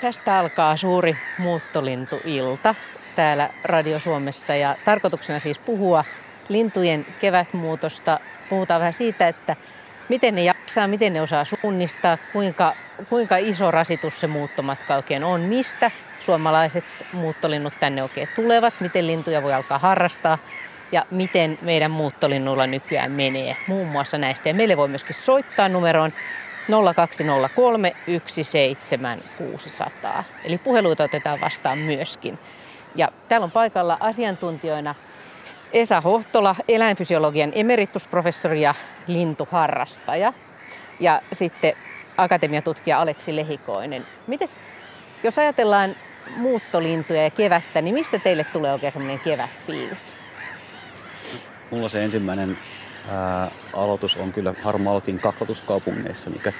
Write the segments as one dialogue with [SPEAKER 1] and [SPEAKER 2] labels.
[SPEAKER 1] tästä alkaa suuri muuttolintuilta täällä Radio Suomessa ja tarkoituksena siis puhua lintujen kevätmuutosta. Puhutaan vähän siitä, että miten ne jaksaa, miten ne osaa suunnistaa, kuinka, kuinka iso rasitus se muuttomatka oikein on, mistä suomalaiset muuttolinnut tänne oikein tulevat, miten lintuja voi alkaa harrastaa ja miten meidän muuttolinnuilla nykyään menee. Muun muassa näistä. Ja meille voi myöskin soittaa numeroon 0203 17600. Eli puheluita otetaan vastaan myöskin. Ja täällä on paikalla asiantuntijoina Esa Hohtola, eläinfysiologian emeritusprofessori ja lintuharrastaja. Ja sitten akatemiatutkija Aleksi Lehikoinen. Mites, jos ajatellaan muuttolintuja ja kevättä, niin mistä teille tulee oikein semmoinen kevätfiilis?
[SPEAKER 2] Mulla se ensimmäinen ää, aloitus on kyllä Harmalkin kaklatuskaupungeissa, mikä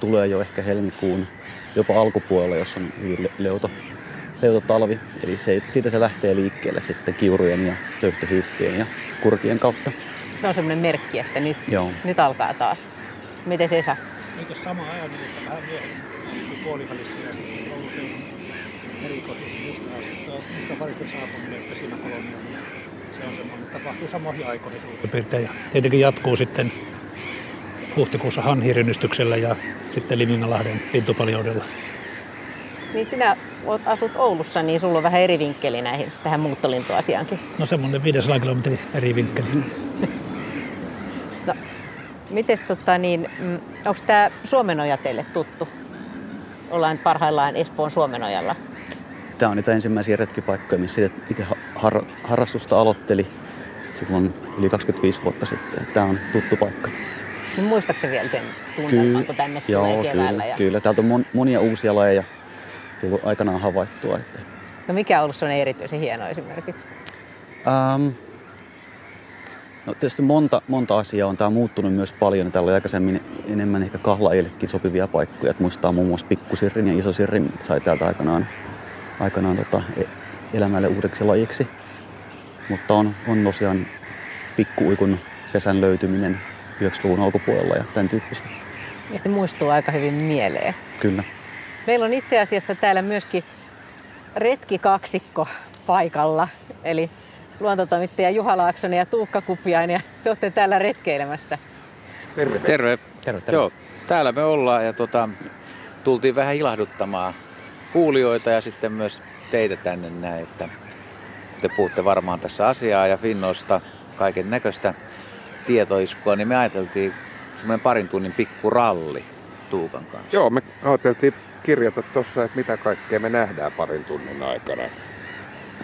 [SPEAKER 2] tulee jo ehkä helmikuun jopa alkupuolella, jos on hyvin leuto, leuto talvi. Eli se, siitä se lähtee liikkeelle sitten kiurujen ja töyhtöhyyppien ja kurkien kautta.
[SPEAKER 1] Se on semmoinen merkki, että nyt, Joo. nyt alkaa taas. Miten se Esa?
[SPEAKER 3] Eikö sama ajan, että vähän myöhemmin puolivälissä ja sitten Oulun seudun erikoisuus mistä, mistä varisten saapuminen pesimäkoloniaan. Se on semmoinen, tapahtuu samoihin aikoihin suurin piirtein. Ja tietenkin jatkuu sitten huhtikuussa hanhirynnystyksellä ja sitten Limingalahden lintupaljoudella.
[SPEAKER 1] Niin sinä asut Oulussa, niin sulla on vähän eri vinkkeli näihin, tähän muuttolintuasiaankin.
[SPEAKER 3] No semmoinen 500 kilometrin eri vinkkeli.
[SPEAKER 1] no, mites tota niin, mm, onko tämä Suomenoja teille tuttu? Ollaan parhaillaan Espoon Suomenojalla.
[SPEAKER 2] Tämä on niitä ensimmäisiä retkipaikkoja, missä itse har- harrastusta aloitteli silloin yli 25 vuotta sitten. Tämä on tuttu paikka.
[SPEAKER 1] Niin muistaakseni vielä sen tunnelman, kun tänne joo, tulee keväällä?
[SPEAKER 2] Kyllä, ja... kyllä. Täältä on mon, monia uusia lajeja tullut aikanaan havaittua. Että...
[SPEAKER 1] No mikä on ollut sellainen erityisen hieno esimerkiksi? Um,
[SPEAKER 2] no tietysti monta, monta asiaa on. Tämä muuttunut myös paljon. Täällä oli aikaisemmin enemmän ehkä kahlaajillekin sopivia paikkoja. Että muistaa muun muassa pikkusirrin ja isosirrin sai täältä aikanaan, aikanaan tota, e, elämälle uudeksi lajiksi. Mutta on, on tosiaan pikkuuikun pesän löytyminen 90-luvun alkupuolella ja tämän tyyppistä.
[SPEAKER 1] Että muistuu aika hyvin mieleen.
[SPEAKER 2] Kyllä.
[SPEAKER 1] Meillä on itse asiassa täällä myöskin retkikaksikko paikalla. Eli luontotoimittaja Juha Laaksonen ja Tuukka Kupiainen ja te olette täällä retkeilemässä.
[SPEAKER 4] Terve. Terve. terve, terve. Joo, täällä me ollaan ja tota, tultiin vähän ilahduttamaan kuulijoita ja sitten myös teitä tänne näin, että te puhutte varmaan tässä asiaa ja Finnoista kaiken näköistä tietoiskua, niin me ajateltiin semmoinen parin tunnin pikkuralli Tuukan kanssa.
[SPEAKER 5] Joo, me ajateltiin kirjata tuossa, että mitä kaikkea me nähdään parin tunnin aikana.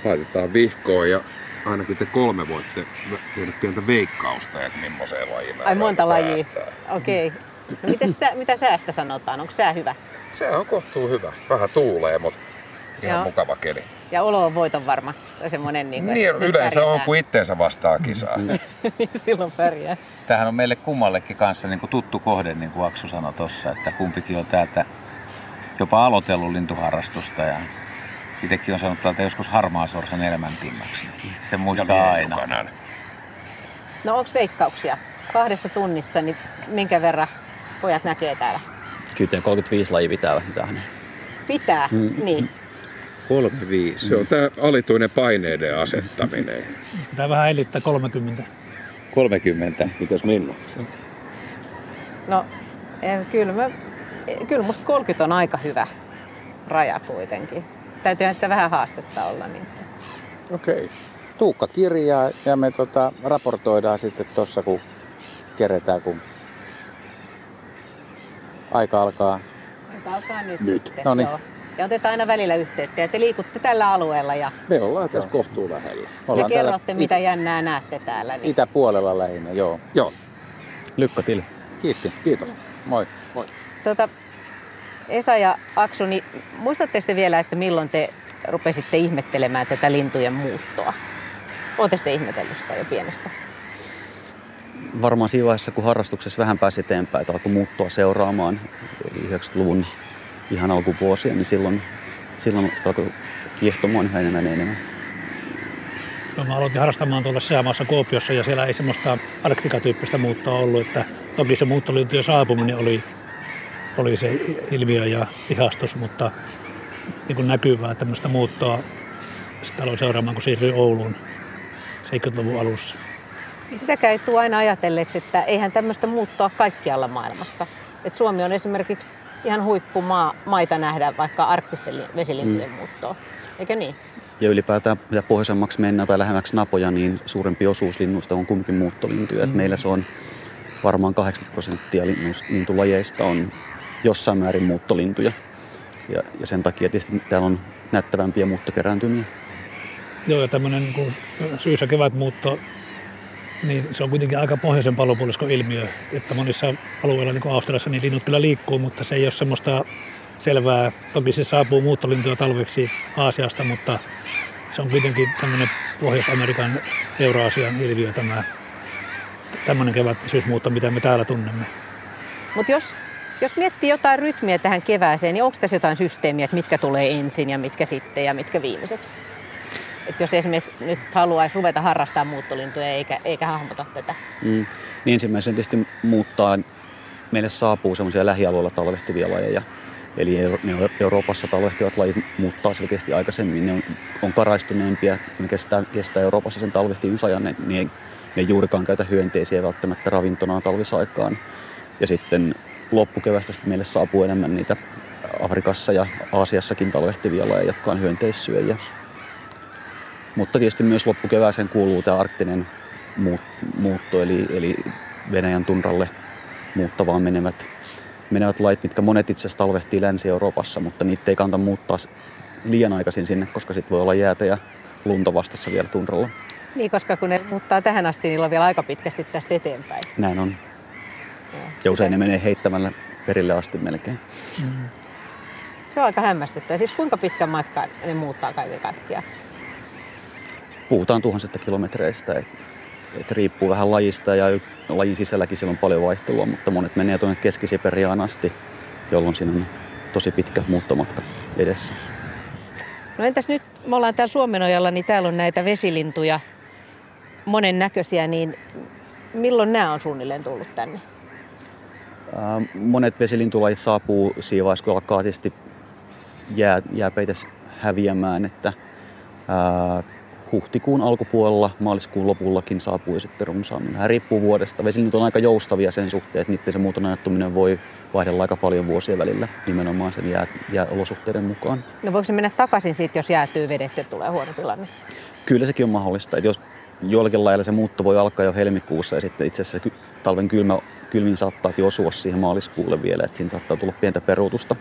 [SPEAKER 5] Laitetaan vihkoon ja ainakin te kolme voitte tehdä pientä veikkausta, että millaiseen lajiin
[SPEAKER 1] Ai monta lajia. Okei. Okay. No mites sä, mitä säästä sanotaan? Onko sää hyvä?
[SPEAKER 5] Se on kohtuu hyvä. Vähän tuulee, mutta ihan Joo. mukava keli.
[SPEAKER 1] Ja olo on voiton varma. Semmoinen,
[SPEAKER 5] niin, kuin, niin yleensä pärjätään. on, kun itteensä vastaa kisaa.
[SPEAKER 1] Niin, silloin pärjää.
[SPEAKER 4] Tämähän on meille kummallekin kanssa niin kuin tuttu kohde, niin kuin Aksu sanoi tuossa, että kumpikin on täältä jopa aloitellut lintuharrastusta ja itsekin on saanut täältä joskus sorsan elämänpinnaksi. Niin se muistaa aina. Mukanaan.
[SPEAKER 1] No onko veikkauksia? Kahdessa tunnissa, niin minkä verran pojat näkee täällä?
[SPEAKER 2] Kyllä 35 laji pitää vähintään.
[SPEAKER 1] Pitää? Mm. Niin.
[SPEAKER 5] 35. Se on tämä alituinen paineiden asettaminen.
[SPEAKER 3] Pitää vähän elittää 30.
[SPEAKER 4] 30. Mitäs Minna?
[SPEAKER 1] No, kyllä mä kyllä musta 30 on aika hyvä raja kuitenkin. Täytyyhän sitä vähän haastetta olla. Niin.
[SPEAKER 4] Okei. Okay. Tuukka kirjaa ja me tota, raportoidaan sitten tuossa, kun keretään, kun aika alkaa.
[SPEAKER 1] Aika alkaa nyt, nyt. sitten. No niin. Ja otetaan aina välillä yhteyttä ja te liikutte tällä alueella. Ja...
[SPEAKER 5] Me ollaan tässä kohtuu lähellä.
[SPEAKER 1] ja kerrotte, mitä jännää näette täällä.
[SPEAKER 4] Niin... Itäpuolella lähinnä, joo.
[SPEAKER 5] Joo.
[SPEAKER 4] Lykkä til. Kiitti. Kiitos. Moi.
[SPEAKER 5] Moi.
[SPEAKER 1] Tota, Esa ja Aksu, niin muistatte sitten vielä, että milloin te rupesitte ihmettelemään tätä lintujen muuttoa? Oletteko te ihmetellyt sitä jo pienestä?
[SPEAKER 2] Varmaan siinä vaiheessa, kun harrastuksessa vähän pääsi eteenpäin, että alkoi muuttua seuraamaan, eli 90-luvun ihan alkuvuosia, niin silloin, silloin sitä alkoi kiehtomaan yhä enemmän ja enemmän.
[SPEAKER 3] No, mä aloitin harrastamaan tuolla säämaassa Kuopiossa ja siellä ei semmoista arktikatyyppistä muuttoa ollut, että toki se muuttoliittyjen saapuminen oli oli se ilmiö ja ihastus, mutta niin kuin näkyvää tämmöistä muuttoa sitä aloin seuraamaan, kun siirryin Ouluun 70-luvun alussa.
[SPEAKER 1] Niin sitäkään ei tule aina ajatelleeksi, että eihän tämmöistä muuttoa kaikkialla maailmassa. Et Suomi on esimerkiksi ihan huippumaa maita nähdä vaikka arktisten vesilintujen mm. muuttoa, eikö niin?
[SPEAKER 2] Ja ylipäätään mitä pohjoisemmaksi mennään tai lähemmäksi napoja, niin suurempi osuus linnuista on kumminkin muuttolintuja. Mm. meillä se on varmaan 80 prosenttia lintulajeista on jossain määrin muuttolintuja. Ja, ja sen takia tietysti täällä on näyttävämpiä muuttokerääntymiä.
[SPEAKER 3] Joo, ja tämmöinen niin syys- ja kevätmuutto, niin se on kuitenkin aika pohjoisen palopuoliskon ilmiö. Että monissa alueilla, niin kuin Australiassa, niin linnut kyllä liikkuu, mutta se ei ole semmoista selvää. Toki se saapuu muuttolintuja talveksi Aasiasta, mutta se on kuitenkin tämmöinen Pohjois-Amerikan, Euraasian ilmiö tämä tämmöinen kevättisyysmuutto, mitä me täällä tunnemme.
[SPEAKER 1] Mutta jos, jos miettii jotain rytmiä tähän kevääseen, niin onko tässä jotain systeemiä, että mitkä tulee ensin ja mitkä sitten ja mitkä viimeiseksi? Et jos esimerkiksi nyt haluaisi ruveta harrastaa muuttolintuja eikä, eikä hahmota tätä. Mm.
[SPEAKER 2] Niin ensimmäisen tietysti muuttaa, meille saapuu semmoisia lähialueilla talvehtivia lajeja. Eli ne Euroopassa talvehtivat lajit muuttaa selkeästi aikaisemmin. Ne on, on karaistuneempia, ne kestää, kestää Euroopassa sen talvehtimisajan. Ne, ne, ne juurikaan käytä hyönteisiä välttämättä ravintona talvisaikaan. Ja sitten loppukevästä sitten meille saapuu enemmän niitä Afrikassa ja Aasiassakin talvehtivia lajeja, jotka on hyönteissyöjiä. Mutta tietysti myös loppukevääseen kuuluu tämä arktinen muutto, eli, eli Venäjän tunralle muuttavaan menevät, menevät lait, mitkä monet itse asiassa talvehtii Länsi-Euroopassa, mutta niitä ei kannata muuttaa liian aikaisin sinne, koska sitten voi olla jäätä ja lunta vastassa vielä tunralla.
[SPEAKER 1] Niin, koska kun ne muuttaa tähän asti, niin on vielä aika pitkästi tästä eteenpäin.
[SPEAKER 2] Näin on. Ja usein ne menee heittämällä perille asti melkein. Mm.
[SPEAKER 1] Se on aika hämmästyttävää. Siis kuinka pitkän matkan ne muuttaa kaiken kaikkiaan?
[SPEAKER 2] Puhutaan tuhansista kilometreistä. Et, et riippuu vähän lajista ja lajin sisälläkin siellä on paljon vaihtelua, mutta monet menee tuonne Keski-Siperiaan asti, jolloin siinä on tosi pitkä muuttomatka edessä.
[SPEAKER 1] No entäs nyt, me ollaan täällä Suomenojalla, niin täällä on näitä vesilintuja monen näköisiä, niin milloin nämä on suunnilleen tullut tänne?
[SPEAKER 2] Monet vesilintulajit saapuu siinä vaiheessa, kun alkaa tietysti jää, jääpeites häviämään, että ää, huhtikuun alkupuolella, maaliskuun lopullakin saapuu sitten runsaammin. Hän riippuu vuodesta. Vesilintu on aika joustavia sen suhteen, että niiden se muuton ajattuminen voi vaihdella aika paljon vuosien välillä nimenomaan sen jää, jääolosuhteiden mukaan.
[SPEAKER 1] No voiko se mennä takaisin siitä, jos jäätyy vedet ja tulee huono tilanne?
[SPEAKER 2] Kyllä sekin on mahdollista. Että jos jollakin lailla se muutto voi alkaa jo helmikuussa ja sitten itse asiassa talven kylmä, kylmin saattaakin osua siihen maaliskuulle vielä, että siinä saattaa tulla pientä peruutusta.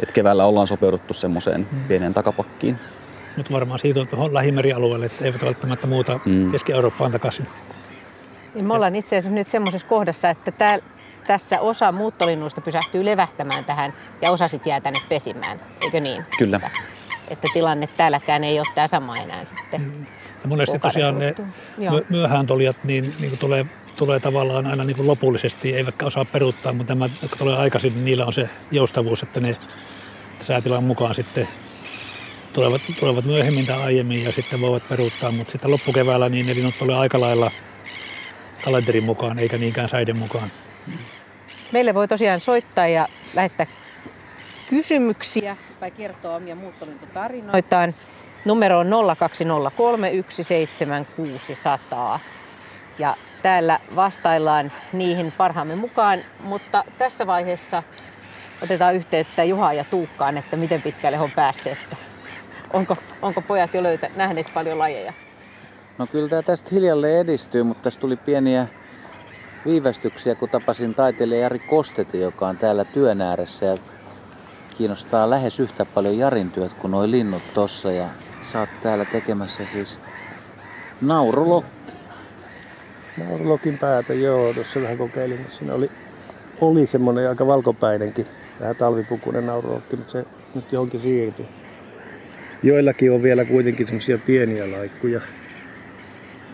[SPEAKER 2] Et keväällä ollaan sopeuduttu semmoiseen hmm. pieneen takapakkiin.
[SPEAKER 3] Nyt varmaan siitä on tuohon lähimerialueelle, että eivät välttämättä muuta hmm. Keski-Eurooppaan takaisin.
[SPEAKER 1] Niin me ollaan itse asiassa nyt semmoisessa kohdassa, että tää, tässä osa muuttolinnuista pysähtyy levähtämään tähän ja osa sitten jää tänne pesimään, eikö niin?
[SPEAKER 2] Kyllä.
[SPEAKER 1] Että, että tilanne täälläkään ei ole tämä sama enää sitten.
[SPEAKER 3] Ja monesti tosiaan ne myöhään tulijat niin, niin tulee tulee tavallaan aina niin kuin lopullisesti, eivätkä osaa peruuttaa, mutta nämä, jotka tulee aikaisin, niin niillä on se joustavuus, että ne säätilan mukaan sitten tulevat, tulevat myöhemmin tai aiemmin ja sitten voivat peruuttaa, mutta sitten loppukeväällä niin linnut tulee aika lailla kalenterin mukaan eikä niinkään säiden mukaan.
[SPEAKER 1] Meille voi tosiaan soittaa ja lähettää kysymyksiä tai kertoa omia muuttolintutarinoitaan. Numero on 0203 17600 ja täällä vastaillaan niihin parhaamme mukaan, mutta tässä vaiheessa otetaan yhteyttä Juha ja Tuukkaan, että miten pitkälle on päässeet. Onko, onko pojat jo löytä, nähneet paljon lajeja?
[SPEAKER 4] No kyllä tämä tästä hiljalleen edistyy, mutta tässä tuli pieniä viivästyksiä, kun tapasin taiteilija Jari Kosteti, joka on täällä työn ääressä ja kiinnostaa lähes yhtä paljon Jarin työt kuin nuo linnut tossa ja sä oot täällä tekemässä siis naurulokki.
[SPEAKER 6] Naurulokin päätä, joo, tuossa vähän kokeilin. Siinä oli, oli semmoinen aika valkopäinenkin, vähän talvipukunen naurulokki, mutta se nyt johonkin siirtyi. Joillakin on vielä kuitenkin semmoisia pieniä laikkuja,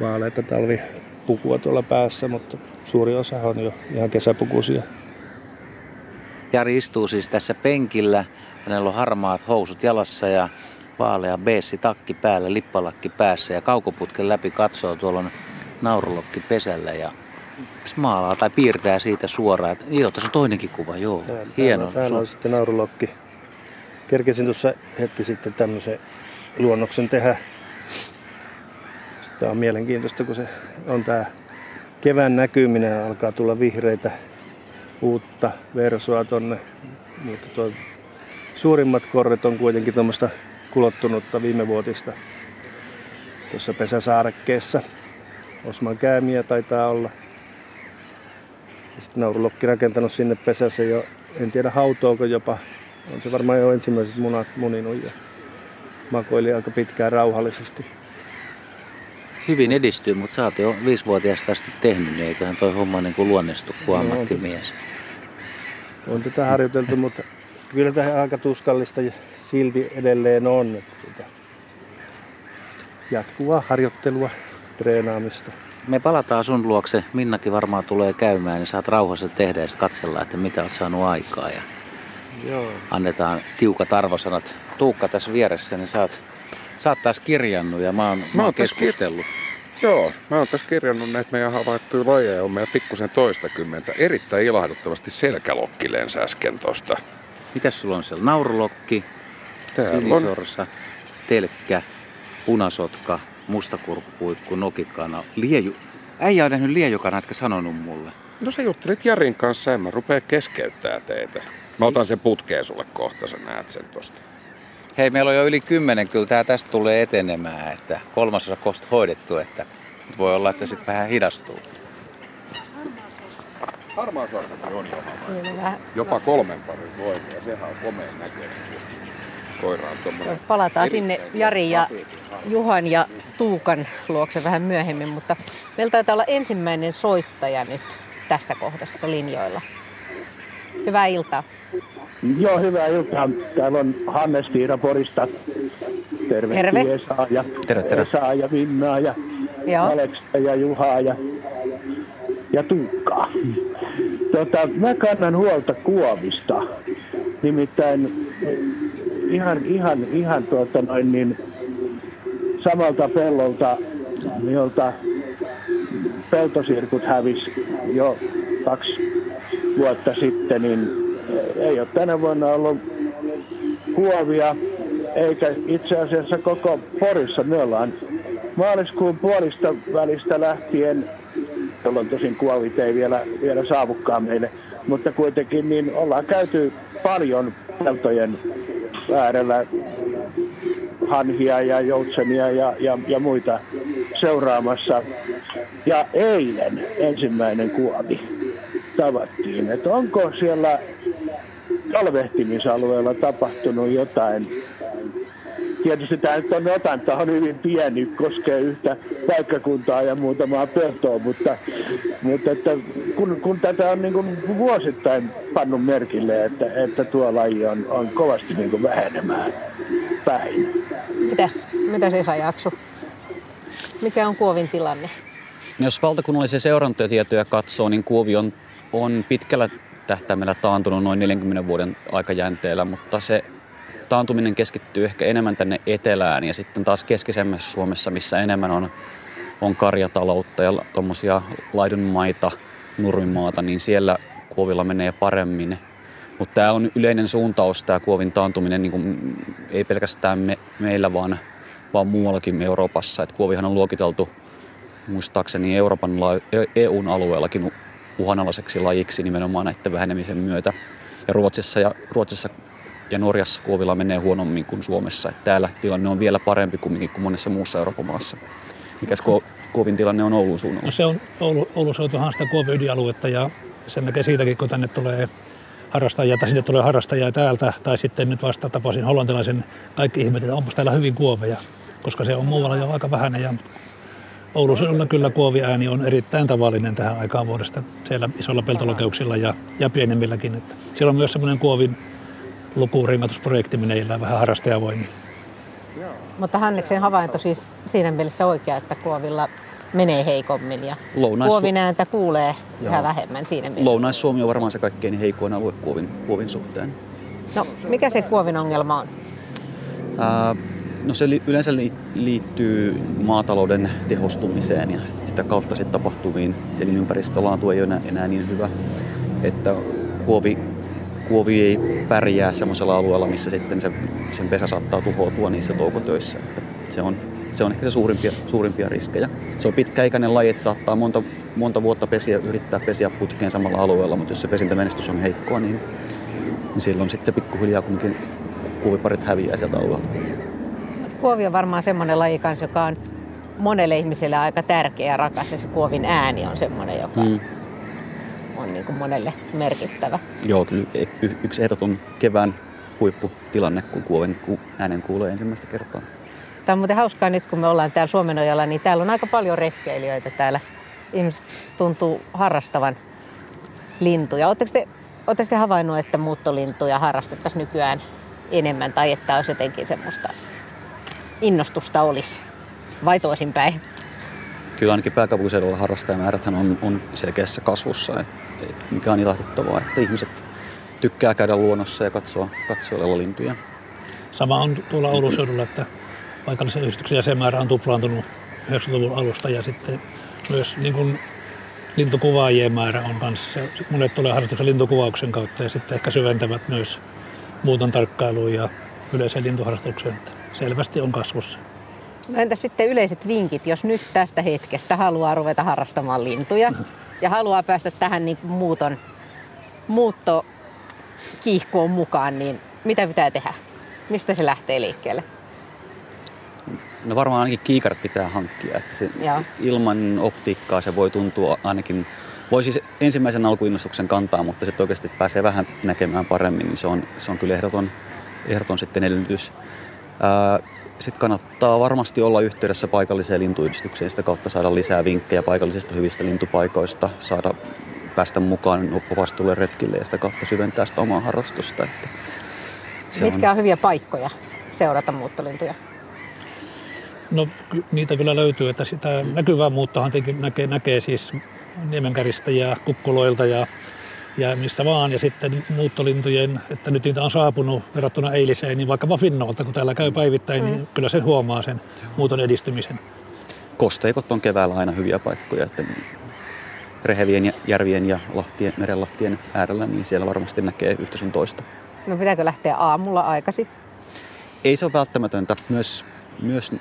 [SPEAKER 6] vaaleita talvipukua tuolla päässä, mutta suuri osa on jo ihan kesäpukuisia.
[SPEAKER 4] Jari istuu siis tässä penkillä. Hänellä on harmaat housut jalassa ja vaalea beessi takki päällä, lippalakki päässä ja kaukoputken läpi katsoo tuolla on naurulokki pesällä ja maalaa tai piirtää siitä suoraan. Joo, tässä on toinenkin kuva, joo.
[SPEAKER 6] Täällä, Hieno. Täällä on sitten naurulokki kerkesin tuossa hetki sitten tämmöisen luonnoksen tehdä. Tämä on mielenkiintoista, kun se on tämä kevään näkyminen, alkaa tulla vihreitä uutta versoa tonne. Mutta tuo suurimmat korret on kuitenkin tuommoista kulottunutta viimevuotista tuossa pesäsaarekkeessa. Osman käämiä taitaa olla. Sitten naurulokki rakentanut sinne pesässä jo, en tiedä hautoako jopa. On se varmaan jo ensimmäiset munat muninut ja makoili aika pitkään rauhallisesti.
[SPEAKER 4] Hyvin edistyy, mutta sä oot jo viisivuotiaasta asti tehnyt, niin eiköhän toi homma niin kuin luonnistu kuin
[SPEAKER 6] No,
[SPEAKER 4] ammattimies.
[SPEAKER 6] On tätä harjoiteltu, mutta kyllä tämä aika tuskallista ja silti edelleen on. Että tota, jatkuvaa harjoittelua, treenaamista.
[SPEAKER 4] Me palataan sun luokse, Minnakin varmaan tulee käymään, niin saat rauhassa tehdä ja katsella, että mitä oot saanut aikaa. Ja
[SPEAKER 6] Joo.
[SPEAKER 4] annetaan tiukat arvosanat. Tuukka tässä vieressä, niin sä oot, sä oot taas kirjannut ja mä oon, mä oon
[SPEAKER 5] oon tässä kir-
[SPEAKER 4] keskustellut.
[SPEAKER 5] Joo, mä oon tässä kirjannut näitä meidän havaittuja lajeja, on meillä pikkusen toistakymmentä. Erittäin ilahduttavasti selkälokki lensi äsken tosta.
[SPEAKER 4] Mitäs sulla on siellä? Naurulokki,
[SPEAKER 5] Täällä on
[SPEAKER 4] sinisorsa, telkkä, punasotka, mustakurkkupuikku, nokikana, lieju. Äijä on nähnyt liejukana, etkä sanonut mulle.
[SPEAKER 5] No sä juttelit Jarin kanssa, en mä rupea keskeyttää teitä. Mä otan sen putkeen sulle kohta, sä näet sen tosta.
[SPEAKER 4] Hei, meillä on jo yli kymmenen, kyllä tää tästä tulee etenemään, että kolmasosa kosta hoidettu, että nyt voi olla, että sitten vähän hidastuu.
[SPEAKER 5] Harmaa sorsakin on jo.
[SPEAKER 1] Selvä.
[SPEAKER 5] Jopa kolmen parin voimia, sehän on komeen näköinen. Koira on.
[SPEAKER 1] Palataan sinne Jari ja Juhan ja Tuukan luokse vähän myöhemmin, mutta meillä taitaa olla ensimmäinen soittaja nyt tässä kohdassa linjoilla. Hyvää iltaa.
[SPEAKER 7] Joo, hyvää iltaa. Täällä on Hannes Tiira Porista. Terve.
[SPEAKER 1] Terve.
[SPEAKER 7] Esaa ja,
[SPEAKER 2] Terve, terve.
[SPEAKER 7] Esaa ja Vinnaa ja
[SPEAKER 1] Joo.
[SPEAKER 7] Aleksta ja Juhaa ja, ja Tuukkaa. Tota, mä kannan huolta kuovista. Nimittäin ihan, ihan, ihan tuota noin niin, samalta pellolta, jolta peltosirkut hävisi jo kaksi vuotta sitten, niin ei ole tänä vuonna ollut kuovia, eikä itse asiassa koko Porissa. Me ollaan maaliskuun puolista välistä lähtien, jolloin tosin kuovit ei vielä, vielä saavukaan meille, mutta kuitenkin niin ollaan käyty paljon peltojen äärellä hanhia ja joutsenia ja, ja, ja muita seuraamassa. Ja eilen ensimmäinen kuovi tavattiin, että onko siellä kalvehtimisalueella tapahtunut jotain. Tietysti tämä nyt on otanta on hyvin pieni, koskee yhtä paikkakuntaa ja muutamaa peltoa, mutta, mutta että kun, kun tätä on niin kuin vuosittain pannut merkille, että, että tuo laji on, on kovasti niin kuin vähenemään päin.
[SPEAKER 1] Mitäs, mitäs Esa Jaksu? Mikä on kuovin tilanne?
[SPEAKER 2] No jos valtakunnallisia seurantoja katsoo, niin Kuovi on, on pitkällä tähtäimellä taantunut noin 40 vuoden aikajänteellä, mutta se taantuminen keskittyy ehkä enemmän tänne etelään ja sitten taas keskisemmässä Suomessa, missä enemmän on, on karjataloutta ja tuommoisia laidunmaita, nurmimaata, niin siellä Kuovilla menee paremmin. Mutta tämä on yleinen suuntaus, tämä Kuovin taantuminen, niin kuin, ei pelkästään me, meillä, vaan, vaan muuallakin Euroopassa. Et Kuovihan on luokiteltu muistaakseni Euroopan EUn alueellakin uhanalaiseksi lajiksi nimenomaan näiden vähenemisen myötä. Ja Ruotsissa ja, Ruotsissa ja Norjassa kuovilla menee huonommin kuin Suomessa. Et täällä tilanne on vielä parempi kumminkin kuin monessa muussa Euroopan maassa. Mikäs ko- kuovin tilanne on Oulun suunnalla?
[SPEAKER 3] No se on Oulu, Oulun seutuhan sitä kuovi ydinaluetta ja sen näkee siitäkin, kun tänne tulee harrastajia tai sinne tulee harrastajia täältä tai sitten nyt vasta tapasin hollantilaisen, kaikki ihmettelevät, että onpas täällä hyvin kuoveja, koska se on muualla jo aika vähäinen ja Oulun seudulla kyllä kuoviääni on erittäin tavallinen tähän aikaan vuodesta siellä isolla peltolokeuksilla ja, ja pienemmilläkin. Että siellä on myös semmoinen kuovin lukuringatusprojekti meneillään vähän harrastajavoimin.
[SPEAKER 1] Mutta Hanneksen havainto siis siinä mielessä oikea, että kuovilla menee heikommin ja
[SPEAKER 2] Lounais-
[SPEAKER 1] kuovin ääntä kuulee
[SPEAKER 2] Joo.
[SPEAKER 1] vähemmän siinä mielessä.
[SPEAKER 2] Lounais-Suomi on varmaan se kaikkein heikoin alue kuovin, kuovin suhteen.
[SPEAKER 1] No, mikä se kuovin ongelma on?
[SPEAKER 2] Ää, no se li- yleensä li- liittyy maatalouden tehostumiseen ja sit- sitä kautta sitten tapahtuviin elinympäristölaatu ei ole enää, enää niin hyvä. Että huovi, kuovi ei pärjää semmoisella alueella, missä sitten se, sen pesä saattaa tuhoutua niissä toukotöissä. Että se, on, se on ehkä se suurimpia, suurimpia riskejä. Se on pitkäikäinen laji, että saattaa monta, monta vuotta pesiä, yrittää pesiä putkeen samalla alueella, mutta jos se pesintämenestys on heikkoa, niin, niin silloin sitten pikkuhiljaa kumminkin kuoviparit häviää sieltä alueelta.
[SPEAKER 1] Kuovi on varmaan semmoinen laji kanssa, joka on monelle ihmiselle aika tärkeä ja rakas ja se kuovin ääni on semmoinen, joka mm. on niin kuin monelle merkittävä.
[SPEAKER 2] Joo, kyllä y- yksi ehdoton kevään huipputilanne, kun kuovin äänen kuulee ensimmäistä kertaa.
[SPEAKER 1] Tämä on muuten hauskaa nyt, kun me ollaan täällä Suomenojalla, niin täällä on aika paljon retkeilijöitä täällä. Ihmiset tuntuu harrastavan lintuja. Oletteko te, oletteko te havainnut, että muuttolintuja harrastettaisiin nykyään enemmän tai että olisi jotenkin semmoista innostusta olisi? Vai toisinpäin?
[SPEAKER 2] Kyllä ainakin pääkaupunkiseudulla harrastajamääräthän on, on selkeässä kasvussa, et, et mikä on ilahduttavaa, että ihmiset tykkää käydä luonnossa ja katsoa, katsoa lintuja.
[SPEAKER 3] Sama on tuolla Oulun seudulla, että paikallisen yhdistyksen jäsenmäärä on tuplaantunut 90-luvun alusta ja sitten myös niin kuin lintukuvaajien määrä on kanssa. Monet tulee harrastuksen lintukuvauksen kautta ja sitten ehkä syventävät myös muuton tarkkailuun ja yleiseen lintuharrastukseen. Selvästi on kasvussa.
[SPEAKER 1] No entä sitten yleiset vinkit, jos nyt tästä hetkestä haluaa ruveta harrastamaan lintuja ja haluaa päästä tähän niin muuton, muuttokiihkoon mukaan, niin mitä pitää tehdä? Mistä se lähtee liikkeelle?
[SPEAKER 2] No varmaan ainakin kiikarit pitää hankkia. Että se ilman optiikkaa se voi tuntua ainakin, voi siis ensimmäisen alkuinnostuksen kantaa, mutta sitten oikeasti pääsee vähän näkemään paremmin, niin se on, se on kyllä ehdoton, ehdoton sitten edellytys. Sitten kannattaa varmasti olla yhteydessä paikalliseen lintuyhdistykseen, sitä kautta saada lisää vinkkejä paikallisista hyvistä lintupaikoista, saada päästä mukaan opastulle retkille ja sitä kautta syventää sitä omaa harrastusta. Että
[SPEAKER 1] Mitkä on... on hyviä paikkoja seurata muuttolintuja?
[SPEAKER 3] No niitä kyllä löytyy, että sitä näkyvää muuttohan näkee, näkee siis Niemenkäristä ja Kukkuloilta ja, ja missä vaan. Ja sitten muuttolintujen, että nyt niitä on saapunut verrattuna eiliseen, niin vaikka Finnolta, kun täällä käy päivittäin, niin mm. niin kyllä se huomaa sen muuton edistymisen.
[SPEAKER 2] Kosteikot on keväällä aina hyviä paikkoja, että rehevien järvien ja lahtien, merenlahtien äärellä, niin siellä varmasti näkee yhtä sun toista.
[SPEAKER 1] No pitääkö lähteä aamulla aikaisin?
[SPEAKER 2] Ei se ole välttämätöntä. Myös, myös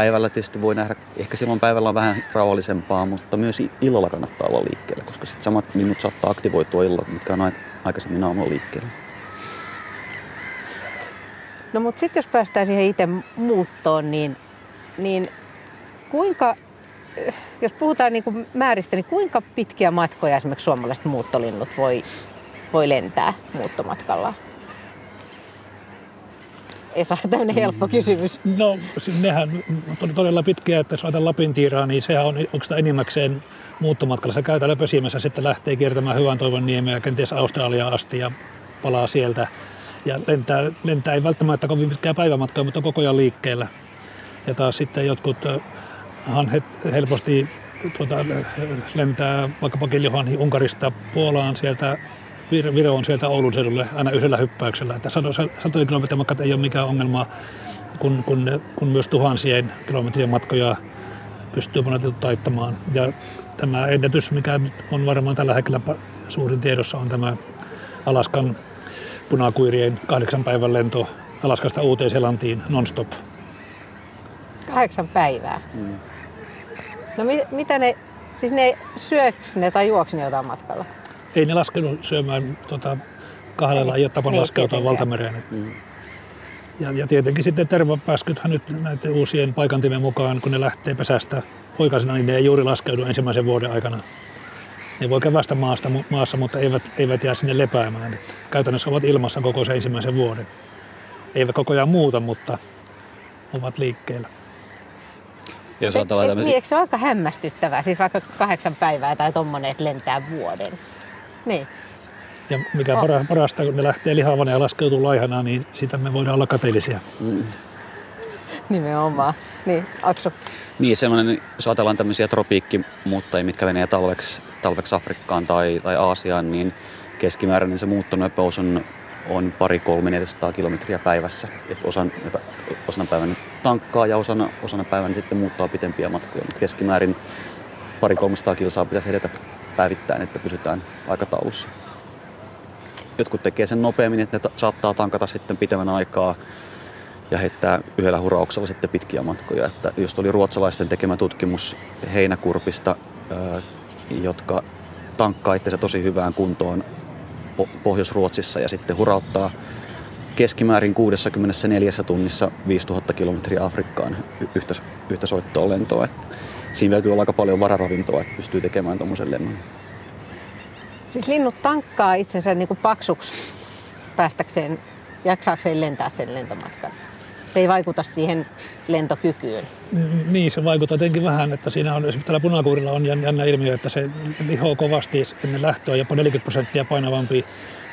[SPEAKER 2] päivällä tietysti voi nähdä, ehkä silloin päivällä on vähän rauhallisempaa, mutta myös illalla kannattaa olla liikkeellä, koska sitten samat linnut saattaa aktivoitua illalla, mitkä on aikaisemmin aamulla liikkeellä.
[SPEAKER 1] No mutta sitten jos päästään siihen itse muuttoon, niin, niin kuinka, jos puhutaan niin kuin määristä, niin kuinka pitkiä matkoja esimerkiksi suomalaiset muuttolinnut voi, voi lentää muuttomatkalla? Esa, tämmöinen helppo mm. kysymys.
[SPEAKER 3] No nehän on todella pitkiä, että jos ajatellaan Lapin tiiraa, niin sehän on oikeastaan enimmäkseen muuttomatkalla. Se käy täällä pesimässä, sitten lähtee kiertämään Hyvän toivon niemeä kenties Australiaan asti ja palaa sieltä. Ja lentää, lentää ei välttämättä kovin pitkää päivämatkaa, mutta koko ajan liikkeellä. Ja taas sitten jotkut hanhet helposti tuota, lentää vaikkapa Kiljohan Unkarista Puolaan sieltä Viro on sieltä Oulun seudulle aina yhdellä hyppäyksellä. Että satojen kilometrin matkat ei ole mikään ongelma, kun, kun, kun myös tuhansien kilometrien matkoja pystyy monet taittamaan. Ja tämä ennätys, mikä on varmaan tällä hetkellä suurin tiedossa, on tämä Alaskan punakuirien kahdeksan päivän lento Alaskasta Uuteen-Seelantiin non-stop.
[SPEAKER 1] Kahdeksan päivää? Mm. No mit, mitä ne, siis ne syöks ne tai juoks ne jotain matkalla?
[SPEAKER 3] Ei ne laskenut syömään tota, kahdella, ei ole tapa niin, laskeutua valtamereen. Mm. Ja, ja tietenkin sitten tervapääskythän nyt näiden uusien paikantimen mukaan, kun ne lähtee pesästä poikasina, niin ne ei juuri laskeudu ensimmäisen vuoden aikana. Ne voi kävästä maasta, maassa, mutta eivät, eivät jää sinne lepäämään. Et käytännössä ovat ilmassa koko se ensimmäisen vuoden. Eivät koko ajan muuta, mutta ovat liikkeellä.
[SPEAKER 1] Jos et, et, tämmöisiä... niin, eikö se ole aika hämmästyttävää? Siis vaikka kahdeksan päivää tai tommonen, että lentää vuoden. Niin.
[SPEAKER 3] Ja mikä oh. parasta, kun ne lähtee lihavana ja laskeutuu laihana, niin sitä me voidaan olla kateellisia. Mm.
[SPEAKER 1] Nimenomaan. Niin, Aksu.
[SPEAKER 2] Niin, semmoinen, jos ajatellaan tämmöisiä tropiikkimuuttajia, mitkä menee talveksi, talveksi Afrikkaan tai, tai Aasiaan, niin keskimääräinen se muuttonopeus on, on pari, kolme, 400 kilometriä päivässä. Et osan, osana päivänä tankkaa ja osana, osana päivänä sitten muuttaa pitempiä matkoja, mutta keskimäärin pari 300 kilsaa pitäisi edetä päivittäin, että pysytään aikataulussa. jotkut tekee sen nopeammin, että ne saattaa tankata sitten pitemmän aikaa ja heittää yhdellä hurauksella sitten pitkiä matkoja. Että just oli ruotsalaisten tekemä tutkimus heinäkurpista, jotka tankkaa itsensä tosi hyvään kuntoon Pohjois-Ruotsissa ja sitten hurauttaa keskimäärin 64 tunnissa 5000 kilometriä Afrikkaan yhtä, yhtä soittoa lentoa. Että siinä täytyy olla aika paljon vararavintoa, että pystyy tekemään tuommoisen lennon.
[SPEAKER 1] Siis linnut tankkaa itsensä niin kuin paksuksi päästäkseen, jaksaakseen lentää sen lentomatkan. Se ei vaikuta siihen lentokykyyn.
[SPEAKER 3] Niin, se vaikuttaa jotenkin vähän, että siinä on, esimerkiksi tällä punakuurilla on jännä ilmiö, että se lihoo kovasti ennen lähtöä jopa 40 prosenttia painavampi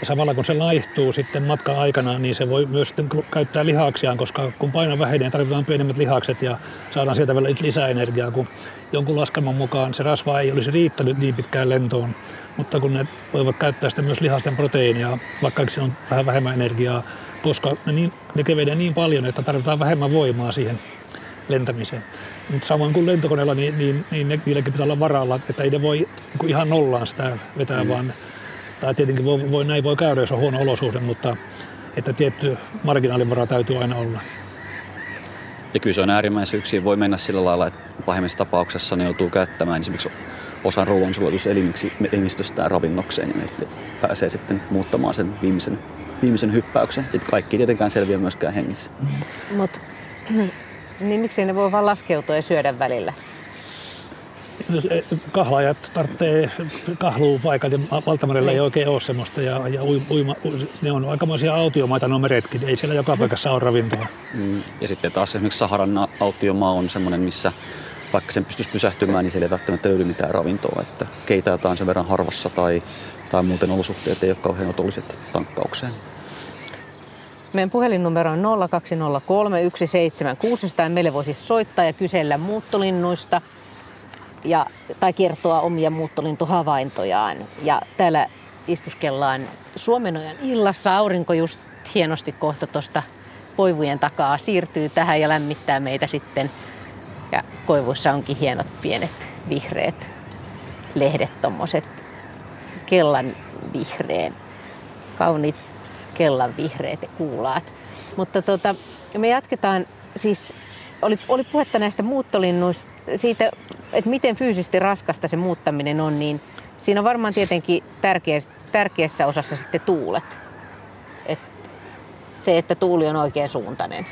[SPEAKER 3] samalla kun se laihtuu sitten matkan aikana, niin se voi myös sitten käyttää lihaksiaan, koska kun paino vähenee, tarvitaan pienemmät lihakset ja saadaan sieltä vielä lisää energiaa, kun jonkun laskelman mukaan se rasva ei olisi riittänyt niin pitkään lentoon. Mutta kun ne voivat käyttää sitä myös lihasten proteiinia, vaikka se on vähän vähemmän energiaa, koska ne, niin, ne kevenee niin paljon, että tarvitaan vähemmän voimaa siihen lentämiseen. Mutta samoin kuin lentokoneella, niin, niin, niin ne, niilläkin pitää olla varalla, että ei ne voi niin ihan nollaan sitä vetää, mm. vaan tai tietenkin voi, voi, näin voi käydä, jos on huono olosuhde, mutta että tietty marginaalivara täytyy aina olla.
[SPEAKER 2] Ja kyllä se on äärimmäisen yksin. Voi mennä sillä lailla, että pahimmassa tapauksessa ne joutuu käyttämään esimerkiksi osan ruoansulatuselimistöstään ravinnokseen, niin että pääsee sitten muuttamaan sen viimeisen, viimeisen hyppäyksen. Että kaikki tietenkään selviä myöskään hengissä.
[SPEAKER 1] Mutta niin miksi ne voi vaan laskeutua ja syödä välillä?
[SPEAKER 3] Kahlaajat tarvitsee kahluupaikat ja Valtamerellä ei niin. oikein ole semmoista ja, ja uima, ne on aikamoisia autiomaita nuo meretkin, ei siellä joka paikassa ole ravintoa.
[SPEAKER 2] Mm. Ja sitten taas esimerkiksi Saharan autiomaa on semmoinen, missä vaikka sen pystyisi pysähtymään, niin siellä ei välttämättä löydy mitään ravintoa. Että keitä jotain sen verran harvassa tai, tai muuten olosuhteet ei ole kauhean otolliset tankkaukseen.
[SPEAKER 1] Meidän puhelinnumero on 0203 17600 meille voisi soittaa ja kysellä muuttolinnuista – ja, tai kertoa omia muuttolintuhavaintojaan. Ja täällä istuskellaan Suomenojan illassa. Aurinko just hienosti kohta tuosta koivujen takaa siirtyy tähän ja lämmittää meitä sitten. Ja koivuissa onkin hienot pienet vihreät lehdet, tommoset kellan vihreän, kauniit kellan vihreät ja kuulaat. Mutta tota, me jatketaan siis oli, oli puhetta näistä muuttolinnuista, siitä, että miten fyysisesti raskasta se muuttaminen on, niin siinä on varmaan tietenkin tärkeä, tärkeässä osassa sitten tuulet. Et se, että tuuli on oikein suuntainen,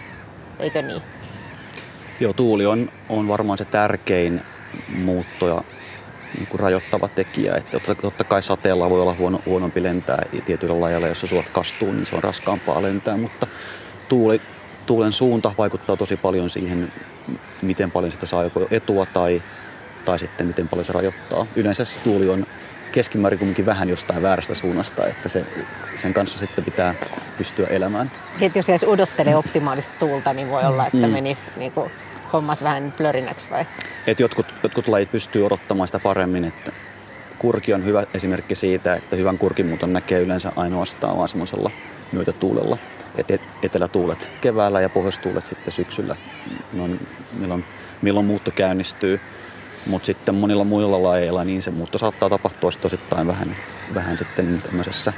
[SPEAKER 1] eikö niin?
[SPEAKER 2] Joo, tuuli on, on varmaan se tärkein muuttoja niin kuin rajoittava tekijä. Että totta, kai sateella voi olla huono, huonompi lentää tietyllä lajalla, jos suot kastuu, niin se on raskaampaa lentää, mutta tuuli, tuulen suunta vaikuttaa tosi paljon siihen, miten paljon sitä saa joko etua tai, tai sitten miten paljon se rajoittaa. Yleensä se tuuli on keskimäärin kuitenkin vähän jostain väärästä suunnasta, että se, sen kanssa sitten pitää pystyä elämään.
[SPEAKER 1] Et jos edes odottelee optimaalista tuulta, niin voi olla, että mm. menisi niin kuin, hommat vähän plörinäksi vai?
[SPEAKER 2] Et jotkut, jotkut lajit pystyy odottamaan sitä paremmin, että kurki on hyvä esimerkki siitä, että hyvän kurkimuuton näkee yleensä ainoastaan vaan semmoisella myötätuulella et etelätuulet keväällä ja pohjoistuulet sitten syksyllä, on, milloin, milloin muutto käynnistyy. Mutta sitten monilla muilla lajeilla niin se muutto saattaa tapahtua osittain vähän, vähän sitten tämmöisessä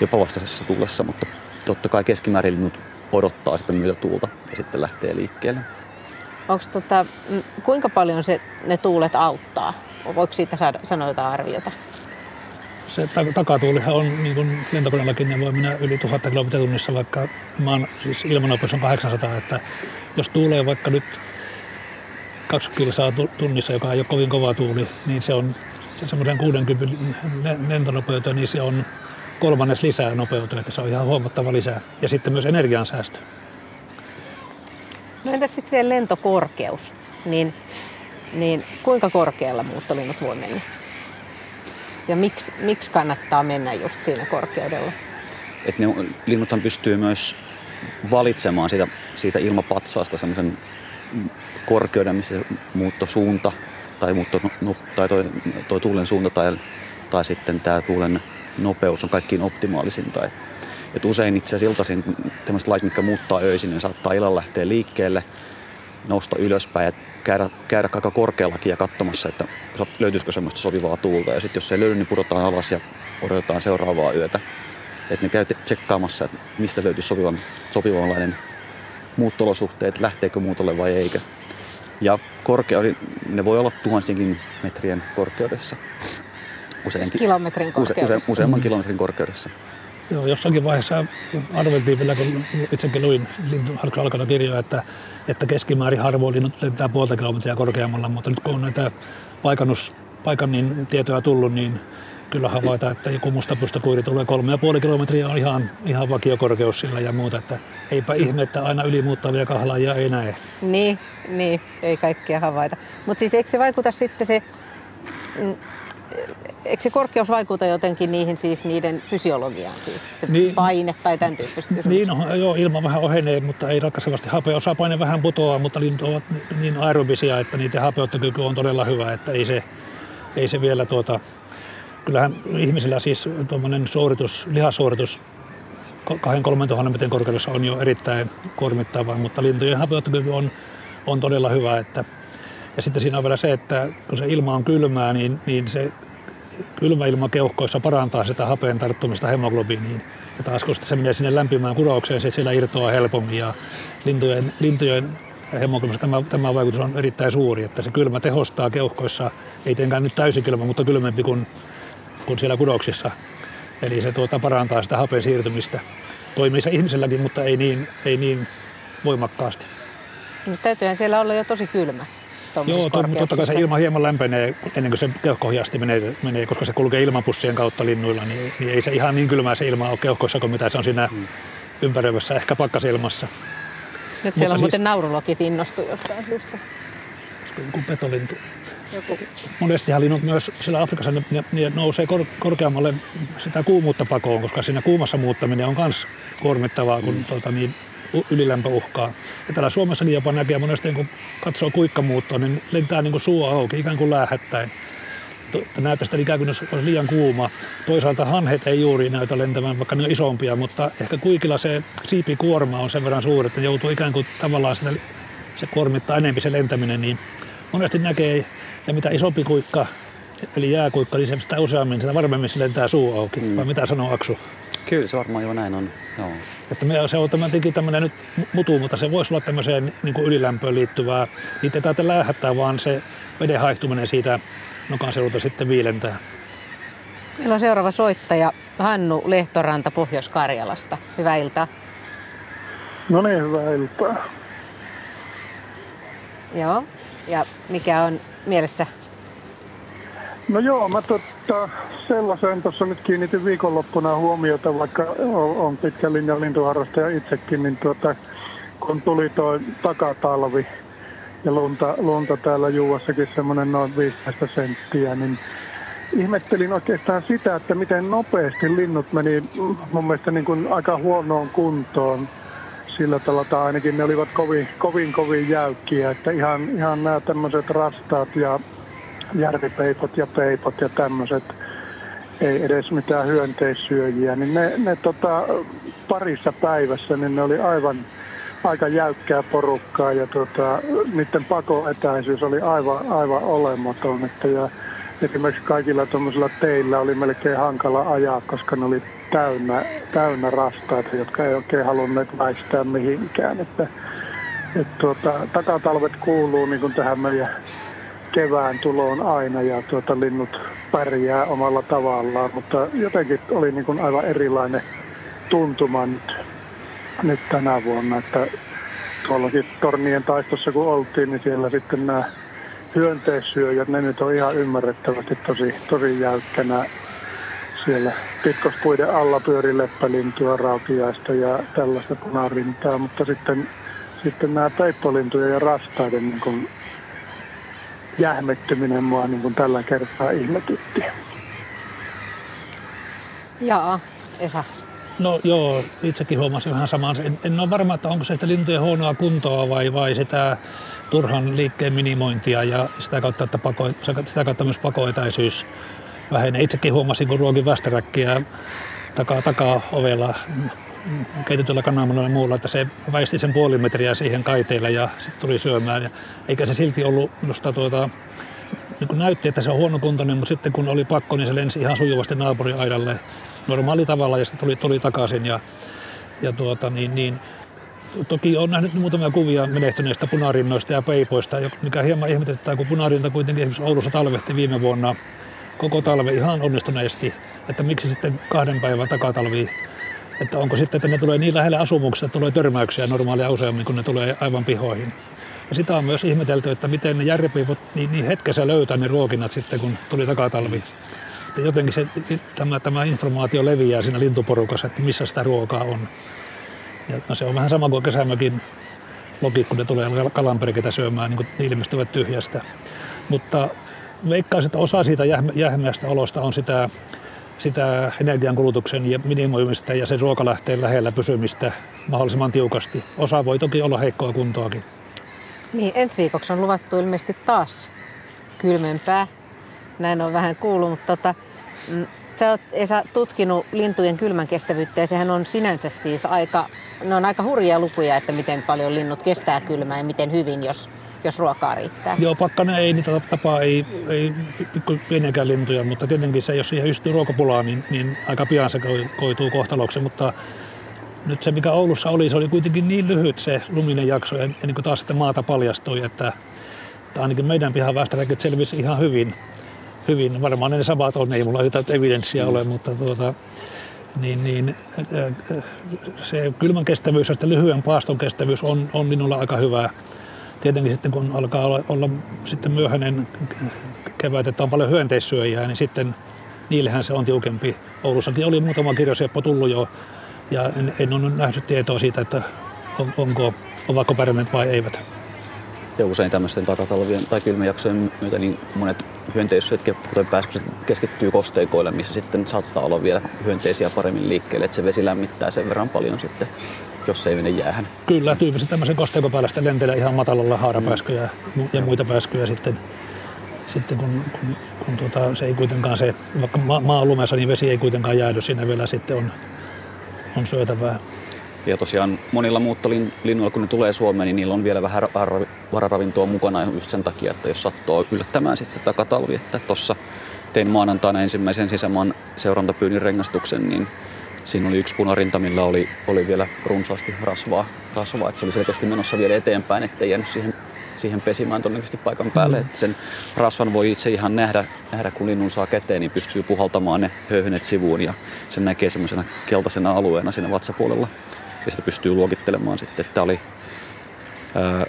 [SPEAKER 2] jopa vastaisessa tuulessa, mutta totta kai keskimäärin linnut odottaa sitä myötätuulta ja sitten lähtee liikkeelle.
[SPEAKER 1] Onks tota, kuinka paljon se, ne tuulet auttaa? Voiko siitä saada, sanoa jotain arviota?
[SPEAKER 3] Se takatuulihan on niin kuin lentokoneellakin, ne voi mennä yli 1000 km tunnissa, vaikka maan siis ilmanopeus on 800, että jos tuulee vaikka nyt 20 kilsaa tunnissa, joka ei ole kovin kova tuuli, niin se on semmoisen 60 lentonopeuteen, niin se on kolmannes lisää nopeutua, että se on ihan huomattava lisää. Ja sitten myös energiansäästö.
[SPEAKER 1] No entäs sitten vielä lentokorkeus? Niin, niin kuinka korkealla muuttolinnut voi mennä? Ja miksi, miksi kannattaa mennä just siinä korkeudella?
[SPEAKER 2] Et ne, linnuthan pystyy myös valitsemaan siitä, siitä ilmapatsaasta semmoisen korkeuden, missä se muuttosuunta tai, muutto, no, tai toi, toi tuulen suunta tai, tai sitten tämä tuulen nopeus on kaikkiin optimaalisinta. Et, et usein itse asiassa iltaisin tämmöiset lait, mitkä muuttaa öisin, niin saattaa illalla lähteä liikkeelle, nousta ylöspäin ja käydä, käydä aika korkeallakin ja katsomassa, että löytyisikö semmoista sopivaa tuulta. Ja sitten jos se ei löydy, niin pudotaan alas ja odotetaan seuraavaa yötä. Että ne käy tsekkaamassa, että mistä löytyy sopivan, sopivanlainen muuttolosuhteet, lähteekö muutolle vai eikö. Ja korkeudi, ne voi olla tuhansinkin metrien korkeudessa.
[SPEAKER 1] Useinkin, siis kilometrin
[SPEAKER 2] korkeudessa. Use, use, useamman kilometrin korkeudessa.
[SPEAKER 3] Joo, jossakin vaiheessa arveltiin vielä, kun itsekin luin Lintuharksen alkana kirjoja, että, että keskimäärin harvoin linnut lentää puolta kilometriä korkeammalla, mutta nyt kun on näitä paikannus, paikan niin tietoja tullut, niin kyllä havaita, että joku mustapystykuiri tulee kolme ja puoli kilometriä on ihan, ihan vakiokorkeus sillä ja muuta, että eipä ihme, että aina ylimuuttavia kahlaajia ei näe.
[SPEAKER 1] Niin, niin ei kaikkia havaita. Mutta siis eikö se vaikuta sitten se, mm, eikö se korkeus vaikuta jotenkin niihin siis niiden fysiologiaan, siis se niin, paine tai tämän tyyppistä
[SPEAKER 3] Niin, no, joo, ilma vähän ohenee, mutta ei ratkaisevasti paine vähän putoaa, mutta linnut ovat niin aerobisia, että niiden hapeuttokyky on todella hyvä, että ei se, ei se vielä tuota, kyllähän ihmisillä siis tuommoinen suoritus, lihasuoritus 2-3 tuhannen metrin korkeudessa on jo erittäin kuormittavaa, mutta lintujen hapeuttokyky on, on todella hyvä. Että, ja sitten siinä on vielä se, että kun se ilma on kylmää, niin, niin se kylmä parantaa sitä hapeen tarttumista hemoglobiiniin. Ja taas kun se menee sinne lämpimään kudaukseen, se siellä irtoaa helpommin ja lintujen, lintujen hemoglobinissa tämä, tämä vaikutus on erittäin suuri, että se kylmä tehostaa keuhkoissa, ei tietenkään nyt täysikylmä, mutta kylmempi kuin kuin siellä kudoksissa. Eli se tuota, parantaa sitä hapen siirtymistä. Toimii se ihmiselläkin, mutta ei niin, ei niin voimakkaasti.
[SPEAKER 1] Mutta täytyyhän siellä olla jo tosi kylmä.
[SPEAKER 3] Joo, to, totta kai se ilma hieman lämpenee ennen kuin se keuhkohiasti menee, menee, koska se kulkee ilmapussien kautta linnuilla, niin, niin ei se ihan niin kylmää se ilma ole keuhkoissa kuin mitä se on siinä hmm. ympäröivässä, ehkä pakkasilmassa.
[SPEAKER 1] Nyt siellä on siis, muuten naurulokit innostu jostain syystä.
[SPEAKER 3] Olisiko joku petolintu? Joku. Monestihan linnut myös siellä Afrikassa ne, ne, ne nousee kor, korkeammalle sitä kuumuutta pakoon, koska siinä kuumassa muuttaminen on myös kuormittavaa, kun mm. tuota, niin, ylilämpö uhkaa. Ja täällä Suomessakin jopa näkee monesti, kun katsoo kuikkamuuttoa, niin lentää niin kuin suu auki, ikään kuin läähättäen. Näyttää sitä ikään kuin olisi liian kuuma. Toisaalta hanhet ei juuri näytä lentämään, vaikka ne on isompia, mutta ehkä kuikilla se siipikuorma on sen verran suuri, että joutuu ikään kuin tavallaan sitä, se kuormittaa enemmän se lentäminen, niin monesti näkee ja mitä isompi kuikka, eli jääkuikka, niin sitä useammin, sitä varmemmin se lentää suu auki. Mm. Vai mitä sanoo Aksu?
[SPEAKER 2] Kyllä se varmaan jo näin on. Joo.
[SPEAKER 3] Että me, se on tämä tämmöinen nyt mutu, mutta se voisi olla tämmöiseen niin kuin ylilämpöön liittyvää. Niitä ei taita lähettää, vaan se veden haihtuminen siitä nokan seudulta sitten viilentää.
[SPEAKER 1] Meillä on seuraava soittaja Hannu Lehtoranta Pohjois-Karjalasta. Hyvää iltaa.
[SPEAKER 8] No niin, hyvää iltaa.
[SPEAKER 1] Joo, ja mikä on mielessä?
[SPEAKER 8] No joo, mä totta, sellaiseen tuossa nyt kiinnitin viikonloppuna huomiota, vaikka on pitkän linjan lintuharrastaja itsekin, niin tuota, kun tuli tuo takatalvi ja lunta, lunta täällä Juuassakin semmoinen noin 15 senttiä, niin ihmettelin oikeastaan sitä, että miten nopeasti linnut meni mun mielestä niin kuin aika huonoon kuntoon sillä tavalla, tai ainakin ne olivat kovin, kovin, kovin jäykkiä, että ihan, ihan nämä tämmöiset rastaat ja järvipeipot ja peipot ja tämmöiset, ei edes mitään hyönteissyöjiä, niin ne, ne tota, parissa päivässä niin ne oli aivan aika jäykkää porukkaa ja tota, niiden pakoetäisyys oli aivan, aivan olematon. Että ja esimerkiksi kaikilla tuommoisilla teillä oli melkein hankala ajaa, koska ne oli täynnä, täynnä rastaita, jotka ei oikein halunneet väistää mihinkään. Että, et tuota, takatalvet kuuluu niin kuin tähän meidän kevään tuloon aina ja tuota, linnut pärjää omalla tavallaan, mutta jotenkin oli niin kuin aivan erilainen tuntuma nyt, nyt tänä vuonna, että tuollakin tornien taistossa kun oltiin, niin siellä sitten nämä hyönteissyöjät, ne nyt on ihan ymmärrettävästi tosi, tosi jäykkänä siellä pitkospuiden alla pyöri leppälintua, rautiaista ja tällaista punarintaa, mutta sitten, sitten nämä peippolintuja ja rastaiden niin kuin jähmettyminen mua niin kuin tällä kertaa ihmetytti.
[SPEAKER 1] Joo, Esa.
[SPEAKER 3] No joo, itsekin huomasin vähän samaa. En, en ole varma, että onko se sitä lintujen huonoa kuntoa vai, vai sitä turhan liikkeen minimointia ja sitä kautta, että pako, sitä kautta myös pakoetäisyys vähenee. Itsekin huomasin, kun ruokin västäräkkiä takaa, takaa ovella keitetyllä kananmunalla ja muulla, että se väisti sen puoli metriä siihen kaiteelle ja sitten tuli syömään. Ja eikä se silti ollut minusta tuota, niin kuin näytti, että se on huonokuntoinen, mutta sitten kun oli pakko, niin se lensi ihan sujuvasti naapuriaidalle normaali tavalla ja sitten tuli, tuli takaisin. Ja, ja tuota, niin, niin, toki on nähnyt muutamia kuvia menehtyneistä punarinnoista ja peipoista, mikä hieman ihmetyttää, kun punarinta kuitenkin esimerkiksi Oulussa talvehti viime vuonna koko talve ihan onnistuneesti, että miksi sitten kahden päivän takatalvi että onko sitten, että ne tulee niin lähelle asumuksia, että tulee törmäyksiä normaalia useammin, kun ne tulee aivan pihoihin. Ja sitä on myös ihmetelty, että miten ne järvipiivot niin, niin hetkessä löytää ne ruokinnat sitten, kun tuli takatalvi. Että jotenkin se, tämä, tämä informaatio leviää siinä lintuporukassa, että missä sitä ruokaa on. Ja no se on vähän sama kuin kesämökin logit, kun ne tulee kalanperkeitä syömään, niin kuin ne ilmestyvät tyhjästä. Mutta veikkaisin, että osa siitä jähmeästä olosta on sitä sitä energiankulutuksen ja minimoimista ja sen ruokalähteen lähellä pysymistä mahdollisimman tiukasti. Osa voi toki olla heikkoa kuntoakin.
[SPEAKER 1] Niin, ensi viikoksi on luvattu ilmeisesti taas kylmempää. Näin on vähän kuullut, mutta tota, mm, sä oot Esa tutkinut lintujen kylmän kestävyyttä ja sehän on sinänsä siis aika, ne on aika hurjia lukuja, että miten paljon linnut kestää kylmää ja miten hyvin, jos jos ruokaa riittää.
[SPEAKER 3] Joo, pakkana ei niitä tapaa, ei, ei pieniäkään lintuja, mutta tietenkin se, jos siihen ystyy ruokapulaan, niin, niin aika pian se koituu kohtaloksi, mutta nyt se, mikä Oulussa oli, se oli kuitenkin niin lyhyt se luminen jakso, ja, ja niin kuin taas sitten maata paljastui, että, että ainakin meidän pihan väestöräkit selvisi ihan hyvin. hyvin. Varmaan ne samat on, ei mulla sitä evidenssiä ole, mutta tuota, niin, niin se kylmän kestävyys ja lyhyen paaston kestävyys on, on minulla aika hyvä tietenkin sitten kun alkaa olla, olla sitten myöhäinen kevät, että on paljon hyönteissyöjää, niin sitten niillehän se on tiukempi. Oulussakin oli muutama kirjoseppo tullut jo ja en, en ole nähnyt tietoa siitä, että on, onko, ovatko pärjänneet vai eivät.
[SPEAKER 2] Ja usein tämmöisten takatalvien tai kylmäjaksojen myötä niin monet hyönteissyöt, kuten pääskykset, keskittyy kosteikoille, missä sitten saattaa olla vielä hyönteisiä paremmin liikkeelle, että se vesi lämmittää sen verran paljon sitten jos ei mene jäähän.
[SPEAKER 3] Kyllä, tyypillisesti tämmöisen kosteikon päällä sitten lentelee ihan matalalla haarapääskyjä mm. ja muita pääskyjä sitten, sitten kun, kun, kun tuota, se ei kuitenkaan se, vaikka ma- maa on lumessa, niin vesi ei kuitenkaan jäädy sinne vielä sitten on, on syötävää.
[SPEAKER 2] Ja tosiaan monilla muuttolinnuilla, kun ne tulee Suomeen, niin niillä on vielä vähän vararavintoa mukana just sen takia, että jos sattuu yllättämään sitten takatalvi, että tuossa tein maanantaina ensimmäisen sisämaan seurantapyynnin rengastuksen, niin siinä oli yksi punarinta, millä oli, oli vielä runsaasti rasvaa, rasvaa että se oli selkeästi menossa vielä eteenpäin, ettei jäänyt siihen, siihen pesimään todennäköisesti paikan päälle. Mm. Että sen rasvan voi itse ihan nähdä, nähdä, kun linnun saa käteen, niin pystyy puhaltamaan ne höyhenet sivuun ja sen näkee semmoisena keltaisena alueena siinä vatsapuolella. Ja sitä pystyy luokittelemaan sitten, että tämä oli ää,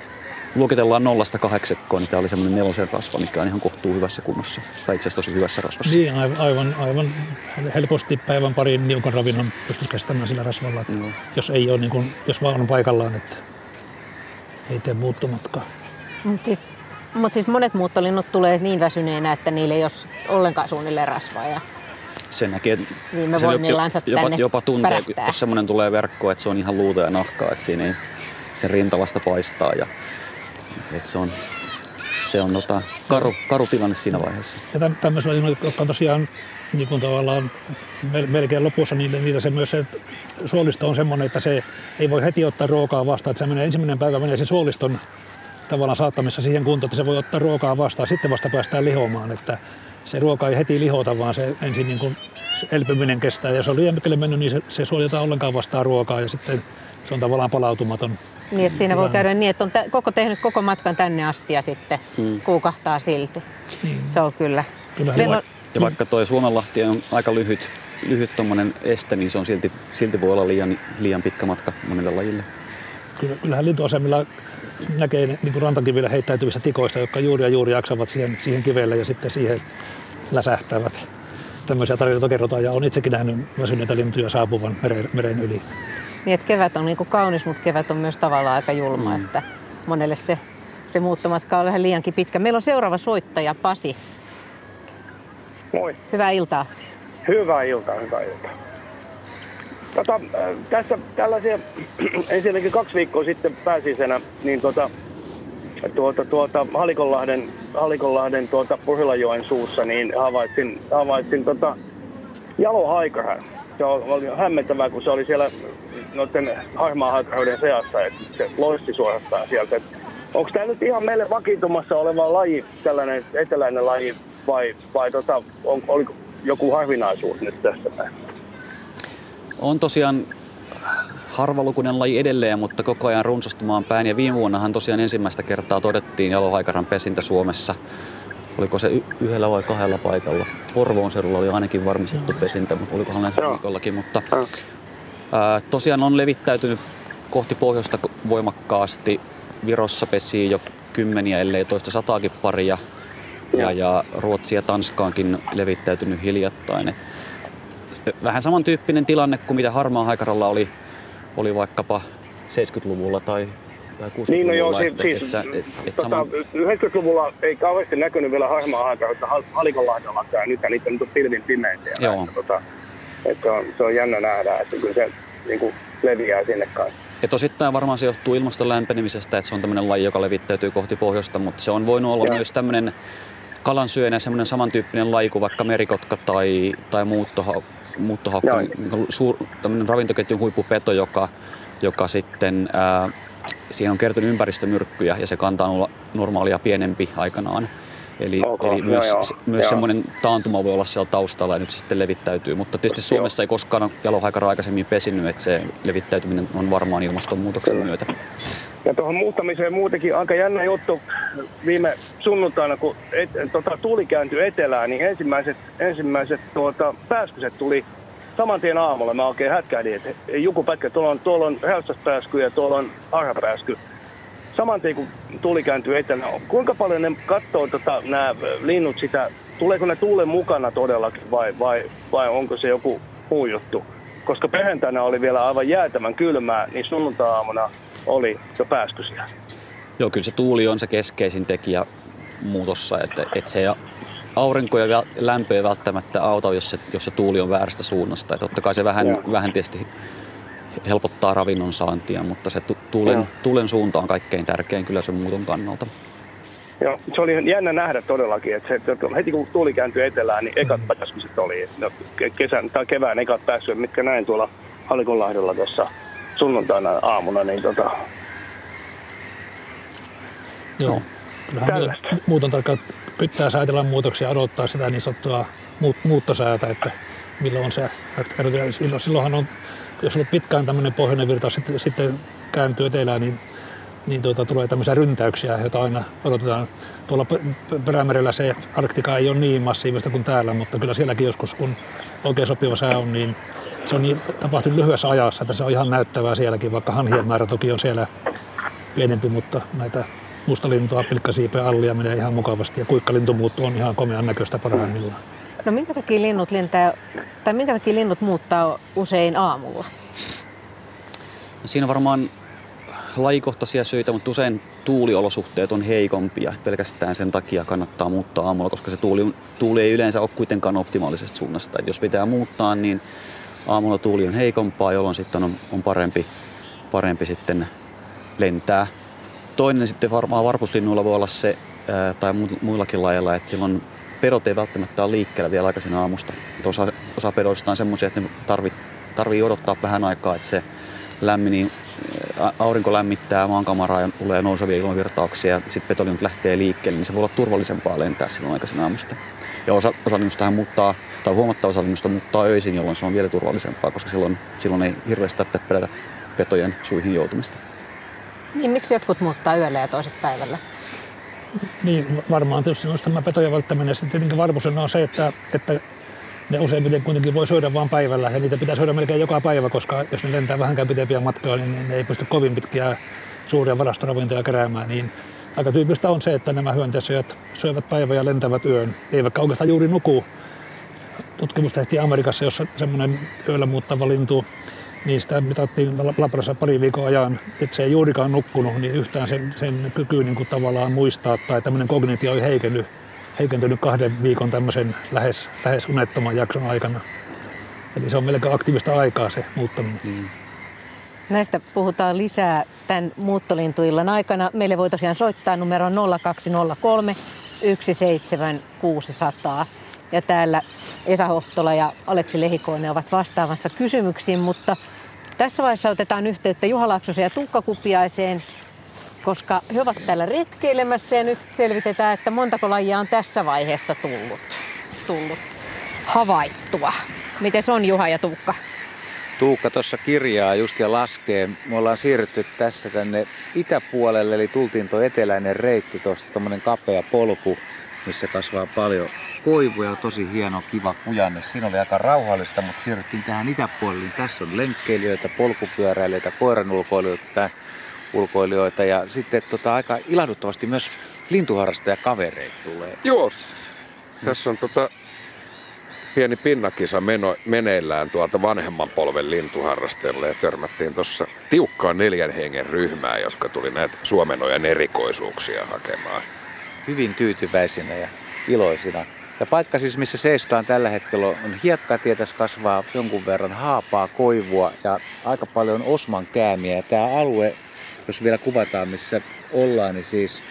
[SPEAKER 2] luokitellaan nollasta kahdeksikkoon, niin tämä oli semmoinen nelosen rasva, mikä on ihan kohtuu hyvässä kunnossa. Tai itse asiassa tosi hyvässä rasvassa.
[SPEAKER 3] Niin, aivan, aivan helposti päivän parin niukan ravinnon pystyisi kestämään sillä rasvalla. Että no. Jos ei ole, niin kuin, jos vaan on paikallaan, että ei tee muuttomatkaa.
[SPEAKER 1] Mutta siis, mut siis monet muuttolinnut tulee niin väsyneenä, että niille ei ole ollenkaan suunnilleen rasvaa. Ja
[SPEAKER 2] se näkee,
[SPEAKER 1] viime se voimillansa
[SPEAKER 2] jopa,
[SPEAKER 1] tänne
[SPEAKER 2] jopa tuntee, pärähtää. jos semmoinen tulee verkkoon, että se on ihan luuta ja nahkaa, että siinä ei sen rintalasta paistaa. Ja et se on, se on tota, karu, karu tilanne siinä vaiheessa.
[SPEAKER 3] Ja tämmöisellä, jotka on tosiaan niin kuin tavallaan melkein lopussa, niin niillä se myös se suolisto on semmoinen, että se ei voi heti ottaa ruokaa vastaan. Että se menee, ensimmäinen päivä menee se suoliston tavallaan saattamissa siihen kuntoon, että se voi ottaa ruokaa vastaan. Sitten vasta päästään lihomaan, että se ruoka ei heti lihota, vaan se ensin niin kuin elpyminen kestää. Ja jos on liian mennyt, niin se, se suojelta ollenkaan vastaan ruokaa ja sitten se on tavallaan palautumaton
[SPEAKER 1] niin, että siinä voi käydä niin, että on koko tehnyt koko matkan tänne asti ja sitten mm. kuukahtaa silti. Mm. Se on kyllä. kyllä
[SPEAKER 2] ja, on... ja vaikka tuo Suomenlahti on aika lyhyt, lyhyt este, niin se on silti, silti voi olla liian, liian pitkä matka monelle lajille.
[SPEAKER 3] Kyllä, kyllähän lintuasemilla näkee niin kuin rantakivillä heittäytyvissä tikoista, jotka juuri ja juuri jaksavat siihen, siihen kivelle ja sitten siihen läsähtävät. Tämmöisiä tarinoita kerrotaan ja on itsekin nähnyt väsyneitä lintuja saapuvan meren, meren yli.
[SPEAKER 1] Niin, että kevät on niin kuin kaunis, mutta kevät on myös tavallaan aika julma, mm. että monelle se, se muuttomatka on vähän liiankin pitkä. Meillä on seuraava soittaja, Pasi.
[SPEAKER 9] Moi.
[SPEAKER 1] Hyvää iltaa.
[SPEAKER 9] Hyvää iltaa, hyvää iltaa. Tota, äh, tässä tällaisia, ensinnäkin kaksi viikkoa sitten pääsisenä, niin tota, tuota, tuota, Halikonlahden, Halikonlahden tuota, Pohjolajoen suussa, niin havaitsin, havaitsin tota, jalohaikaran. Se oli hämmentävää, kun se oli siellä noiden harmaahaikaroiden seassa, että se loisti suorastaan sieltä. Onko tämä nyt ihan meille vakiintumassa oleva laji, tällainen eteläinen laji, vai, vai tota, on, oliko joku harvinaisuus nyt tässä näin?
[SPEAKER 2] on tosiaan harvalukuinen laji edelleen, mutta koko ajan runsastumaan päin. Ja viime vuonnahan tosiaan ensimmäistä kertaa todettiin jalohaikaran pesintä Suomessa. Oliko se y- yhdellä vai kahdella paikalla? Porvoon seudulla oli ainakin varmistettu pesintä, mutta olikohan viikollakin. Mutta ää, tosiaan on levittäytynyt kohti pohjoista voimakkaasti. Virossa pesii jo kymmeniä, ellei toista sataakin paria. Ja, ja Ruotsi ja Tanskaankin levittäytynyt hiljattain. Et vähän samantyyppinen tilanne kuin mitä harmaa haikaralla oli, oli vaikkapa 70-luvulla tai, tai 60-luvulla.
[SPEAKER 9] Niin, no joo,
[SPEAKER 2] että,
[SPEAKER 9] siis,
[SPEAKER 2] et sä- et, et
[SPEAKER 9] tota,
[SPEAKER 2] sama,
[SPEAKER 9] 90-luvulla ei kauheasti näkynyt vielä harmaa aikaa, että Hal- Halikonlahdella ja nythän niitä nyt on pilvin pimeitä.
[SPEAKER 2] Joo.
[SPEAKER 9] Että, tota, että se, on, se on jännä nähdä, että kyllä se niin kuin leviää sinne kanssa.
[SPEAKER 2] Et osittain varmaan se johtuu ilmaston lämpenemisestä, että se on tämmöinen laji, joka levittäytyy kohti pohjoista, mutta se on voinut olla
[SPEAKER 9] Joo.
[SPEAKER 2] myös tämmöinen kalansyöjä, semmoinen samantyyppinen laji kuin vaikka merikotka tai, tai muuttoha, muuttohaukka, niin suur, tämmöinen ravintoketjun huippupeto, joka, joka sitten, ää, siihen on kertynyt ympäristömyrkkyjä ja se kanta on olla normaalia pienempi aikanaan. Eli,
[SPEAKER 9] Ok,
[SPEAKER 2] eli
[SPEAKER 9] joo,
[SPEAKER 2] myös,
[SPEAKER 9] joo,
[SPEAKER 2] myös
[SPEAKER 9] joo.
[SPEAKER 2] semmoinen taantuma voi olla siellä taustalla ja nyt se sitten levittäytyy. Mutta tietysti Suomessa ei koskaan ole jalohaikara aikaisemmin pesinyt, että se levittäytyminen on varmaan ilmastonmuutoksen myötä.
[SPEAKER 9] Ja tuohon muuttamiseen muutenkin aika jännä juttu viime sunnuntaina, kun et, tota, tuuli kääntyi etelään, niin ensimmäiset, ensimmäiset tuota, pääskyset tuli saman tien aamulla. Mä oikein hätkähdin, että joku pätkä, tuolla on, tuolla on hälsäspääsky ja tuolla on harhapääsky. Saman tien kun tuuli kääntyy etelään, kuinka paljon ne katsoo tota, nämä linnut sitä, tuleeko ne tuulen mukana todellakin vai, vai, vai onko se joku muu juttu? Koska perjantaina oli vielä aivan jäätävän kylmää, niin sunnuntai-aamuna oli jo pääskysiä.
[SPEAKER 2] Joo, kyllä se tuuli on se keskeisin tekijä muutossa, että, että se aurinko ja lämpö ei välttämättä auta, jos se, jos se tuuli on väärästä suunnasta. Että totta kai se vähän,
[SPEAKER 9] Joo.
[SPEAKER 2] vähän tietysti helpottaa ravinnon saantia, mutta se tu- tuulen,
[SPEAKER 9] Joo.
[SPEAKER 2] tuulen suunta on kaikkein tärkein kyllä sen muuton kannalta.
[SPEAKER 9] Joo, se oli jännä nähdä todellakin, että, se, että heti kun tuuli kääntyi etelään, niin ekat pääskyset oli. No, ke- kesän tai kevään ekat pääskyset, mitkä näin tuolla Halikonlahdella tuossa sunnuntaina aamuna, niin tota,
[SPEAKER 3] Joo. Kyllähän
[SPEAKER 9] Tällaista.
[SPEAKER 3] muuten, muuton tarkkaan pitää säätellä muutoksia ja odottaa sitä niin sanottua muut, muuttosäätä, että milloin se silloinhan on, jos on pitkään tämmöinen pohjoinen virta, sitten, sitten kääntyy etelään, niin, niin tuota, tulee tämmöisiä ryntäyksiä, joita aina odotetaan. Tuolla perämerellä se Arktika ei ole niin massiivista kuin täällä, mutta kyllä sielläkin joskus, kun oikein sopiva sää on, niin se on niin tapahtunut lyhyessä ajassa, että se on ihan näyttävää sielläkin, vaikka hanhien määrä toki on siellä pienempi, mutta näitä mustalintua, pilkkasiipeä, allia menee ihan mukavasti ja kuikkalintomuutto on ihan komean näköistä parhaimmillaan.
[SPEAKER 1] No minkä takia linnut lentää, tai minkä takia linnut muuttaa usein aamulla?
[SPEAKER 2] Siinä on varmaan lajikohtaisia syitä, mutta usein tuuliolosuhteet on heikompia. Pelkästään sen takia kannattaa muuttaa aamulla, koska se tuuli, tuuli ei yleensä ole kuitenkaan optimaalisesta suunnasta. Et jos pitää muuttaa, niin aamulla tuuli on heikompaa, jolloin sitten on, on parempi, parempi sitten lentää. Toinen sitten varmaan varpuslinnuilla voi olla se, tai mu- muillakin lajeilla, että silloin pedot ei välttämättä ole liikkeellä vielä aikaisin aamusta. Et osa, osa pedoista on semmoisia, että ne tarvii, tarvii odottaa vähän aikaa, että se lämmin, ä, aurinko lämmittää maankamaraa ja tulee nousevia ilmavirtauksia ja sitten petolinnut lähtee liikkeelle, niin se voi olla turvallisempaa lentää silloin aikaisin aamusta. Ja osa, osa linnustahan muuttaa, tai huomattava osa linnusta muuttaa öisin, jolloin se on vielä turvallisempaa, koska silloin, silloin ei hirveästi tarvitse pelätä petojen suihin joutumista.
[SPEAKER 1] Niin miksi jotkut muuttaa yöllä ja toiset päivällä?
[SPEAKER 3] Niin, varmaan tietysti olisi tämä petojen välttäminen. Sitten tietenkin varmuusena on se, että, että ne useimmiten kuitenkin voi syödä vain päivällä ja niitä pitää syödä melkein joka päivä, koska jos ne lentää vähänkään pitempiä matkoja, niin ne ei pysty kovin pitkiä suuria varastoravintoja keräämään. Niin aika tyypistä on se, että nämä hyönteissyöt syövät päivän ja lentävät yön, eivätkä oikeastaan juuri nuku. Tutkimus tehtiin Amerikassa, jossa semmoinen yöllä muuttava lintu, niin sitä mitattiin labrassa pari viikon ajan, että se ei juurikaan nukkunut, niin yhtään sen, sen kyky niin kuin tavallaan muistaa tai tämmöinen kognitio ei heikennyt, heikentynyt kahden viikon tämmöisen lähes, lähes unettoman jakson aikana. Eli se on melko aktiivista aikaa se muuttaminen. Mm.
[SPEAKER 1] Näistä puhutaan lisää tämän muuttolintuillan aikana. Meille voi tosiaan soittaa numero 0203 17600. Ja täällä Esa Hohtola ja Aleksi Lehikoinen ovat vastaamassa kysymyksiin, mutta tässä vaiheessa otetaan yhteyttä Juha Laaksosen ja Tuukka Kupiaiseen, koska he ovat täällä retkeilemässä ja nyt selvitetään, että montako lajia on tässä vaiheessa tullut, tullut havaittua. Miten se on Juha ja Tuukka?
[SPEAKER 4] Tuukka tuossa kirjaa just ja laskee. Me ollaan siirrytty tässä tänne itäpuolelle, eli tultiin tuo eteläinen reitti tuosta, tuommoinen kapea polku, missä kasvaa paljon koivuja, tosi hieno, kiva kujanne. Siinä oli aika rauhallista, mutta siirryttiin tähän itäpuolelle. Niin tässä on lenkkeilijöitä, polkupyöräilijöitä, koiranulkoilijoita, ulkoilijoita ja sitten tota, aika ilahduttavasti myös lintuharrastajakavereita tulee.
[SPEAKER 5] Joo, tässä on tota pieni pinnakisa meno, meneillään tuolta vanhemman polven lintuharrastajille ja törmättiin tuossa tiukkaan neljän hengen ryhmää, jotka tuli näitä Suomenojan erikoisuuksia hakemaan.
[SPEAKER 4] Hyvin tyytyväisinä ja iloisina. Ja paikka siis, missä seistaan tällä hetkellä on hiekkatie, tässä kasvaa jonkun verran haapaa, koivua ja aika paljon osman käämiä. Ja tämä alue, jos vielä kuvataan missä ollaan, niin siis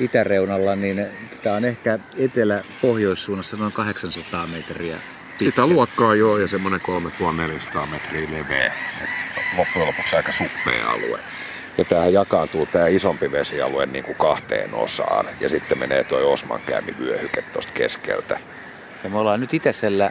[SPEAKER 4] itäreunalla, niin tämä on ehkä etelä-pohjoissuunnassa noin 800 metriä pitkä.
[SPEAKER 5] Sitä luokkaa joo ja semmoinen 3400 metriä leveä. Loppujen lopuksi aika suppea alue. Ja tämähän jakaantuu tämä isompi vesialue niin kuin kahteen osaan. Ja sitten menee tuo Osmankäymi vyöhyke tuosta keskeltä.
[SPEAKER 4] Ja me ollaan nyt itäisellä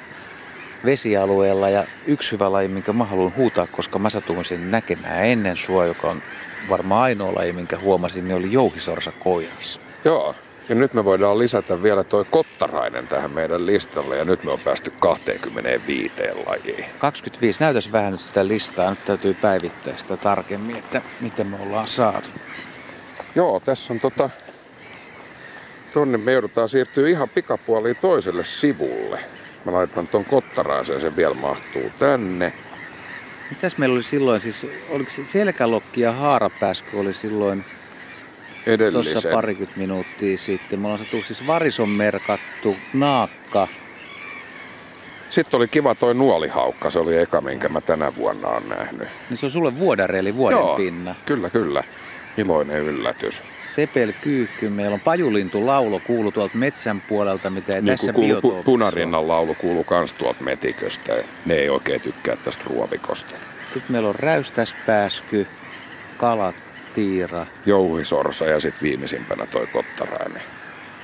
[SPEAKER 4] vesialueella ja yksi hyvä laji, minkä mä haluan huutaa, koska mä satuin sen näkemään ennen sua, joka on varmaan ainoa laji, minkä huomasin, niin oli jouhisorsa koiras.
[SPEAKER 5] Joo, ja nyt me voidaan lisätä vielä toi kottarainen tähän meidän listalle ja nyt me on päästy 25 lajiin.
[SPEAKER 4] 25, näytäisi vähän nyt sitä listaa, nyt täytyy päivittää sitä tarkemmin, että miten me ollaan saatu.
[SPEAKER 5] Joo, tässä on tota... Tonne me joudutaan siirtyä ihan pikapuoliin toiselle sivulle. Mä laitan ton kottaraisen, se vielä mahtuu tänne.
[SPEAKER 4] Mitäs meillä oli silloin, siis oliko se selkälokki ja haarapääskö oli silloin
[SPEAKER 5] Edellisen.
[SPEAKER 4] tuossa parikymmentä minuuttia sitten. Me ollaan saatu siis varison merkattu naakka.
[SPEAKER 5] Sitten oli kiva toi nuolihaukka, se oli eka, minkä mä tänä vuonna on nähnyt.
[SPEAKER 4] Niin se on sulle vuodare, eli vuoden
[SPEAKER 5] Joo,
[SPEAKER 4] pinna.
[SPEAKER 5] Kyllä, kyllä. Iloinen yllätys.
[SPEAKER 4] Sepel kyyhky, meillä on pajulintu laulo kuulu tuolta metsän puolelta, mitä ei
[SPEAKER 5] Niin
[SPEAKER 4] tässä
[SPEAKER 5] kuulu, pu- punarinnan laulu kuuluu kans tuolta metiköstä. Ne ei oikein tykkää tästä ruovikosta.
[SPEAKER 4] Sitten meillä on räystäspääsky, kalat, tiira.
[SPEAKER 5] Jouhisorsa ja sitten viimeisimpänä toi kottarainen.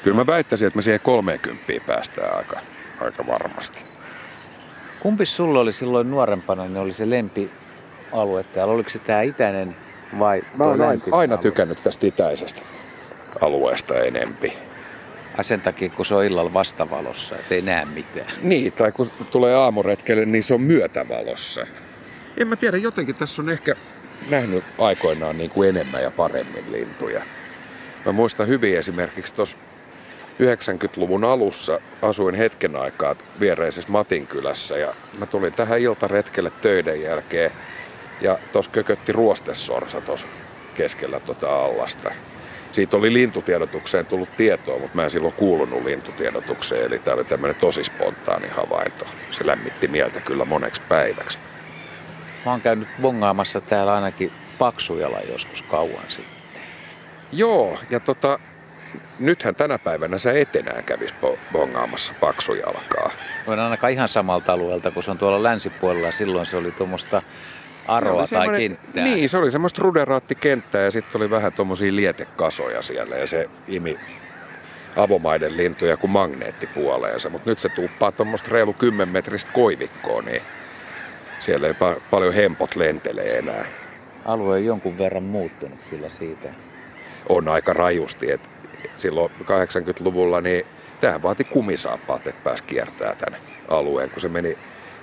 [SPEAKER 5] Kyllä mä väittäisin, että me siihen 30 päästään aika, aika varmasti.
[SPEAKER 4] Kumpi sulla oli silloin nuorempana, niin oli se lempialue täällä? Oliko se tämä itäinen vai
[SPEAKER 5] Mä oon aina, aina
[SPEAKER 4] alue?
[SPEAKER 5] tykännyt tästä itäisestä alueesta enempi.
[SPEAKER 4] Ai sen takia, kun se on illalla vastavalossa, että ei näe mitään.
[SPEAKER 5] Niin, tai kun tulee aamuretkelle, niin se on myötävalossa. En mä tiedä, jotenkin tässä on ehkä nähnyt aikoinaan niin kuin enemmän ja paremmin lintuja. Mä muistan hyvin esimerkiksi tuossa 90-luvun alussa asuin hetken aikaa viereisessä Matinkylässä ja mä tulin tähän iltaretkelle töiden jälkeen ja tuossa kökötti ruostesorsa tuossa keskellä tota allasta. Siitä oli lintutiedotukseen tullut tietoa, mutta mä en silloin kuulunut lintutiedotukseen, eli tämä oli tämmöinen tosi spontaani havainto. Se lämmitti mieltä kyllä moneksi päiväksi.
[SPEAKER 4] Mä oon käynyt bongaamassa täällä ainakin paksujalla joskus kauan sitten.
[SPEAKER 5] Joo, ja tota, nythän tänä päivänä sä et enää kävis bo- bongaamassa paksujalkaa.
[SPEAKER 4] Olen ainakaan ihan samalta alueelta, kun se on tuolla länsipuolella. Silloin se oli tuommoista
[SPEAKER 5] Se
[SPEAKER 4] aroa
[SPEAKER 5] oli
[SPEAKER 4] tai kenttää.
[SPEAKER 5] Niin, se oli semmoista ruderaattikenttää ja sitten oli vähän tommosia lietekasoja siellä ja se imi avomaiden lintuja kuin magneettipuoleensa. Mutta nyt se tuuppaa tuommoista reilu 10 metristä koivikkoa, niin siellä ei pa- paljon hempot lentelee enää.
[SPEAKER 4] Alue on jonkun verran muuttunut kyllä siitä.
[SPEAKER 5] On aika rajusti, että silloin 80-luvulla niin tähän vaati kumisaappaat, että pääsi kiertää tänne alueen, kun se meni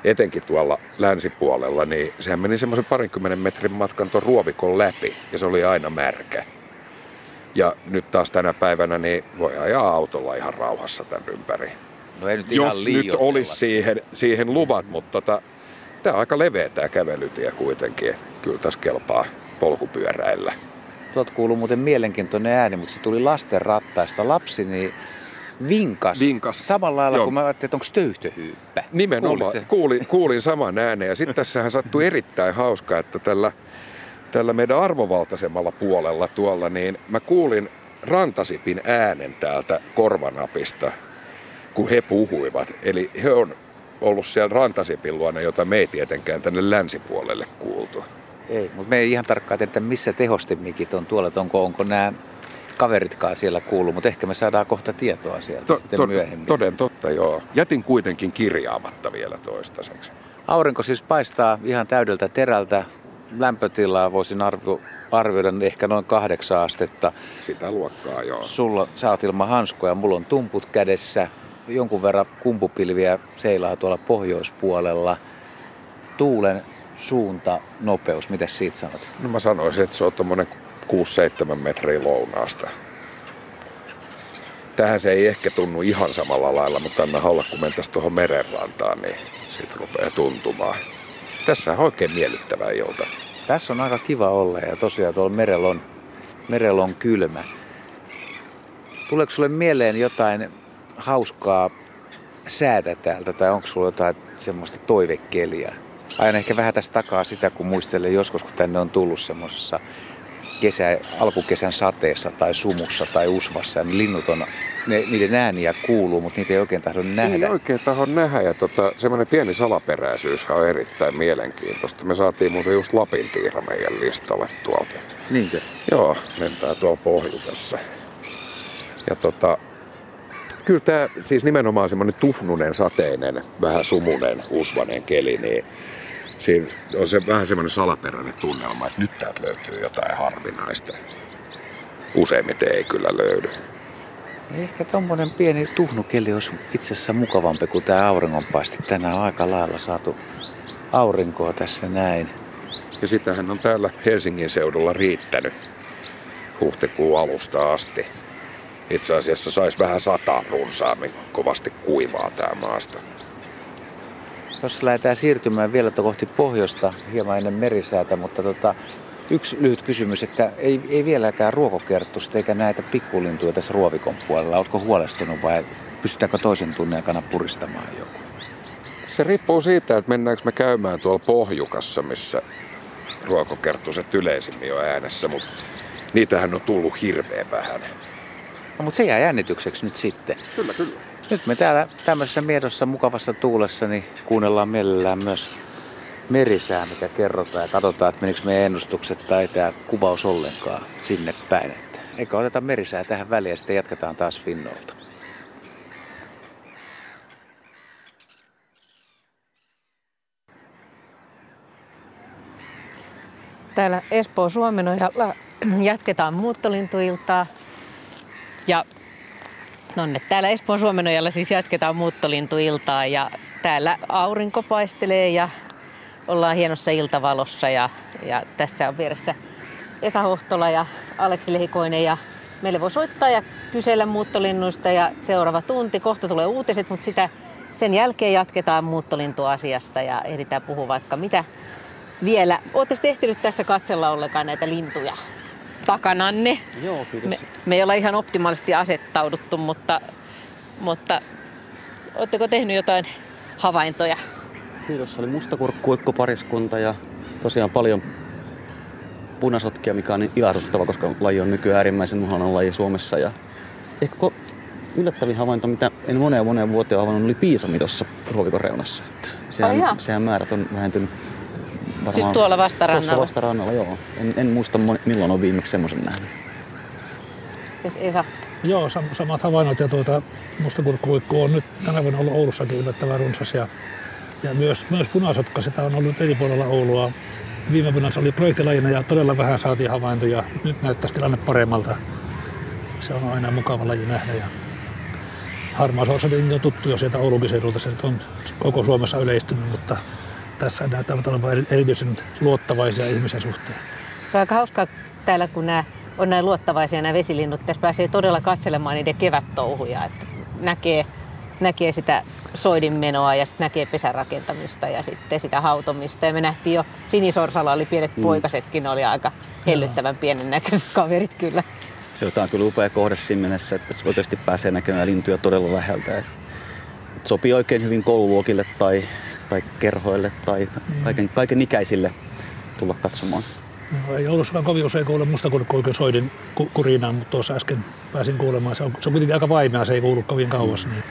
[SPEAKER 5] etenkin tuolla länsipuolella, niin sehän meni semmoisen parinkymmenen metrin matkan tuon ruovikon läpi ja se oli aina märkä. Ja nyt taas tänä päivänä niin voi ajaa autolla ihan rauhassa tämän ympäri.
[SPEAKER 4] No ei nyt
[SPEAKER 5] Jos
[SPEAKER 4] ihan
[SPEAKER 5] nyt olisi siihen, siihen luvat, mutta tota, tämä on aika leveä tämä kävelytie kuitenkin. Kyllä tässä kelpaa polkupyöräillä.
[SPEAKER 4] Tuolta kuuluu muuten mielenkiintoinen ääni, mutta se tuli lasten rattaista. Lapsi niin vinkas.
[SPEAKER 5] Vinkas.
[SPEAKER 4] Samalla lailla
[SPEAKER 5] Joo.
[SPEAKER 4] kuin mä ajattelin, että onko töyhtöhyyppä.
[SPEAKER 5] Nimenomaan. Kuulin, kuulin saman äänen ja sitten tässähän sattui erittäin hauska, että tällä, tällä meidän arvovaltaisemmalla puolella tuolla, niin mä kuulin rantasipin äänen täältä korvanapista, kun he puhuivat. Eli he on ollut siellä rantasipin luona, jota me ei tietenkään tänne länsipuolelle kuultu.
[SPEAKER 4] Ei, mutta me ei ihan tarkkaan tiedä, missä tehostemikit on tuolla, että onko, onko nämä kaveritkaan siellä kuullut, mutta ehkä me saadaan kohta tietoa sieltä
[SPEAKER 5] To,
[SPEAKER 4] sitten
[SPEAKER 5] to,
[SPEAKER 4] myöhemmin.
[SPEAKER 5] toden totta, joo. Jätin kuitenkin kirjaamatta vielä toistaiseksi.
[SPEAKER 4] Aurinko siis paistaa ihan täydeltä terältä. Lämpötilaa voisin arvio, arvioida ehkä noin kahdeksan astetta.
[SPEAKER 5] Sitä luokkaa, joo.
[SPEAKER 4] Sulla, sä oot ilman hanskoja, mulla on tumput kädessä. Jonkun verran kumpupilviä seilaa tuolla pohjoispuolella. Tuulen suunta, nopeus, mitä siitä sanot?
[SPEAKER 5] No mä sanoisin, että se on tuommoinen 6-7 metriä lounaasta. Tähän se ei ehkä tunnu ihan samalla lailla, mutta anna olla, kun mentäisiin tuohon merenrantaan, niin siitä rupeaa tuntumaan. Tässä on oikein miellyttävä ilta.
[SPEAKER 4] Tässä on aika kiva olla ja tosiaan tuolla merellä on, merellä on kylmä. Tuleeko sulle mieleen jotain hauskaa säätä täältä tai onko sulla jotain semmoista toivekeliä? Aina ehkä vähän tästä takaa sitä, kun muistelen joskus, kun tänne on tullut semmoisessa kesä, alkukesän sateessa tai sumussa tai usvassa. Niin linnut on, ne, niiden ääniä kuuluu, mutta niitä ei oikein tahdo nähdä.
[SPEAKER 5] Ei oikein tahdo nähdä ja tota, semmoinen pieni salaperäisyys on erittäin mielenkiintoista. Me saatiin muuten just Lapin tiira meidän listalle tuolta.
[SPEAKER 4] Niinkö?
[SPEAKER 5] Joo, lentää tuolla pohjukassa. Ja tota, kyllä tämä siis nimenomaan semmoinen tuhnunen, sateinen, vähän sumunen, usvanen keli, niin siinä on se vähän semmoinen salaperäinen tunnelma, että nyt täältä löytyy jotain harvinaista. Useimmiten ei kyllä löydy.
[SPEAKER 4] Ehkä tommonen pieni tuhnukeli olisi itse asiassa mukavampi kuin tämä auringonpaisti. Tänään on aika lailla saatu aurinkoa tässä näin.
[SPEAKER 5] Ja sitähän on täällä Helsingin seudulla riittänyt huhtikuun alusta asti. Itse asiassa saisi vähän sataa runsaammin kovasti kuivaa tää maasta.
[SPEAKER 4] Tuossa lähdetään siirtymään vielä kohti pohjoista hieman ennen merisäätä, mutta tota, yksi lyhyt kysymys, että ei, ei vieläkään ruokokerttusta eikä näitä pikkulintuja tässä ruovikon puolella. Oletko huolestunut vai pystytäänkö toisen tunnin aikana puristamaan joku?
[SPEAKER 5] Se riippuu siitä, että mennäänkö me käymään tuolla pohjukassa, missä ruokokerttuset yleisimmin on äänessä, mutta niitähän on tullut hirveän vähän.
[SPEAKER 4] No, mutta se jää jännitykseksi nyt sitten.
[SPEAKER 5] Kyllä, kyllä.
[SPEAKER 4] Nyt me täällä tämmöisessä miedossa mukavassa tuulessa niin kuunnellaan mielellään myös merisää, mikä kerrotaan ja katsotaan, että menikö meidän ennustukset tai tämä kuvaus ollenkaan sinne päin. Että eikä oteta merisää tähän väliin ja sitten jatketaan taas Finnolta.
[SPEAKER 1] Täällä Espoo Suomenojalla jatketaan muuttolintuiltaa. Ja Nonne, täällä Espoon Suomenojalla siis jatketaan muuttolintuiltaa ja täällä aurinko paistelee ja ollaan hienossa iltavalossa ja, ja tässä on vieressä Esa Hohtola ja Aleksi Lehikoinen ja meille voi soittaa ja kysellä muuttolinnuista ja seuraava tunti, kohta tulee uutiset, mutta sitä sen jälkeen jatketaan muuttolintuasiasta ja ehditään puhua vaikka mitä vielä. Oletteko ehtinyt tässä katsella ollenkaan näitä lintuja? Takananne.
[SPEAKER 2] Joo, kiitos.
[SPEAKER 1] Me, me ei olla ihan optimaalisesti asettauduttu, mutta, mutta oletteko tehnyt jotain havaintoja?
[SPEAKER 2] Kiitos. Oli mustakurkkuikko pariskunta ja tosiaan paljon punasotkia, mikä on niin ilahduttava, koska laji on nykyään äärimmäisen uhanan laji Suomessa. Ja ehkä yllättävin havainto, mitä en moneen moneen vuoteen havainnut, oli piisami tuossa ruovikon reunassa. Sehän, oh, sehän määrät on vähentynyt
[SPEAKER 1] Varmaan siis tuolla vastarannalla?
[SPEAKER 2] Tuossa vastarannalla, joo. En, en muista milloin on viimeksi semmoisen nähnyt.
[SPEAKER 1] Kes Esa?
[SPEAKER 3] Joo, sam- samat havainnot ja tuota, mustakurkkuikku on nyt tänä vuonna ollut Oulussakin yllättävän runsas ja, ja myös, myös punasotka, sitä on ollut eri puolella Oulua. Viime vuonna se oli projektilajina ja todella vähän saatiin havaintoja. Nyt näyttäisi tilanne paremmalta. Se on aina mukava laji nähdä. Ja harmaa on tuttu jo sieltä Oulunkin seudulta. Se on koko Suomessa yleistynyt, mutta tässä näyttävät olevan erityisen luottavaisia ihmisen suhteen.
[SPEAKER 1] Se on aika hauskaa täällä, kun nämä on näin luottavaisia nämä vesilinnut. Tässä pääsee todella katselemaan niiden kevättouhuja. Että näkee, näkee sitä soidinmenoa ja sitten näkee pesärakentamista ja sitten sitä hautomista. Ja me nähtiin jo, Sinisorsalla oli pienet mm. poikasetkin, ne oli aika hellyttävän pienen näköiset kaverit kyllä.
[SPEAKER 2] Joo, tämä on kyllä upea kohde siinä mielessä, että oikeasti pääsee näkemään lintuja todella läheltä. sopii oikein hyvin koululuokille tai tai kerhoille tai kaiken, kaiken ikäisille tulla katsomaan.
[SPEAKER 3] No, ei Oulussakaan kovin usein kuule mustakurkkuikun soidin ku, kurinaan, mutta tuossa äsken pääsin kuulemaan. Se on, se on kuitenkin aika vaimea, se ei kuulu kovin kauas. Niin,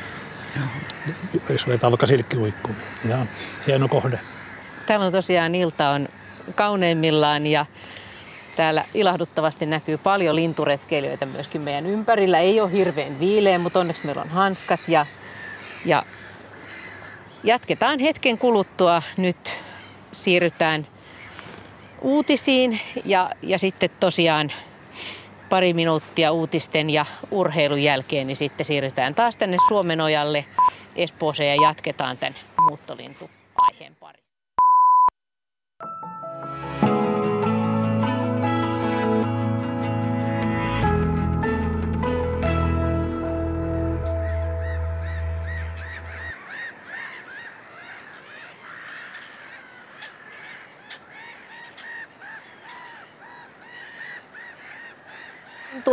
[SPEAKER 3] jos vetää vaikka silkkiuikkuun, niin ihan hieno kohde.
[SPEAKER 1] Täällä on tosiaan ilta on kauneimmillaan ja täällä ilahduttavasti näkyy paljon linturetkeilijöitä myöskin meidän ympärillä. Ei ole hirveän viileä, mutta onneksi meillä on hanskat ja, ja Jatketaan hetken kuluttua. Nyt siirrytään uutisiin ja, ja sitten tosiaan pari minuuttia uutisten ja urheilun jälkeen, niin sitten siirrytään taas tänne Suomenojalle Espooseen ja jatketaan tämän muuttolintu-aiheen pari.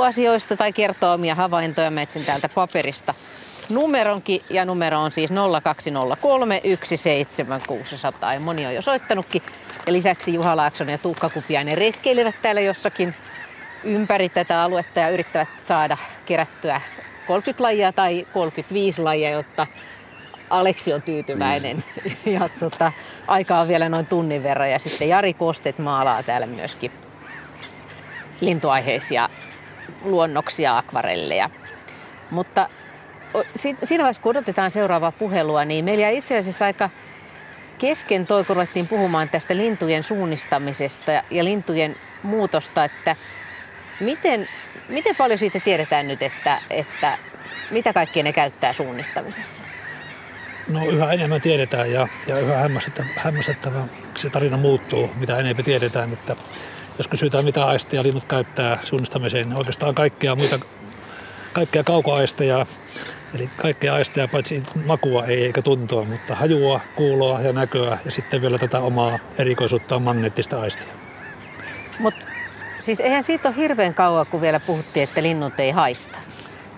[SPEAKER 1] Asioista tai kertoo omia havaintoja, metsin täältä paperista numeronkin ja numero on siis 0203 17600 ja moni on jo soittanutkin. Ja lisäksi Juha Laakson ja Tuukka Kupiainen retkeilevät täällä jossakin ympäri tätä aluetta ja yrittävät saada kerättyä 30 lajia tai 35 lajia, jotta Aleksi on tyytyväinen. Mm. Ja tota, aikaa on vielä noin tunnin verran ja sitten Jari Kostet maalaa täällä myöskin lintuaiheisia luonnoksia, akvarelleja. Mutta siinä vaiheessa, kun odotetaan seuraavaa puhelua, niin meillä itse asiassa aika kesken toi, kun ruvettiin puhumaan tästä lintujen suunnistamisesta ja lintujen muutosta, että miten, miten paljon siitä tiedetään nyt, että, että mitä kaikkea ne käyttää suunnistamisessa?
[SPEAKER 3] No yhä enemmän tiedetään ja, ja yhä hämmästyttävä se tarina muuttuu, mitä enemmän tiedetään. Että jos kysytään mitä aisteja linnut käyttää suunnistamiseen, niin oikeastaan kaikkea muita, kaikkea kaukoaisteja, eli kaikkea aisteja paitsi makua ei eikä tuntua, mutta hajua, kuuloa ja näköä ja sitten vielä tätä omaa erikoisuutta magneettista aistia.
[SPEAKER 1] Mutta siis eihän siitä ole hirveän kauan, kun vielä puhuttiin, että linnut ei haista.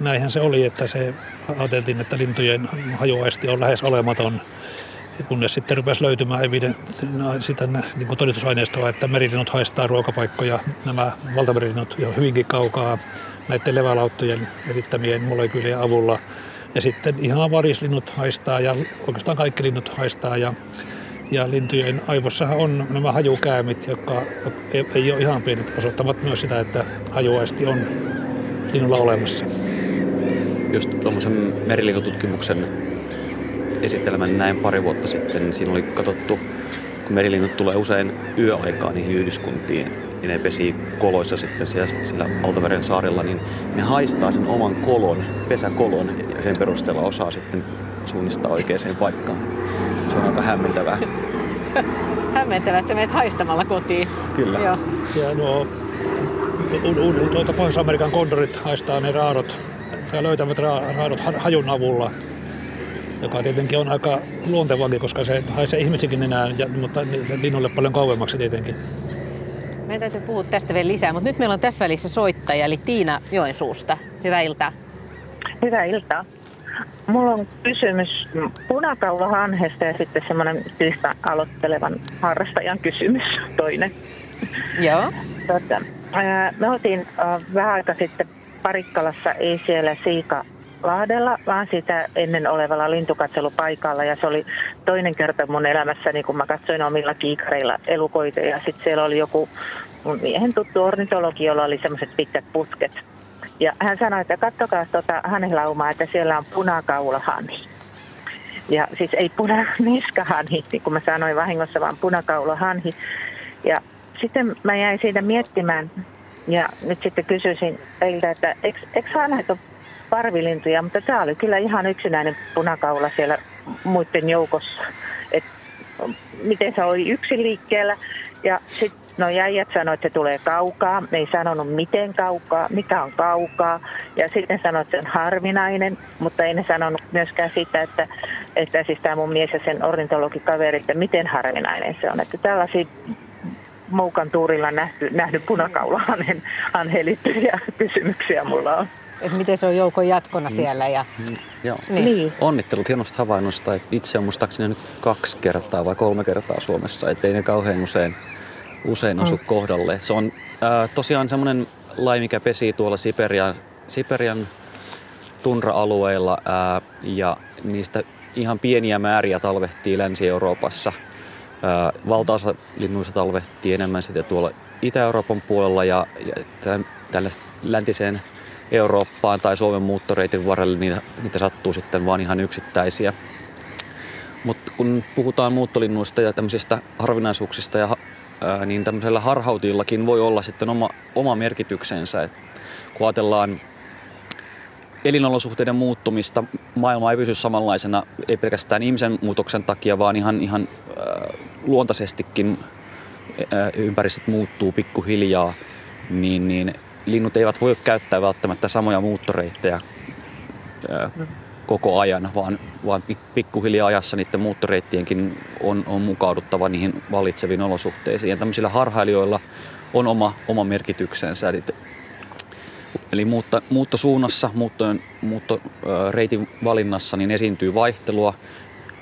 [SPEAKER 3] Näinhän se oli, että se ajateltiin, että lintujen hajuaisti on lähes olematon kunnes sitten rupesi löytymään eviden, sitä niin kuin todistusaineistoa, että merilinnut haistaa ruokapaikkoja, nämä valtamerilinnut jo hyvinkin kaukaa näiden levälauttojen erittämien molekyylien avulla. Ja sitten ihan varislinnut haistaa ja oikeastaan kaikki linnut haistaa ja, ja lintujen aivossahan on nämä hajukäämit, jotka ei, ei ole ihan pienet, osoittavat myös sitä, että hajuaisti on linnulla olemassa.
[SPEAKER 2] Just tuommoisen merilinntututkimuksen esittelemän näin pari vuotta sitten, niin siinä oli katsottu, kun merilinnut tulee usein yöaikaan niihin yhdyskuntiin, niin ne pesii koloissa sitten siellä, siellä Altameren saarilla, niin ne haistaa sen oman kolon, pesäkolon, ja sen perusteella osaa sitten suunnistaa oikeaan paikkaan. Se on aika hämmentävää.
[SPEAKER 1] hämmentävää, että sä menet haistamalla kotiin.
[SPEAKER 2] Kyllä.
[SPEAKER 3] Joo. Ja nuo tuota Pohjois-Amerikan kondorit haistaa ne raadot, tai löytävät raadot hajun avulla joka tietenkin on aika luontevakin, koska se haisee ihmisikin enää, ja, mutta linnulle paljon kauemmaksi tietenkin.
[SPEAKER 1] Meidän täytyy puhua tästä vielä lisää, mutta nyt meillä on tässä välissä soittaja, eli Tiina Joensuusta. Hyvää iltaa.
[SPEAKER 10] Hyvää iltaa. Mulla on kysymys punakaulahanhesta ja sitten semmoinen yhtä aloittelevan harrastajan kysymys toinen.
[SPEAKER 1] Joo.
[SPEAKER 10] Tota, me oltiin vähän aika sitten Parikkalassa, ei siellä Siika Lahdella, vaan sitä ennen olevalla lintukatselupaikalla. Ja se oli toinen kerta mun elämässäni, kun mä katsoin omilla kiikareilla elukoita. Ja sitten siellä oli joku mun miehen tuttu ornitologi, jolla oli semmoiset pitkät putket. Ja hän sanoi, että kattokaa tuota hanhelaumaa, että siellä on punakaulahani. Ja siis ei punaniskahani, niin kuin mä sanoin vahingossa, vaan punakaulahanhi. Ja sitten mä jäin siitä miettimään, ja nyt sitten kysyisin teiltä, että eikö hanhet ole parvilintuja, mutta tämä oli kyllä ihan yksinäinen punakaula siellä muiden joukossa. Et miten se oli yksin liikkeellä. Ja sitten no jäijät sanoivat, että se tulee kaukaa. Me ei sanonut miten kaukaa, mikä on kaukaa. Ja sitten sanoivat, että se on harvinainen, mutta ei ne sanonut myöskään sitä, että, että siis tämä mun mies ja sen ornitologikaveri, että miten harvinainen se on. Että tällaisia Moukan tuurilla nähty, nähnyt punakaulahanen liittyviä kysymyksiä mulla on
[SPEAKER 1] että miten se on joukon jatkona mm. siellä. Ja...
[SPEAKER 2] Mm. Joo. Niin. niin. Onnittelut hienosta havainnosta. Että itse on muistaakseni nyt kaksi kertaa vai kolme kertaa Suomessa, ettei ne kauhean usein, usein asu mm. kohdalle. Se on äh, tosiaan semmoinen laji, mikä pesii tuolla Siperian, Siperian tundra-alueilla äh, ja niistä ihan pieniä määriä talvehtii Länsi-Euroopassa. Äh, valtaosa linnuista talvehtii enemmän sitten tuolla Itä-Euroopan puolella ja, ja tälle läntiseen Eurooppaan tai Suomen muuttoreitin varrelle, niitä, niitä sattuu sitten vaan ihan yksittäisiä. Mutta kun puhutaan muuttolinnuista ja tämmöisistä harvinaisuuksista, ja, ää, niin tämmöisellä harhautillakin voi olla sitten oma, oma merkityksensä. Et kun ajatellaan elinolosuhteiden muuttumista, maailma ei pysy samanlaisena, ei pelkästään ihmisen muutoksen takia, vaan ihan, ihan äh, luontaisestikin äh, ympäristöt muuttuu pikkuhiljaa, niin, niin linnut eivät voi käyttää välttämättä samoja muuttoreittejä äh, koko ajan, vaan, vaan pikkuhiljaa ajassa niiden muuttoreittienkin on, on mukauduttava niihin vallitseviin olosuhteisiin. Ja tämmöisillä harhailijoilla on oma, oma merkityksensä. Eli Eli muutta, muuttosuunnassa, muuttojen, muuttoreitin valinnassa niin esiintyy vaihtelua.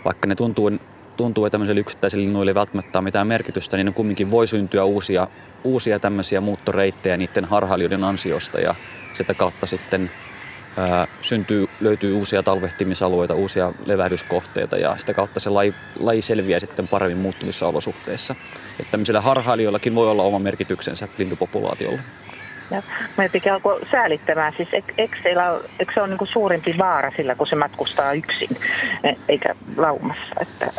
[SPEAKER 2] Vaikka ne tuntuu, tuntuu että tämmöisille yksittäisille linnuille ei välttämättä ole mitään merkitystä, niin ne kumminkin voi syntyä uusia, uusia tämmöisiä muuttoreittejä niiden harhailijoiden ansiosta ja sitä kautta sitten ää, syntyy, löytyy uusia talvehtimisalueita, uusia levähdyskohteita ja sitä kautta se laji, laji selviää sitten paremmin muuttuvissa olosuhteissa. Että tämmöisillä harhailijoillakin voi olla oma merkityksensä lintupopulaatiolle.
[SPEAKER 10] Ja mä jotenkin alkoi säälittämään, siis eikö, eikö se ole niin suurempi vaara sillä, kun se matkustaa yksin, e, eikä laumassa, että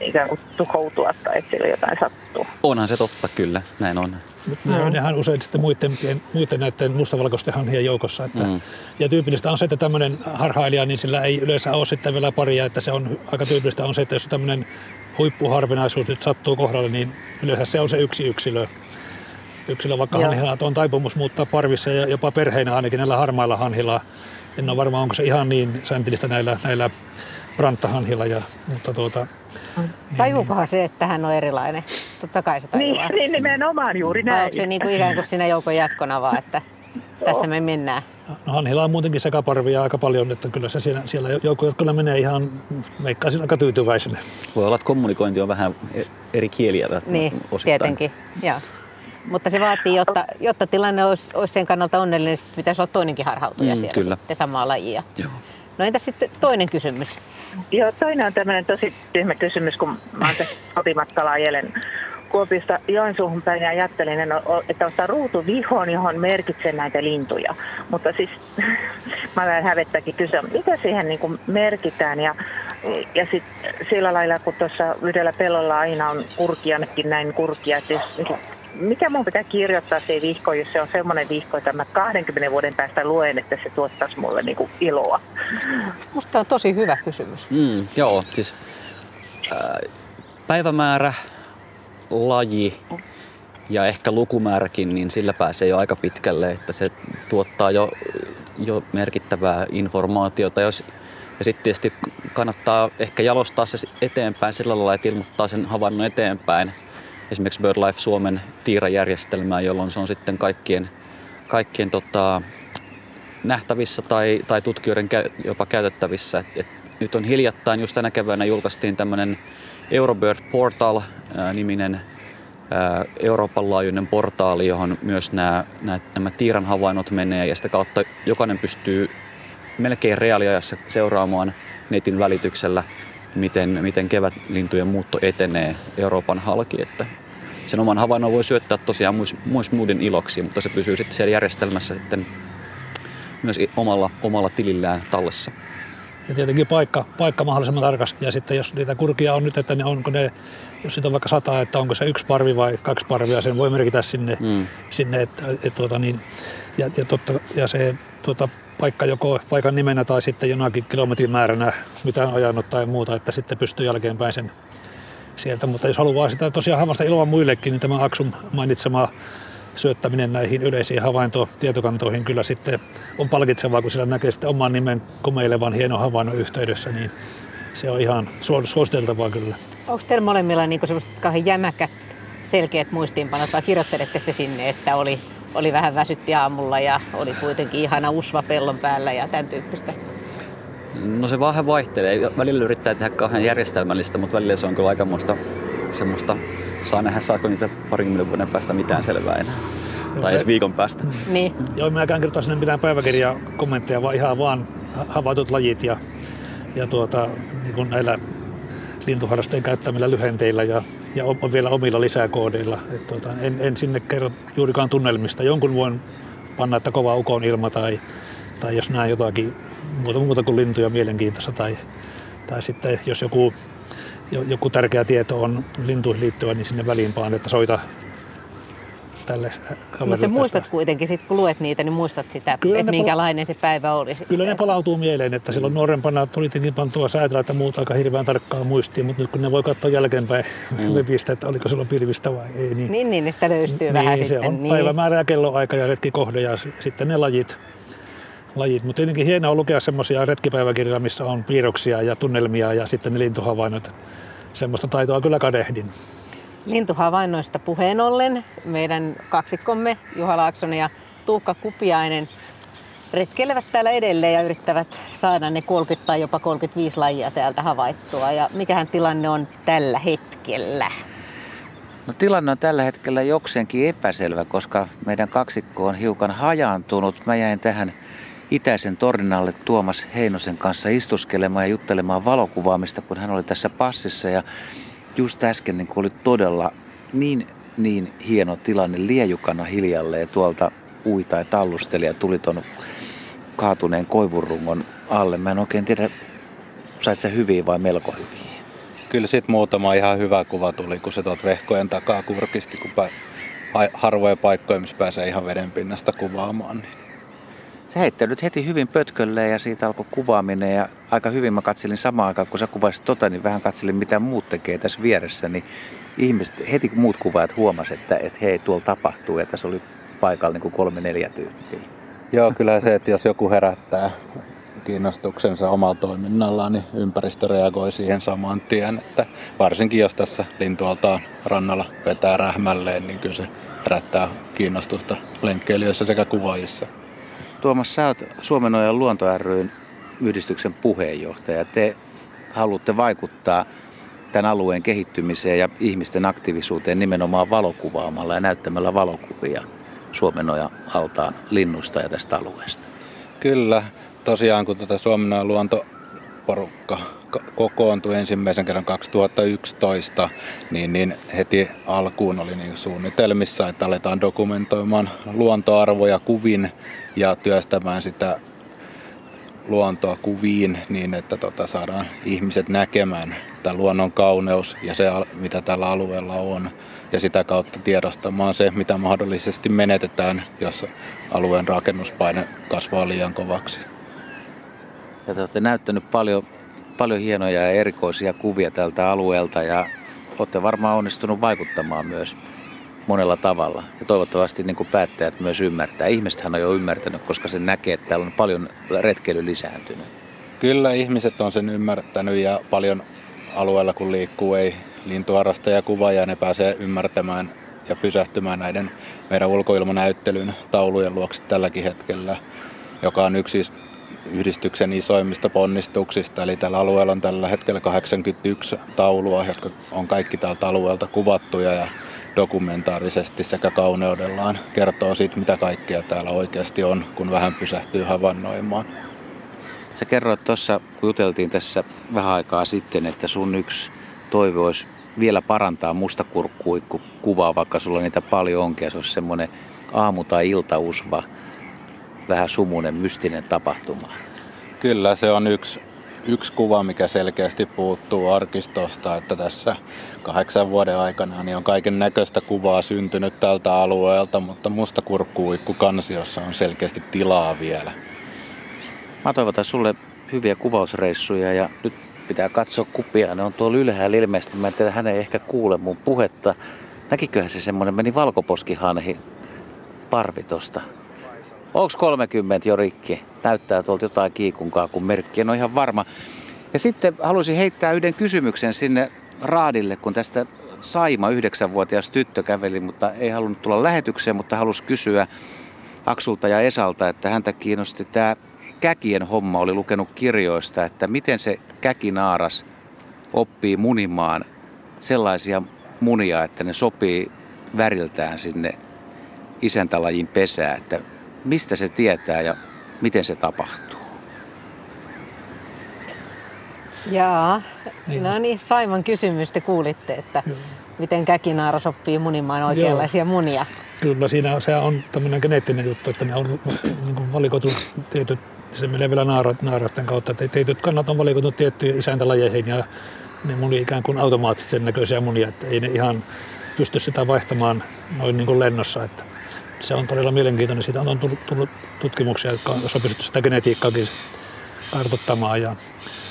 [SPEAKER 10] ikään kuin tuhoutua tai että sillä jotain sattuu.
[SPEAKER 2] Onhan se totta, kyllä, näin on.
[SPEAKER 3] Ne nehän usein sitten muiden, muiden näiden mustavalkoisten hanhien joukossa. Että, mm. Ja tyypillistä on se, että tämmöinen harhailija, niin sillä ei yleensä ole sitten vielä paria, että se on aika tyypillistä on se, että jos tämmöinen huippuharvinaisuus nyt sattuu kohdalle, niin yleensä se on se yksi yksilö yksilö, vaikka Joo. hanhilla on taipumus muuttaa parvissa ja jopa perheinä ainakin näillä harmailla hanhilla. En ole varma, onko se ihan niin säntillistä näillä, näillä ranttahanhilla, ja, mutta tuota,
[SPEAKER 1] niin, Tajuukohan niin. se, että hän on erilainen? Totta kai se tajuaa.
[SPEAKER 10] Niin, niin nimenomaan juuri näin. Vai
[SPEAKER 1] onko se niin kuin ikään kuin siinä joukon jatkona vaan, että tässä me mennään?
[SPEAKER 3] No Hanhilla on muutenkin sekaparvia aika paljon, että kyllä se siellä, siellä joukko jatkona menee ihan, meikkaisin aika tyytyväisenä.
[SPEAKER 2] Voi olla, että kommunikointi on vähän e- eri kieliä
[SPEAKER 1] Niin, osittain. tietenkin, joo. Mutta se vaatii, jotta, jotta tilanne olisi, olisi sen kannalta onnellinen, niin pitäisi olla toinenkin harhautuja mm, siellä kyllä. sitten samaa lajia. Joo. No entäs sitten toinen kysymys?
[SPEAKER 10] Joo, toinen on tämmöinen tosi tyhmä kysymys, kun mä oon kotimatkalla ajelen Kuopista Joensuuhun päin ja ajattelin, että ottaa ruutu vihon, johon merkitsee näitä lintuja. Mutta siis mä vähän hävettäkin kysyä, mitä siihen niin kuin merkitään ja, ja sit sillä lailla, kun tuossa yhdellä pellolla aina on kurkianakin näin kurkia, että jos niin mikä mun pitää kirjoittaa se vihko, jos se on semmoinen vihko, että mä 20 vuoden päästä luen, että se tuottaisi mulle niinku iloa?
[SPEAKER 1] Musta on tosi hyvä kysymys.
[SPEAKER 2] Mm, joo, siis ää, päivämäärä, laji ja ehkä lukumääräkin, niin sillä pääsee jo aika pitkälle, että se tuottaa jo, jo merkittävää informaatiota. Jos, ja sitten tietysti kannattaa ehkä jalostaa se eteenpäin sillä lailla, että ilmoittaa sen havainnon eteenpäin – esimerkiksi BirdLife Suomen tiirajärjestelmää, jolloin se on sitten kaikkien, kaikkien tota, nähtävissä tai, tai tutkijoiden jopa käytettävissä. Et, et nyt on hiljattain, just tänä keväänä julkaistiin tämmöinen Eurobird Portal-niminen Euroopan laajuinen portaali, johon myös nämä, nämä, nämä tiiran havainnot menee ja sitä kautta jokainen pystyy melkein reaaliajassa seuraamaan netin välityksellä, miten, miten kevätlintujen muutto etenee Euroopan halki. Että sen oman havainnon voi syöttää tosiaan myös, myös muiden iloksi, mutta se pysyy sitten siellä järjestelmässä sitten myös omalla, omalla tilillään tallessa.
[SPEAKER 3] Ja tietenkin paikka, paikka mahdollisimman tarkasti. Ja sitten jos niitä kurkia on nyt, että ne onko ne, jos siitä on vaikka sata, että onko se yksi parvi vai kaksi parvia, sen voi merkitä sinne, mm. sinne että, et, tuota, niin, ja, ja, totta, ja se tuota, paikka joko paikan nimenä tai sitten jonakin kilometrimääränä, mitä on ajanut tai muuta, että sitten pystyy jälkeenpäin sen sieltä. Mutta jos haluaa sitä tosiaan havaista iloa muillekin, niin tämä Aksum mainitsema syöttäminen näihin yleisiin havaintotietokantoihin kyllä sitten on palkitsevaa, kun sillä näkee sitten oman nimen komeilevan hienon havainnon yhteydessä, niin se on ihan suositeltavaa kyllä.
[SPEAKER 1] Onko teillä molemmilla niin semmoiset kauhean jämäkät, selkeät muistiinpanot vai kirjoittelette sitten sinne, että oli, oli vähän väsytti aamulla ja oli kuitenkin ihana usva pellon päällä ja tämän tyyppistä?
[SPEAKER 2] No se vähän vaihtelee. Välillä yrittää tehdä kauhean järjestelmällistä, mutta välillä se on kyllä aika muista semmoista, saa nähdä saako niitä parinkymmenen vuoden päästä mitään selvää enää. Tai edes viikon päästä.
[SPEAKER 1] Niin.
[SPEAKER 3] Joo, mäkään kirjoittaa sinne mitään päiväkirjaa kommentteja, vaan ihan vaan havaitut lajit ja, ja tuota, niin kuin näillä lintuharrasteen käyttämillä lyhenteillä ja, ja on vielä omilla lisäkoodeilla. Et tuota, en, en, sinne kerro juurikaan tunnelmista. Jonkun voin panna, että kova ukon ilma tai, tai jos näen jotakin muuta, muuta kuin lintuja mielenkiintoista tai, tai sitten jos joku joku tärkeä tieto on lintuihin liittyvä, niin sinne väliin että soita tälle
[SPEAKER 1] Mutta muistat kuitenkin, sit kun luet niitä, niin muistat sitä, Kyllä että minkälainen pala- se päivä oli. Sitten.
[SPEAKER 3] Kyllä ne palautuu mieleen, että silloin nuorempana tuli tietenkin pantua säätellä, että muuta aika hirveän tarkkaa muistiin, mutta nyt kun ne voi katsoa jälkeenpäin mm. webistä, että oliko silloin pilvistä vai ei.
[SPEAKER 1] Niin, niin, niin sitä löystyy niin, vähän
[SPEAKER 3] se
[SPEAKER 1] sitten.
[SPEAKER 3] on niin. päivämäärä ja kelloaika ja retkikohde ja sitten ne lajit. Lajit. Mutta tietenkin hienoa lukea semmoisia retkipäiväkirjoja, missä on piirroksia ja tunnelmia ja sitten ne lintuhavainnot. Semmoista taitoa kyllä kadehdin.
[SPEAKER 1] Lintuhavainnoista puheen ollen meidän kaksikkomme Juha Laaksonen ja Tuukka Kupiainen retkeilevät täällä edelleen ja yrittävät saada ne 30 tai jopa 35 lajia täältä havaittua. Ja mikähän tilanne on tällä hetkellä?
[SPEAKER 4] No tilanne on tällä hetkellä jokseenkin epäselvä, koska meidän kaksikko on hiukan hajaantunut. Mä jäin tähän itäisen torninalle Tuomas Heinosen kanssa istuskelemaan ja juttelemaan valokuvaamista, kun hän oli tässä passissa. Ja just äsken niin oli todella niin, niin hieno tilanne liejukana hiljalleen tuolta ui tai tallusteli ja tuli tuon kaatuneen koivurungon alle. Mä en oikein tiedä, sait se hyviä vai melko hyviä.
[SPEAKER 11] Kyllä sit muutama ihan hyvä kuva tuli, kun se tuot vehkojen takaa kurkisti, kun pä- harvoja paikkoja, missä pääsee ihan veden pinnasta kuvaamaan. Niin
[SPEAKER 4] se heitti nyt heti hyvin pötkölle ja siitä alkoi kuvaaminen ja aika hyvin mä katselin samaan aikaan, kun sä kuvasit tota, niin vähän katselin mitä muut tekee tässä vieressä, niin ihmiset, heti muut kuvaajat huomasivat, että, että hei, tuolla tapahtuu ja tässä oli paikalla niin kuin kolme neljä tyyppiä.
[SPEAKER 11] Joo, kyllä se, että jos joku herättää kiinnostuksensa omalla toiminnallaan, niin ympäristö reagoi siihen saman tien. Että varsinkin jos tässä lintualtaan rannalla vetää rähmälleen, niin kyllä se herättää kiinnostusta lenkkeilijöissä sekä kuvaajissa.
[SPEAKER 4] Tuomas, sä oot Suomen Ojan luonto ryn yhdistyksen puheenjohtaja. Te haluatte vaikuttaa tämän alueen kehittymiseen ja ihmisten aktiivisuuteen nimenomaan valokuvaamalla ja näyttämällä valokuvia Suomenoja altaan linnusta ja tästä alueesta.
[SPEAKER 11] Kyllä, tosiaan kun tätä Suomenojan luontoporukka kokoontui ensimmäisen kerran 2011, niin, niin heti alkuun oli niin suunnitelmissa, että aletaan dokumentoimaan luontoarvoja kuvin ja työstämään sitä luontoa kuviin niin, että tota, saadaan ihmiset näkemään tämä luonnon kauneus ja se, mitä tällä alueella on. Ja sitä kautta tiedostamaan se, mitä mahdollisesti menetetään, jos alueen rakennuspaine kasvaa liian kovaksi.
[SPEAKER 4] Ja te olette näyttänyt paljon paljon hienoja ja erikoisia kuvia tältä alueelta ja olette varmaan onnistunut vaikuttamaan myös monella tavalla. Ja toivottavasti niin kuin päättäjät myös ymmärtää. Ihmisethän on jo ymmärtänyt, koska se näkee, että täällä on paljon retkeily lisääntynyt.
[SPEAKER 11] Kyllä ihmiset on sen ymmärtänyt ja paljon alueella kun liikkuu ei lintuharrastaja ja ne pääsee ymmärtämään ja pysähtymään näiden meidän ulkoilmanäyttelyn taulujen luokse tälläkin hetkellä, joka on yksi yhdistyksen isoimmista ponnistuksista. Eli tällä alueella on tällä hetkellä 81 taulua, jotka on kaikki täältä alueelta kuvattuja ja dokumentaarisesti sekä kauneudellaan kertoo siitä, mitä kaikkea täällä oikeasti on, kun vähän pysähtyy havainnoimaan.
[SPEAKER 4] Sä kerroit tuossa, kun juteltiin tässä vähän aikaa sitten, että sun yksi toive olisi vielä parantaa mustakurkkuikku kuvaa, vaikka sulla niitä paljon onkin, ja se olisi semmoinen aamu- tai iltausva vähän sumunen, mystinen tapahtuma.
[SPEAKER 11] Kyllä, se on yksi, yksi kuva, mikä selkeästi puuttuu arkistosta, että tässä kahdeksan vuoden aikana niin on kaiken näköistä kuvaa syntynyt tältä alueelta, mutta musta kurkkuuikku kansiossa on selkeästi tilaa vielä.
[SPEAKER 4] Mä toivotan sulle hyviä kuvausreissuja ja nyt pitää katsoa kupia. Ne on tuolla ylhäällä ilmeisesti. Mä en tiedä, hän ei ehkä kuule mun puhetta. Näkiköhän se semmonen, meni valkoposkihanhi parvi Onko 30 jo rikki? Näyttää tuolta jotain kiikunkaa kuin merkki, en ole ihan varma. Ja sitten haluaisin heittää yhden kysymyksen sinne raadille, kun tästä Saima, yhdeksänvuotias tyttö käveli, mutta ei halunnut tulla lähetykseen, mutta halusi kysyä Aksulta ja Esalta, että häntä kiinnosti tämä käkien homma, oli lukenut kirjoista, että miten se käkinaaras oppii munimaan sellaisia munia, että ne sopii väriltään sinne isäntälajin pesää, että mistä se tietää ja miten se tapahtuu?
[SPEAKER 1] Jaa, niin. no niin, Saiman kysymys te kuulitte, että Joo. miten käkinaara sopii munimaan oikeanlaisia Joo. munia.
[SPEAKER 3] Kyllä, siinä se on tämmöinen geneettinen juttu, että ne on niin kuin valikoitu tietyt, se menee vielä naaraiden kautta, että tietyt kannat on valikoitu tiettyihin isäntälajeihin ja ne muni ikään kuin automaattisen näköisiä munia, että ei ne ihan pysty sitä vaihtamaan noin niin kuin lennossa. Että se on todella mielenkiintoinen. Siitä on tullut, tullut tutkimuksia, joissa on pystytty sitä genetiikkaakin kartoittamaan. Ja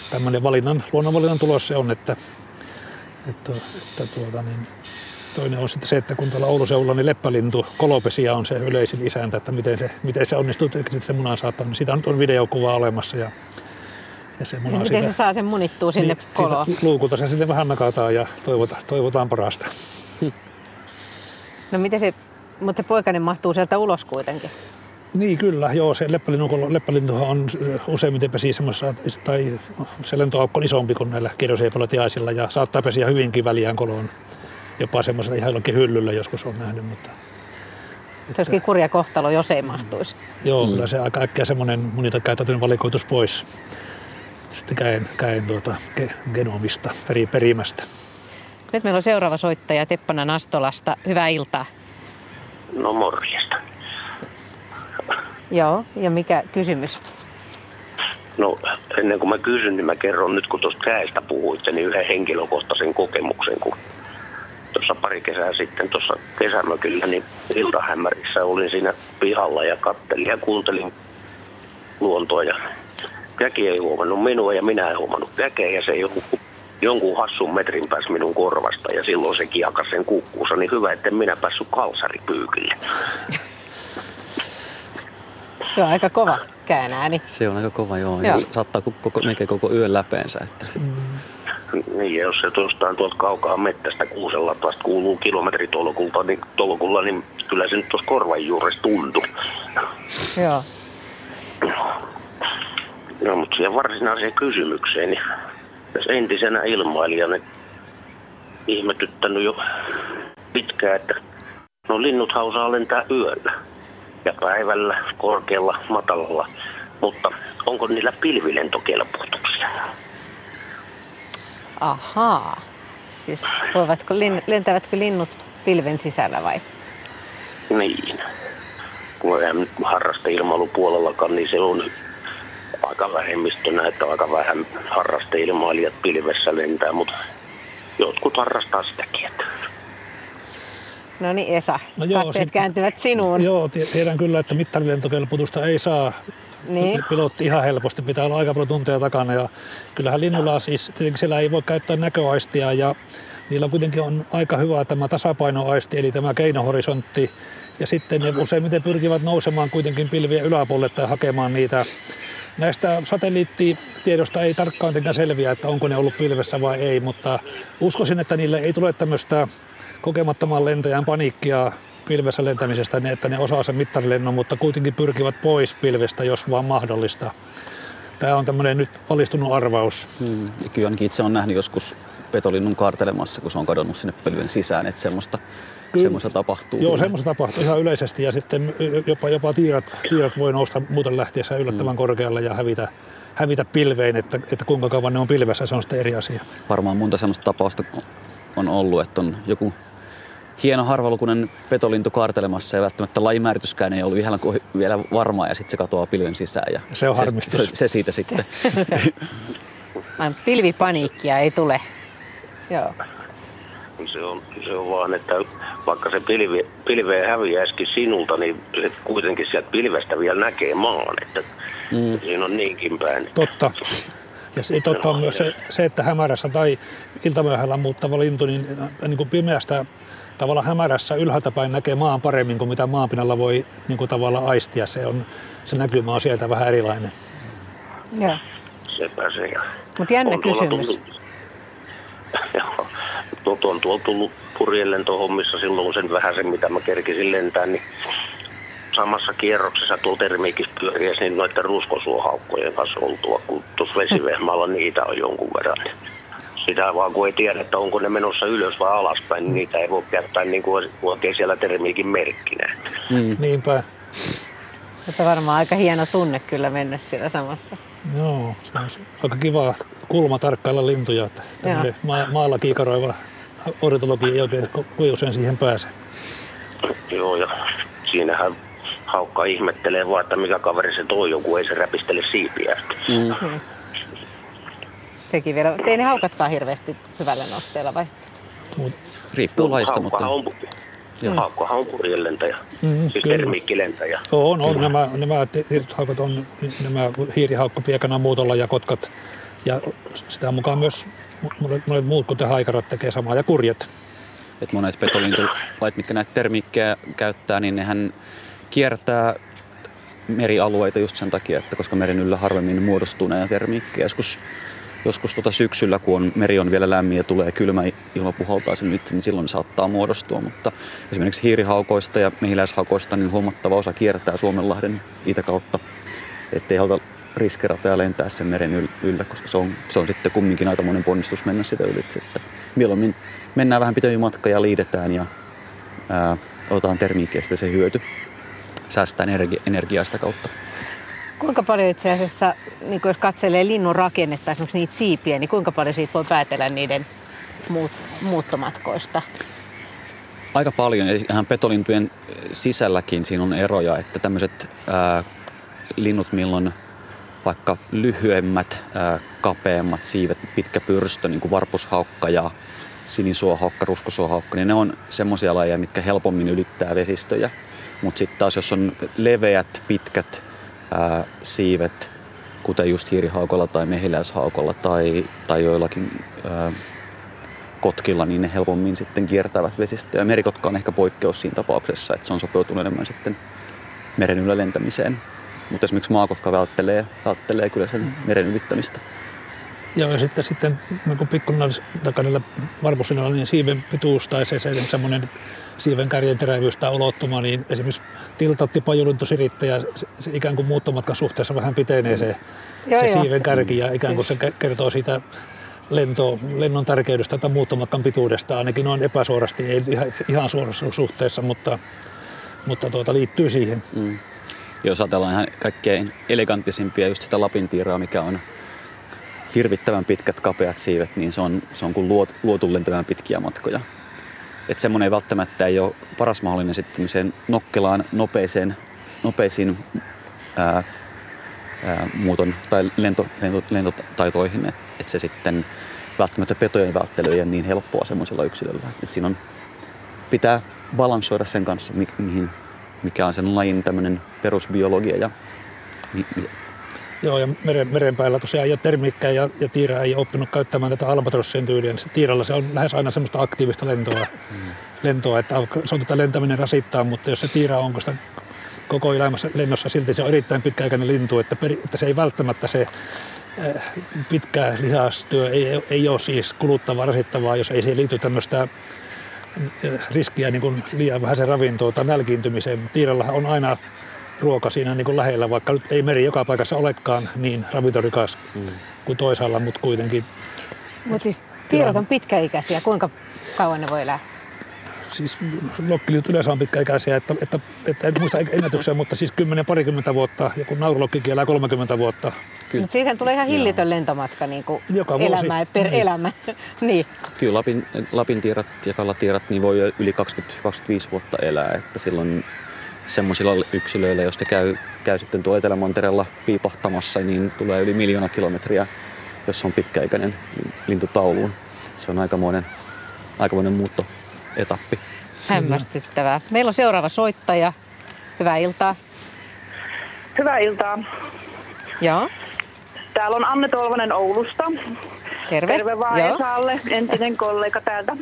[SPEAKER 3] tämmöinen valinnan, luonnonvalinnan tulos se on, että, että, että tuota, niin, toinen on sitten se, että kun tuolla Ouluseudulla niin leppälintu, kolopesia on se yleisin isäntä, että miten se, miten se onnistuu sitten se munan saattaminen. Siitä on, on videokuva olemassa ja,
[SPEAKER 1] ja se muna Miten siitä, se saa sen munittua sinne niin, koloon?
[SPEAKER 3] luukulta se sitten vähän nakataan ja toivotaan, toivotaan parasta.
[SPEAKER 1] No miten se, mutta se poikainen mahtuu sieltä ulos kuitenkin?
[SPEAKER 3] Niin kyllä, joo. Se leppälintu, leppälintuhan on useimmiten pesi semmoisessa, tai se lentoaukko on isompi kuin näillä kirjoseipälotiaisilla ja saattaa pesiä hyvinkin väliään koloon. Jopa semmoisella ihan jollakin hyllyllä joskus on nähnyt, mutta...
[SPEAKER 1] Se olisikin kurja kohtalo, jos ei mahtuisi.
[SPEAKER 3] Joo, mm. kyllä se aika äkkiä semmoinen munita valikoitus pois sitten käen, käen tuota, genomista, peri, perimästä.
[SPEAKER 1] Nyt meillä on seuraava soittaja Teppana Nastolasta. Hyvää iltaa.
[SPEAKER 12] No morjesta.
[SPEAKER 1] Joo, ja mikä kysymys?
[SPEAKER 12] No ennen kuin mä kysyn, niin mä kerron nyt kun tuosta käestä puhuitte, niin yhden henkilökohtaisen kokemuksen, kun tuossa pari kesää sitten tuossa kesämökillä, niin iltahämärissä olin siinä pihalla ja kattelin ja kuuntelin luontoa ja Käki ei huomannut minua ja minä en huomannut Käkeä ja se joku, jonkun hassun metrin päässä minun korvasta ja silloin se kiakas sen kukkuussa, niin hyvä, että minä päässyt kalsaripyykille.
[SPEAKER 1] Se on aika kova käänääni.
[SPEAKER 2] Se on aika kova, joo. joo. saattaa koko, melkein koko yön läpeensä. Että... Mm.
[SPEAKER 12] Niin, ja jos se tuostaan tuolta kaukaa mettästä kuusella taas kuuluu kilometritolkulta, niin, tolkulla, niin kyllä se nyt tuossa korvan juuressa tuntuu.
[SPEAKER 1] Joo.
[SPEAKER 12] No, mutta siihen varsinaiseen kysymykseen, niin tässä entisenä ilmailijana ihmetyttänyt jo pitkään, että no linnut hausaa lentää yöllä ja päivällä, korkealla, matalalla, mutta onko niillä pilvilentokelpoituksia?
[SPEAKER 1] Ahaa. Siis voivatko, lentävätkö linnut pilven sisällä vai?
[SPEAKER 12] Niin. Kun ei harrasta ilmailupuolellakaan, niin se on aika vähemmistönä, että aika vähän harrasteilmailijat pilvessä lentää, mutta jotkut harrastaa sitäkin. Että.
[SPEAKER 1] No niin Esa, no joo, katseet sit, kääntyvät sinuun.
[SPEAKER 3] Joo, tiedän kyllä, että mittarilentokilputusta ei saa niin. pilotti ihan helposti, pitää olla aika paljon tunteja takana. Ja kyllähän linnulla siis, tietenkin siellä ei voi käyttää näköaistia ja niillä kuitenkin on aika hyvä tämä tasapainoaisti, eli tämä keinohorisontti. Ja sitten ne useimmiten pyrkivät nousemaan kuitenkin pilviä yläpuolelle tai hakemaan niitä Näistä satelliittitiedosta ei tarkkaan tietenkään selviä, että onko ne ollut pilvessä vai ei, mutta uskoisin, että niille ei tule tämmöistä kokemattoman lentäjän paniikkia pilvessä lentämisestä, että ne osaa sen mittarilennon, mutta kuitenkin pyrkivät pois pilvestä, jos vaan mahdollista. Tämä on tämmöinen nyt valistunut arvaus.
[SPEAKER 2] Hmm. Kyllä ainakin itse on nähnyt joskus petolinnun kaartelemassa, kun se on kadonnut sinne pilven sisään, että semmoista Kyllä. Semmoista tapahtuu.
[SPEAKER 3] Joo, semmoista tapahtuu ihan yleisesti ja sitten jopa, jopa tiirat, tiirat voi nousta muuten lähtiessä yllättävän mm. korkealle ja hävitä, hävitä pilveen, että, että kuinka kauan ne on pilvessä, se on sitten eri asia.
[SPEAKER 2] Varmaan monta semmoista tapausta on ollut, että on joku hieno harvalukunen petolintu kaartelemassa ja välttämättä lajimäärityskään ei ollut vielä, vielä varmaa ja sitten se katoaa pilven sisään. Ja
[SPEAKER 3] se on harmistus.
[SPEAKER 2] Se, se, se siitä sitten.
[SPEAKER 1] Pilvipaniikkia ei tule. Joo.
[SPEAKER 12] Se on, se on vaan, että vaikka se pilvi, pilve häviäisikin sinulta, niin se kuitenkin sieltä pilvestä vielä näkee maan. Että mm. Siinä on niinkin päin.
[SPEAKER 3] Totta. Ja se, totta on myös se, se, että hämärässä tai iltamyöhällä muuttava lintu, niin, niin kuin pimeästä tavalla hämärässä ylhäältä päin näkee maan paremmin kuin mitä maanpinnalla voi niin kuin tavalla aistia. Se, on, se näkymä on sieltä vähän erilainen.
[SPEAKER 1] Joo.
[SPEAKER 12] Sepä se.
[SPEAKER 1] Mutta jännä kysymys.
[SPEAKER 12] Tullut, joo, on tuolla tullut purjelentohommissa silloin sen vähän sen, mitä mä kerkisin lentää, niin samassa kierroksessa tuolla termiikissa pyöriässä niin noiden ruskosuohaukkojen kanssa oltua, kun tuossa vesivehmaalla niitä on jonkun verran. Sitä vaan kun ei tiedä, että onko ne menossa ylös vai alaspäin, niin niitä ei voi käyttää niin kuin oikein siellä termiikin merkkinä.
[SPEAKER 3] Mm. Niinpä.
[SPEAKER 1] Mutta varmaan aika hieno tunne kyllä mennä siellä samassa.
[SPEAKER 3] Joo, se on aika kiva kulma tarkkailla lintuja. Että ma- maalla kiikaroiva ornitologi ei oikein kuin usein siihen pääse.
[SPEAKER 12] Joo, ja siinähän haukka ihmettelee vaan, että mikä kaveri se toi joku, ei se räpistele siipiä. Mm.
[SPEAKER 1] Sekin vielä. Ei ne haukatkaan hirveästi hyvällä nosteella vai?
[SPEAKER 2] Riippuu lajista, mutta...
[SPEAKER 12] On,
[SPEAKER 2] Joo.
[SPEAKER 12] haukkohan on purjelentäjä,
[SPEAKER 3] Mm,
[SPEAKER 12] siis
[SPEAKER 3] kyllä.
[SPEAKER 12] termiikkilentäjä.
[SPEAKER 3] On, on nämä, nämä hirthaukot on nämä hiirihaukko, piekana, muutolla ja kotkat. Ja sitä mukaan myös monet, monet muut, kuten haikarat, tekee samaa ja kurjet.
[SPEAKER 2] että monet petolintulait, mitkä näitä termiikkejä käyttää, niin nehän kiertää merialueita just sen takia, että koska meren yllä harvemmin muodostuu näitä termiikkejä. Joskus, joskus tuota syksyllä, kun on, meri on vielä lämmin ja tulee kylmä ilma puhaltaa sen nyt, niin silloin saattaa muodostua. Mutta esimerkiksi hiirihaukoista ja mehiläishaukoista niin huomattava osa kiertää Suomenlahden itäkautta, ettei haluta riskerata ja lentää sen meren yl- yllä, koska se on, se on sitten kumminkin aikamoinen ponnistus mennä sitä ylitse. Että mieluummin mennään vähän pitempi matka ja liidetään ja ää, otetaan termiikkeistä se hyöty. Säästää energi- energiaa sitä kautta.
[SPEAKER 1] Kuinka paljon itse asiassa, niin jos katselee linnun rakennetta, esimerkiksi niitä siipiä, niin kuinka paljon siitä voi päätellä niiden muut, muuttomatkoista?
[SPEAKER 2] Aika paljon. Ja ihan petolintujen sisälläkin siinä on eroja, että tämmöiset ää, linnut, milloin vaikka lyhyemmät, kapeammat siivet, pitkä pyrstö, niin kuin varpushaukka ja sinisuohaukka, ruskosuohaukka, niin ne on semmoisia lajeja, mitkä helpommin ylittää vesistöjä. Mutta sitten taas, jos on leveät, pitkät ää, siivet, kuten just hiirihaukolla tai mehiläishaukolla tai, tai joillakin ää, kotkilla, niin ne helpommin sitten kiertävät vesistöjä. Merikotka on ehkä poikkeus siinä tapauksessa, että se on sopeutunut enemmän sitten meren yllä lentämiseen. Mutta esimerkiksi maakotka välttelee, välttelee kyllä sen meren ylittämistä.
[SPEAKER 3] Joo, ja sitten, sitten niin kun pikkunalla varpusinalla, niin siiven pituus tai se, se semmoinen siiven kärjen terävyys tai ulottuma, niin esimerkiksi tiltatti pajulintusirittäjä, se, se ikään kuin muuttomatkan suhteessa vähän pitenee se,
[SPEAKER 1] Joo,
[SPEAKER 3] se
[SPEAKER 1] joo.
[SPEAKER 3] siiven kärki ja ikään kuin se kä- kertoo siitä lento, lennon tärkeydestä tai muuttomatkan pituudesta, ainakin noin epäsuorasti, ei ihan, ihan suorassa suhteessa, mutta, mutta tuota, liittyy siihen.
[SPEAKER 2] Mm. Jos ajatellaan ihan kaikkein elegantisimpia just sitä lapintiiraa, mikä on hirvittävän pitkät kapeat siivet, niin se on, se on kuin luot, luotu lentämään pitkiä matkoja. Että semmoinen ei välttämättä ei ole paras mahdollinen sitten nokkelaan, nopeeseen, nopeisiin ää, ää, muuton tai lento, lento, lentotaitoihin, että et se sitten välttämättä petojen välttely ei ole niin helppoa semmoisella yksilöllä. Et siinä on, pitää balansoida sen kanssa, mi, mihin, mikä on sen lajin tämmöinen perusbiologia ja mi, mi,
[SPEAKER 3] Joo, ja meren, meren päällä tosiaan ei ole termiikkää ja, ja Tiira ei ole oppinut käyttämään tätä albatrossien tyyliä. niin se Tiiralla se on lähes aina semmoista aktiivista lentoa, mm. lentoa että se on tätä lentäminen rasittaa, mutta jos se Tiira on sitä koko elämässä lennossa, silti se on erittäin pitkäaikainen lintu, että, peri, että se ei välttämättä se äh, pitkä lihastyö ei, ei ole siis kuluttavaa, rasittavaa, jos ei siihen liity tämmöistä riskiä niin kuin liian vähän se ravintoon tai nälkiintymiseen. Tiirallahan on aina ruoka siinä niin kuin lähellä, vaikka nyt ei meri joka paikassa olekaan niin ravintorikas mm. kuin toisaalla, mutta kuitenkin
[SPEAKER 1] Mutta siis tiedot on pitkäikäisiä. Kuinka kauan ne voi elää?
[SPEAKER 3] Siis lokkiliut yleensä on pitkäikäisiä, että, että, että en muista ennätyksiä, mutta siis 10-parikymmentä vuotta, ja kun naurulokkikin elää 30 vuotta.
[SPEAKER 1] Mutta siitä tulee ihan hillitön lentomatka niin kuin
[SPEAKER 3] Joka vuosi.
[SPEAKER 1] elämää per
[SPEAKER 3] Niin.
[SPEAKER 1] elämä. niin.
[SPEAKER 2] Kyllä Lapin, Lapin tiirat ja kalatiirat niin voi yli 20-25 vuotta elää, että silloin semmoisilla yksilöillä, jos ne käy, käy sitten tuolla Etelämantereella piipahtamassa, niin tulee yli miljoona kilometriä, jos on pitkäikäinen lintu tauluun. Se on aikamoinen, aikamoinen muuttoetappi.
[SPEAKER 1] Hämmästyttävää. Meillä on seuraava soittaja. Hyvää iltaa.
[SPEAKER 13] Hyvää iltaa.
[SPEAKER 1] Joo.
[SPEAKER 13] Täällä on Anne Tolvanen Oulusta.
[SPEAKER 1] Terve.
[SPEAKER 13] Terve vaan
[SPEAKER 1] Joo.
[SPEAKER 13] Esalle, entinen kollega täältä.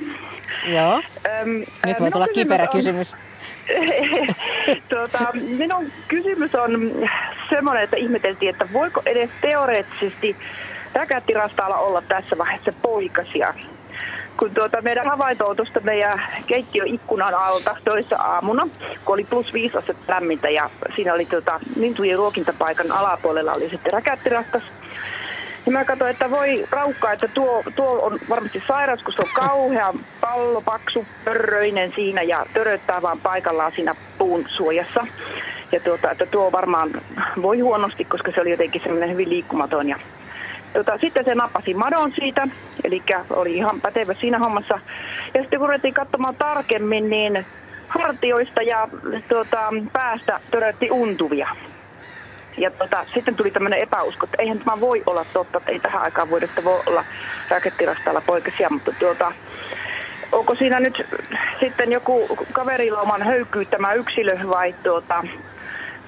[SPEAKER 1] Joo.
[SPEAKER 13] Öm,
[SPEAKER 1] Nyt voi
[SPEAKER 13] minun
[SPEAKER 1] tulla kiperä
[SPEAKER 13] on-
[SPEAKER 1] kysymys.
[SPEAKER 13] tuota, minun kysymys on semmoinen, että ihmeteltiin, että voiko edes teoreettisesti räkättirastaalla olla tässä vaiheessa poikasia. Kun tuota, meidän havainto on tuosta meidän keittiöikkunan alta toissa aamuna, kun oli plus viisi astetta lämmintä ja siinä oli tuota, lintujen ruokintapaikan alapuolella oli sitten räkättirastas. Ja mä katsoin, että voi raukkaa, että tuo, tuo on varmasti sairas, kun se on kauhea pallo, paksu, pörröinen siinä ja töröttää vaan paikallaan siinä puun suojassa. Ja tuota, että tuo varmaan voi huonosti, koska se oli jotenkin semmoinen hyvin liikkumaton. Ja Tota, sitten se nappasi madon siitä, eli oli ihan pätevä siinä hommassa. Ja sitten kun ruvettiin katsomaan tarkemmin, niin hartioista ja tuota, päästä törötti untuvia. Ja tota, sitten tuli tämmöinen epäusko, että eihän tämä voi olla totta, että ei tähän aikaan voida, voi olla rakettirastaalla poikasia, mutta tuota, onko siinä nyt sitten joku kaverilauman höykyyttämä yksilö vai tuota,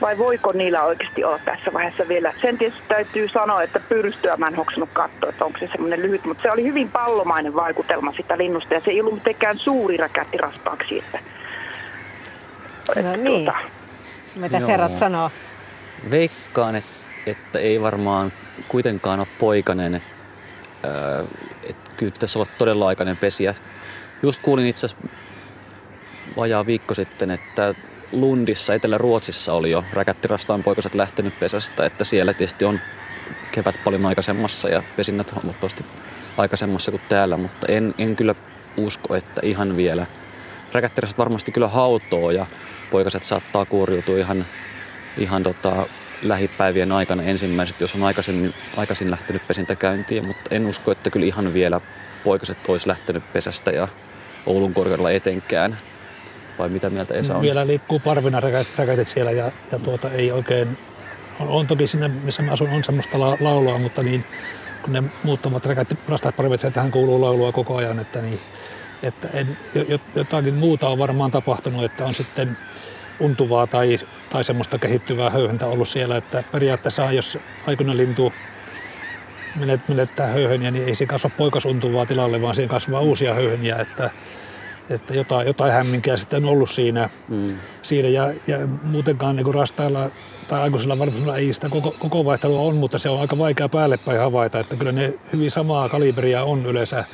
[SPEAKER 13] vai voiko niillä oikeasti olla tässä vaiheessa vielä? Sen tietysti täytyy sanoa, että pyrstöä mä en hoksannut katsoa, että onko se semmoinen lyhyt, mutta se oli hyvin pallomainen vaikutelma sitä linnusta ja se ei ollut mitenkään suuri räkättirastaaksi. Että,
[SPEAKER 1] No niin.
[SPEAKER 13] tuota,
[SPEAKER 1] Mitä
[SPEAKER 2] Joo.
[SPEAKER 1] herrat sanoo?
[SPEAKER 2] Veikkaan, että, että ei varmaan kuitenkaan ole poikainen. Että, että kyllä pitäisi olla todella aikainen pesijä. Just kuulin itse asiassa vajaa viikko sitten, että Lundissa, Etelä-Ruotsissa oli jo räkättirastaan poikaset lähtenyt pesästä, että siellä tietysti on kevät paljon aikaisemmassa ja pesinnät huomattavasti aikaisemmassa kuin täällä, mutta en, en kyllä usko, että ihan vielä. Räkättirastat varmasti kyllä hautoo ja poikaset saattaa kuoriutua ihan, ihan tota, lähipäivien aikana ensimmäiset, jos on aikaisemmin, aikaisin lähtenyt pesintäkäyntiin, mutta en usko, että kyllä ihan vielä poikaset olisi lähtenyt pesästä ja Oulun korkeudella etenkään. Vai mitä mieltä Esa on?
[SPEAKER 3] Vielä liikkuu parvina räkä- räkätit siellä ja, ja tuota, ei oikein, on, on toki siinä missä mä asun on semmoista la, laulua, mutta niin kun ne muutamat räkätit, parvet, tähän kuuluu laulua koko ajan, että, niin, että en, jo- jotakin muuta on varmaan tapahtunut, että on sitten untuvaa tai, tai semmoista kehittyvää höyhentä ollut siellä, että periaatteessa jos aikuinen lintu menet, menettää höyheniä, niin ei se kasva poikasuntuvaa tilalle, vaan siihen kasvaa uusia höyheniä, että, että jotain, jotain hämminkiä sitten on ollut siinä.
[SPEAKER 2] Mm.
[SPEAKER 3] siinä ja, ja muutenkaan niin rastailla tai aikuisilla varmuudella ei sitä koko, koko vaihtelua on, mutta se on aika vaikea päälle päin havaita, että kyllä ne hyvin samaa kaliberia on yleensä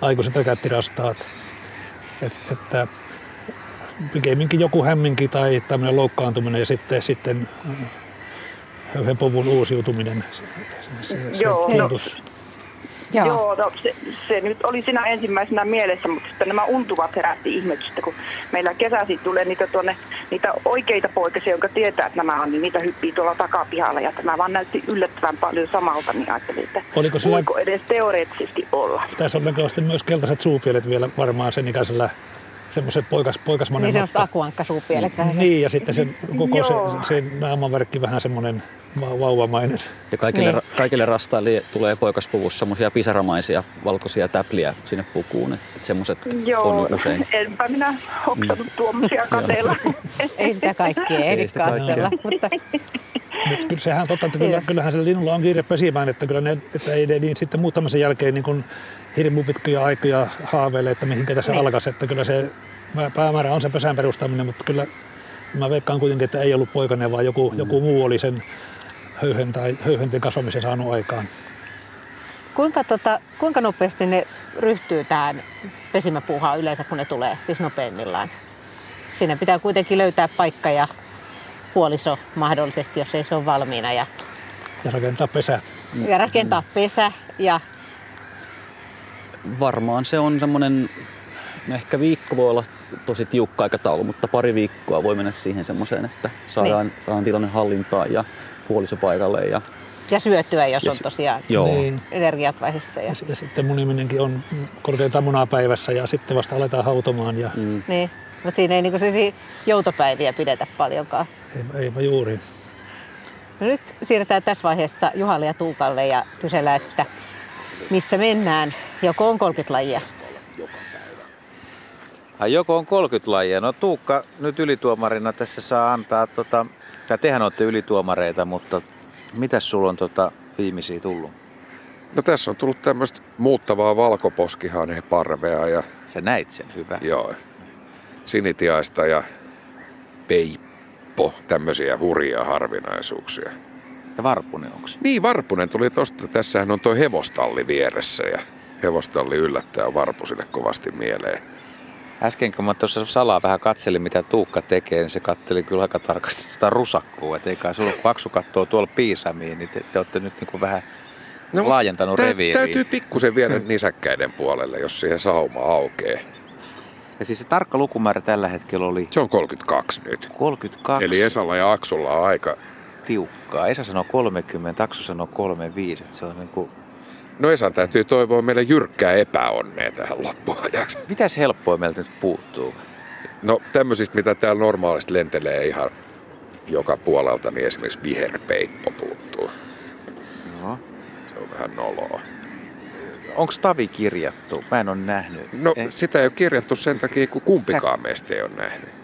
[SPEAKER 3] aikuiset räkättirastaat. Et, että pikemminkin joku hämminki tai tämmöinen loukkaantuminen ja sitten, sitten höyhenpovun uusiutuminen. Se, se, se,
[SPEAKER 13] Joo,
[SPEAKER 3] se
[SPEAKER 13] no-
[SPEAKER 3] tuntus.
[SPEAKER 13] Joo, Joo no, se, se, nyt oli siinä ensimmäisenä mielessä, mutta sitten nämä untuvat herätti ihmetystä, kun meillä kesäsi tulee niitä, tuonne, niitä oikeita poikasia, jotka tietää, että nämä on, niin niitä hyppii tuolla takapihalla ja tämä vaan näytti yllättävän paljon samalta, niin ajattelin, että
[SPEAKER 3] Oliko sillä-
[SPEAKER 13] voiko edes teoreettisesti olla.
[SPEAKER 3] Tässä on myös keltaiset suupielet vielä varmaan sen ikäisellä semmoiset poikas, poikasmanen
[SPEAKER 1] Niin semmoista akuankkasuupielet vähän se.
[SPEAKER 3] Niin, ja sitten sen koko
[SPEAKER 13] Joo.
[SPEAKER 3] se, se naamaverkki vähän semmoinen va- vauvamainen.
[SPEAKER 2] Ja kaikille,
[SPEAKER 1] Niin.
[SPEAKER 2] niin. kaikille rastaille tulee poikaspuvussa semmoisia pisaramaisia valkoisia täpliä sinne pukuun. Että semmoiset on usein.
[SPEAKER 13] enpä minä hoksannut tuommoisia kateella.
[SPEAKER 1] Ei sitä kaikkea ehdi
[SPEAKER 2] Ei sitä kaikkea.
[SPEAKER 1] katsella, mutta
[SPEAKER 3] Mutta kyllä sehän on totta, että kyllä, kyllähän sillä linnulla on kiire pesimään, että kyllä ne, että ei ne niin sitten muuttamisen jälkeen niin kuin hirmu pitkiä aikoja haaveile, että mihinkä tässä
[SPEAKER 1] Niin.
[SPEAKER 3] alkaisi. Että kyllä se pää- päämäärä on se pesän perustaminen, mutta kyllä mä veikkaan kuitenkin, että ei ollut poikainen, vaan joku, joku muu oli sen höyhen tai höyhenten kasvamisen saanut aikaan.
[SPEAKER 1] kuinka, tota, kuinka nopeasti ne ryhtyy tähän pesimäpuuhaan yleensä, kun ne tulee, siis nopeimmillaan? Siinä pitää kuitenkin löytää paikka ja puoliso mahdollisesti, jos ei se ole valmiina. Ja,
[SPEAKER 3] Ja rakentaa pesä.
[SPEAKER 1] ja rakentaa pesä ja
[SPEAKER 2] Varmaan se on semmoinen, no ehkä viikko voi olla tosi tiukka aikataulu, mutta pari viikkoa voi mennä siihen semmoiseen, että saadaan, niin. saadaan tilanne hallintaan ja puoliso paikalle. Ja,
[SPEAKER 1] ja syötyä, jos
[SPEAKER 2] Ja
[SPEAKER 1] on tosiaan
[SPEAKER 2] joo, niin.
[SPEAKER 3] Niin.
[SPEAKER 1] energiat vaiheessa. Ja,
[SPEAKER 3] Ja, ja sitten muniminenkin on korkeintaan munapäivässä ja sitten vasta aletaan hautomaan ja
[SPEAKER 2] Mm.
[SPEAKER 1] niin. Mutta siinä ei niinku sellaisia joutopäiviä pidetä paljonkaan.
[SPEAKER 3] ei, eipä juuri.
[SPEAKER 1] No nyt siirrytään tässä vaiheessa Juhalle ja Tuukalle ja kysellään, että missä mennään. Joko on 30 lajia?
[SPEAKER 4] Ai joko on 30 lajia. No Tuukka nyt ylituomarina tässä saa antaa, tota, tai tehän olette ylituomareita, mutta mitäs sulla on tota, viimeisiä tullut?
[SPEAKER 5] No tässä on tullut tämmöistä muuttavaa valkoposkihaneen parvea ja
[SPEAKER 4] Sä näit sen hyvä.
[SPEAKER 5] joo, sinitiaista ja peippo, tämmöisiä hurjia harvinaisuuksia.
[SPEAKER 4] Ja Varpunen onko se?
[SPEAKER 5] Niin, Varpunen tuli tosta. Tässähän on toi hevostalli vieressä ja hevostalli yllättää Varpusille kovasti mieleen.
[SPEAKER 4] Äsken kun mä tuossa salaa vähän katselin, mitä Tuukka tekee, niin se katteli kyllä aika tarkasti tuota rusakkua. Et eikä sulla paksu kattoo tuolla piisamiin, niin te, te olette nyt niin kuin vähän no, laajentanut
[SPEAKER 5] tä-
[SPEAKER 4] reviiriä.
[SPEAKER 5] Täytyy pikkusen viedä nisäkkäiden puolelle, jos siihen sauma aukeaa.
[SPEAKER 4] Ja siis se tarkka lukumäärä tällä hetkellä oli
[SPEAKER 5] Se on 32 nyt.
[SPEAKER 4] 32
[SPEAKER 5] Eli Esalla ja Aksulla on aika...
[SPEAKER 4] tiukkaa. Esa sanoi 30, Aksu sanoi 35. Et se on niin kuin...
[SPEAKER 5] No Esan täytyy toivoa meille jyrkkää epäonnea tähän loppuajaksi.
[SPEAKER 4] Mitäs helppoa meiltä nyt puuttuu?
[SPEAKER 5] No tämmöisistä, mitä täällä normaalisti lentelee ihan joka puolelta niin esimerkiksi viherpeippo puuttuu.
[SPEAKER 4] Joo.
[SPEAKER 5] Se on vähän noloa.
[SPEAKER 4] Onko Tavi kirjattu? Mä en ole nähnyt.
[SPEAKER 5] No
[SPEAKER 4] ei.
[SPEAKER 5] sitä ei ole kirjattu sen takia, kun kumpikaan meistä ei ole nähnyt.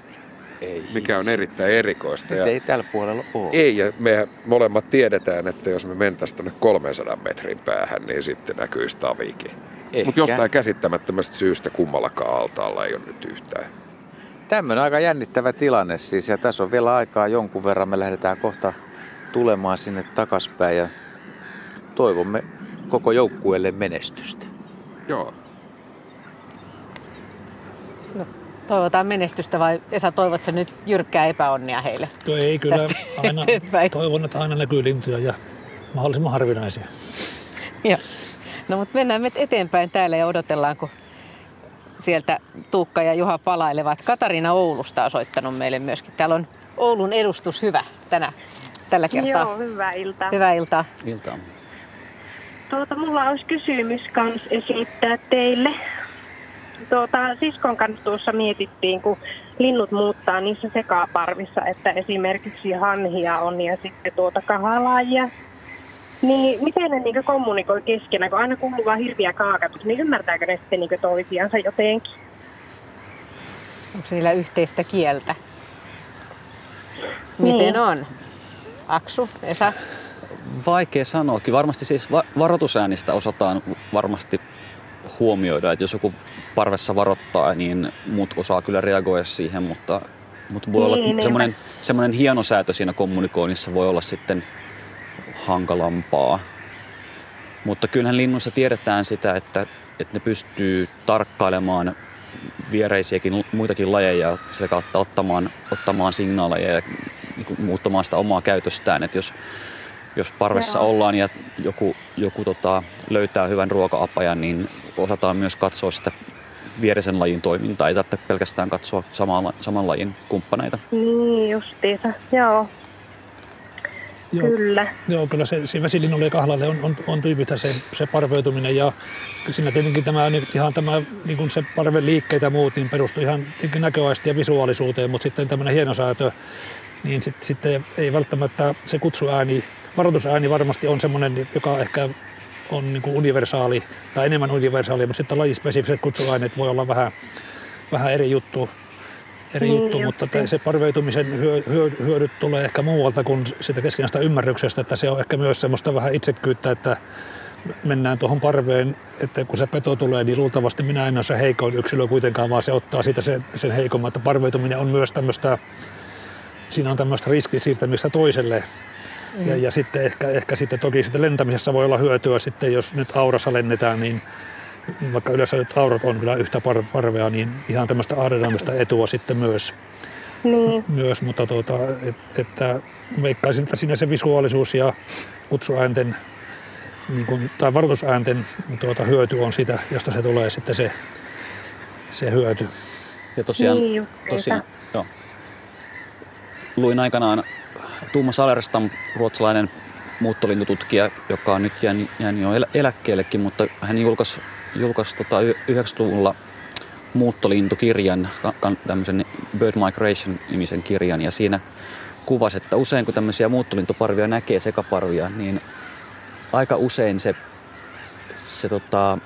[SPEAKER 4] Ei,
[SPEAKER 5] Mikä on erittäin erikoista.
[SPEAKER 4] Nyt ei tällä puolella ole.
[SPEAKER 5] Ei, ja me molemmat tiedetään, että jos me mentäisiin tuonne 300 metrin päähän, niin sitten näkyisi tavikin. Mutta jostain käsittämättömästä syystä kummallakaan altaalla ei ole nyt yhtään.
[SPEAKER 4] Tämmöinen aika jännittävä tilanne siis, ja tässä on vielä aikaa jonkun verran. Me lähdetään kohta tulemaan sinne takaspäin ja toivomme koko joukkueelle menestystä.
[SPEAKER 5] Joo.
[SPEAKER 1] No, toivotaan menestystä vai Esa, toivot sä nyt jyrkkää epäonnia heille?
[SPEAKER 3] Tuo ei kyllä
[SPEAKER 1] Tästä
[SPEAKER 3] aina,
[SPEAKER 1] eteenpäin.
[SPEAKER 3] toivon, että aina näkyy lintuja ja mahdollisimman harvinaisia.
[SPEAKER 1] Joo. No mutta mennään me eteenpäin täällä ja odotellaan, kun sieltä Tuukka ja Juha palailevat. Katariina Oulusta on soittanut meille myöskin. Täällä on Oulun edustus hyvä tänä, tällä kertaa.
[SPEAKER 14] Joo, hyvää iltaa.
[SPEAKER 1] Hyvää iltaa.
[SPEAKER 2] Iltaa.
[SPEAKER 14] Tuota, mulla olisi kysymys kans esittää teille. Tuota, siskon kanssa tuossa mietittiin, kun linnut muuttaa niissä sekaparvissa, että esimerkiksi hanhia on ja sitten tuota kahalaajia. Niin miten ne niinku kommunikoi keskenään, kun aina kuuluu vaan hirviä kaakatus, niin ymmärtääkö ne sitten niinku toisiansa jotenkin?
[SPEAKER 1] Onko niillä yhteistä kieltä? Miten
[SPEAKER 14] Niin.
[SPEAKER 1] on? Aksu, Esa?
[SPEAKER 2] Vaikea sanoa. Varmasti siis va- varoitusäänistä osataan varmasti huomioida, että jos joku parvessa varoittaa, niin muut osaa kyllä reagoida siihen, mutta, mutta voi
[SPEAKER 14] Niin,
[SPEAKER 2] olla
[SPEAKER 14] niinpä.
[SPEAKER 2] semmoinen, semmoinen hieno säätö siinä kommunikoinnissa voi olla sitten hankalampaa. Mutta kyllähän linnussa tiedetään sitä, että, että ne pystyy tarkkailemaan viereisiäkin muitakin lajeja ja sitä kautta ottamaan, ottamaan signaaleja ja niin kuin muuttamaan sitä omaa käytöstään. Että jos, jos parvessa ollaan ja joku, joku tota, löytää hyvän ruoka-apajan, niin osataan myös katsoa sitä vierisen lajin toimintaa. Ei tarvitse pelkästään katsoa saman, saman lajin kumppaneita.
[SPEAKER 14] Niin justiinsa, joo.
[SPEAKER 3] Joo.
[SPEAKER 14] Kyllä.
[SPEAKER 3] Joo, kyllä se, se vesilinnulle ja kahlalle on, on, on tyypitä se, se parveutuminen ja siinä tietenkin tämä, ihan tämä, niin kuin se parven liikkeet ja muut, niin perustuu ihan tietenkin näköaisti ja visuaalisuuteen, mutta sitten tämmöinen hienosäätö, niin sitten, sitten ei välttämättä se kutsuääni, varoitusääni varmasti on semmoinen, joka ehkä on niin kuin universaali tai enemmän universaali, mutta sitten lajispesifiset kutsuaineet voi olla vähän, vähän eri juttu eri
[SPEAKER 14] Niin,
[SPEAKER 3] juttu, mutta te- se parveutumisen hyö, hyö, hyödyt tulee ehkä muualta kuin sitä keskinäistä ymmärryksestä, että se on ehkä myös semmoista vähän itsekkyyttä, että mennään tuohon parveen, että kun se peto tulee, niin luultavasti minä en ole se heikoin yksilö kuitenkaan, vaan se ottaa siitä sen, sen heikomman, että parveutuminen on myös tämmöistä, siinä on tämmöistä riskin siirtämistä toiselle. Ja, ja sitten ehkä, ehkä sitten toki sitten lentämisessä voi olla hyötyä sitten, jos nyt aurassa lennetään, niin vaikka yleensä nyt aurat on kyllä yhtä par- parvea, niin ihan tämmöistä aerodynaamista etua sitten myös.
[SPEAKER 14] Niin.
[SPEAKER 3] myös mutta tuota, et, että veikkaisin, että siinä se visuaalisuus ja kutsuäänten niin kuin, tai varoitusäänten tuota, hyöty on sitä, josta se tulee sitten se, se hyöty.
[SPEAKER 2] Ja tosiaan,
[SPEAKER 14] Niin
[SPEAKER 2] tosiaan. Luin aikanaan Tuuma Salerstam, ruotsalainen muuttolintututkija, joka on nyt jäänyt, jäänyt jo elä- eläkkeellekin, mutta hän julkaisi, julkaisi tota y- 90-luvulla muuttolintukirjan, tämmöisen Bird Migration-nimisen kirjan, ja siinä kuvasi, että usein kun tämmöisiä muuttolintuparvia näkee sekaparvia, niin aika usein se, se tota,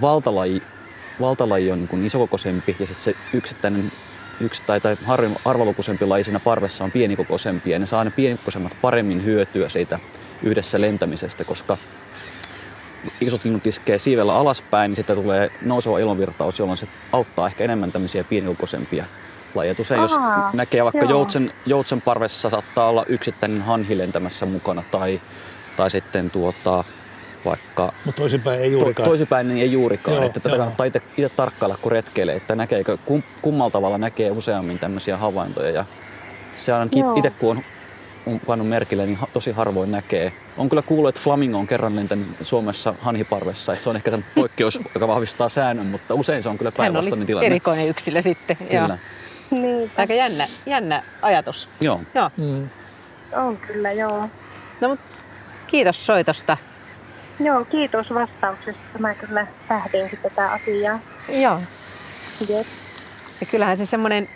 [SPEAKER 2] valtalaji, valtalaji on niin isokokoisempi ja sitten se yksittäinen yksi tai, tai harvalukuisempi laji siinä parvessa on pienikokoisempi ja ne saa ne pienikokoisemmat paremmin hyötyä siitä yhdessä lentämisestä, koska isot linnut iskee siivellä alaspäin, niin sitten tulee nouseva ilmavirtaus, jolloin se auttaa ehkä enemmän tämmöisiä pienikokoisempia lajeja. Usein jos näkee vaikka
[SPEAKER 14] joo.
[SPEAKER 2] joutsen, joutsen parvessa saattaa olla yksittäinen hanhi lentämässä mukana tai, tai sitten tuota, vaikka
[SPEAKER 3] Mutta toisinpäin ei juurikaan.
[SPEAKER 2] To, toisinpäin niin ei juurikaan.
[SPEAKER 3] Joo,
[SPEAKER 2] että tätä
[SPEAKER 3] joo.
[SPEAKER 2] kannattaa itse, itse tarkkailla, kun retkeilee, että näkeekö, kum, kummalla tavalla näkee useammin tämmöisiä havaintoja. Ja se ainakin
[SPEAKER 14] Joo.
[SPEAKER 2] itse kun on, on pannut merkille, niin tosi harvoin näkee. On kyllä kuullut, että Flamingo on kerran lentänyt Suomessa hanhiparvessa, että se on ehkä tämän poikkeus, joka vahvistaa säännön, mutta usein se on kyllä päinvastainen tilanne.
[SPEAKER 1] erikoinen yksilö sitten.
[SPEAKER 2] Kyllä.
[SPEAKER 1] Joo.
[SPEAKER 14] Niin,
[SPEAKER 1] Aika jännä, jännä ajatus.
[SPEAKER 2] Joo.
[SPEAKER 1] Joo.
[SPEAKER 3] Mm.
[SPEAKER 14] on kyllä, joo.
[SPEAKER 1] No, mut kiitos soitosta.
[SPEAKER 14] Joo, kiitos vastauksesta. Mä kyllä tähdinkin tätä asiaa.
[SPEAKER 1] Joo.
[SPEAKER 14] Jep.
[SPEAKER 1] Ja kyllähän se semmoinen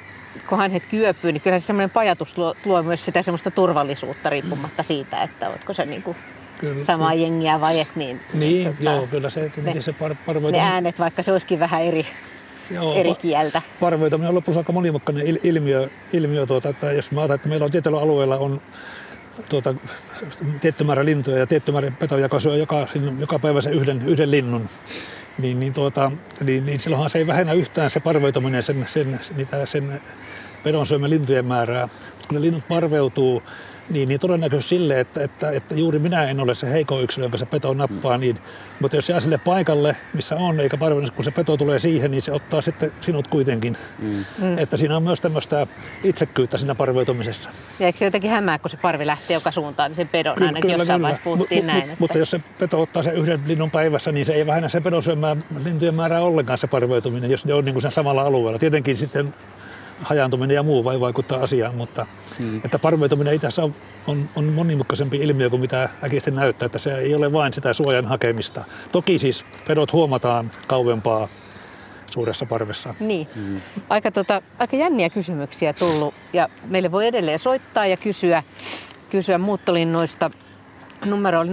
[SPEAKER 1] kun hanhet kyöpyy, niin kyllä se semmoinen pajatus luo, luo myös sitä semmoista turvallisuutta riippumatta siitä, että oletko se niin kuin kyllä, samaa kyllä. jengiä vai et. Niin,
[SPEAKER 3] niin tota, joo, kyllä se tietenkin se par,
[SPEAKER 1] Ne äänet, vaikka se olisikin vähän eri, Joo, eri kieltä.
[SPEAKER 3] Parvoitaminen on lopussa aika monimutkainen ilmiö, ilmiö tuota, että jos mä ajatellaan, että meillä on tietyllä alueella on tuota, tietty määrä lintuja ja tietty määrä petoja, joka syö joka, joka päivä sen yhden, yhden linnun, niin, niin, tuota, niin, niin silloinhan se ei vähennä yhtään se parveutuminen sen, sen, niitä, sen pedon syömän lintujen määrää. Kun ne linnut parveutuu, niin, niin todennäköisesti sille, että, että, että, juuri minä en ole se heiko yksilö, jonka se peto nappaa, niin, mutta jos jää sille paikalle, missä on, eikä parvennus, kun se peto tulee siihen, niin se ottaa sitten sinut kuitenkin. Mm. Mm. Että siinä on myös tämmöistä itsekkyyttä siinä parveutumisessa.
[SPEAKER 1] Ja eikö se jotenkin hämää, kun se parvi lähtee joka suuntaan, niin se pedon kyllä, ainakin kyllä, jossain kyllä. vaiheessa puhuttiin m- näin. M-
[SPEAKER 3] että... Mutta jos se peto ottaa sen yhden linnun päivässä, niin se ei vähennä se pedon syömään lintujen määrää ollenkaan se parveutuminen, jos ne on niin kuin sen samalla alueella. Tietenkin sitten hajaantuminen ja muu vai vaikuttaa asiaan, mutta hmm. että parveutuminen itse on, on, on monimutkaisempi ilmiö kuin mitä äkisesti näyttää, että se ei ole vain sitä suojan hakemista. Toki siis pedot huomataan kauempaa suuressa parvessa.
[SPEAKER 1] Niin. Hmm. Aika, tota, aika jänniä kysymyksiä tullut ja meille voi edelleen soittaa ja kysyä, kysyä muuttolinnoista. Numero oli 020317600,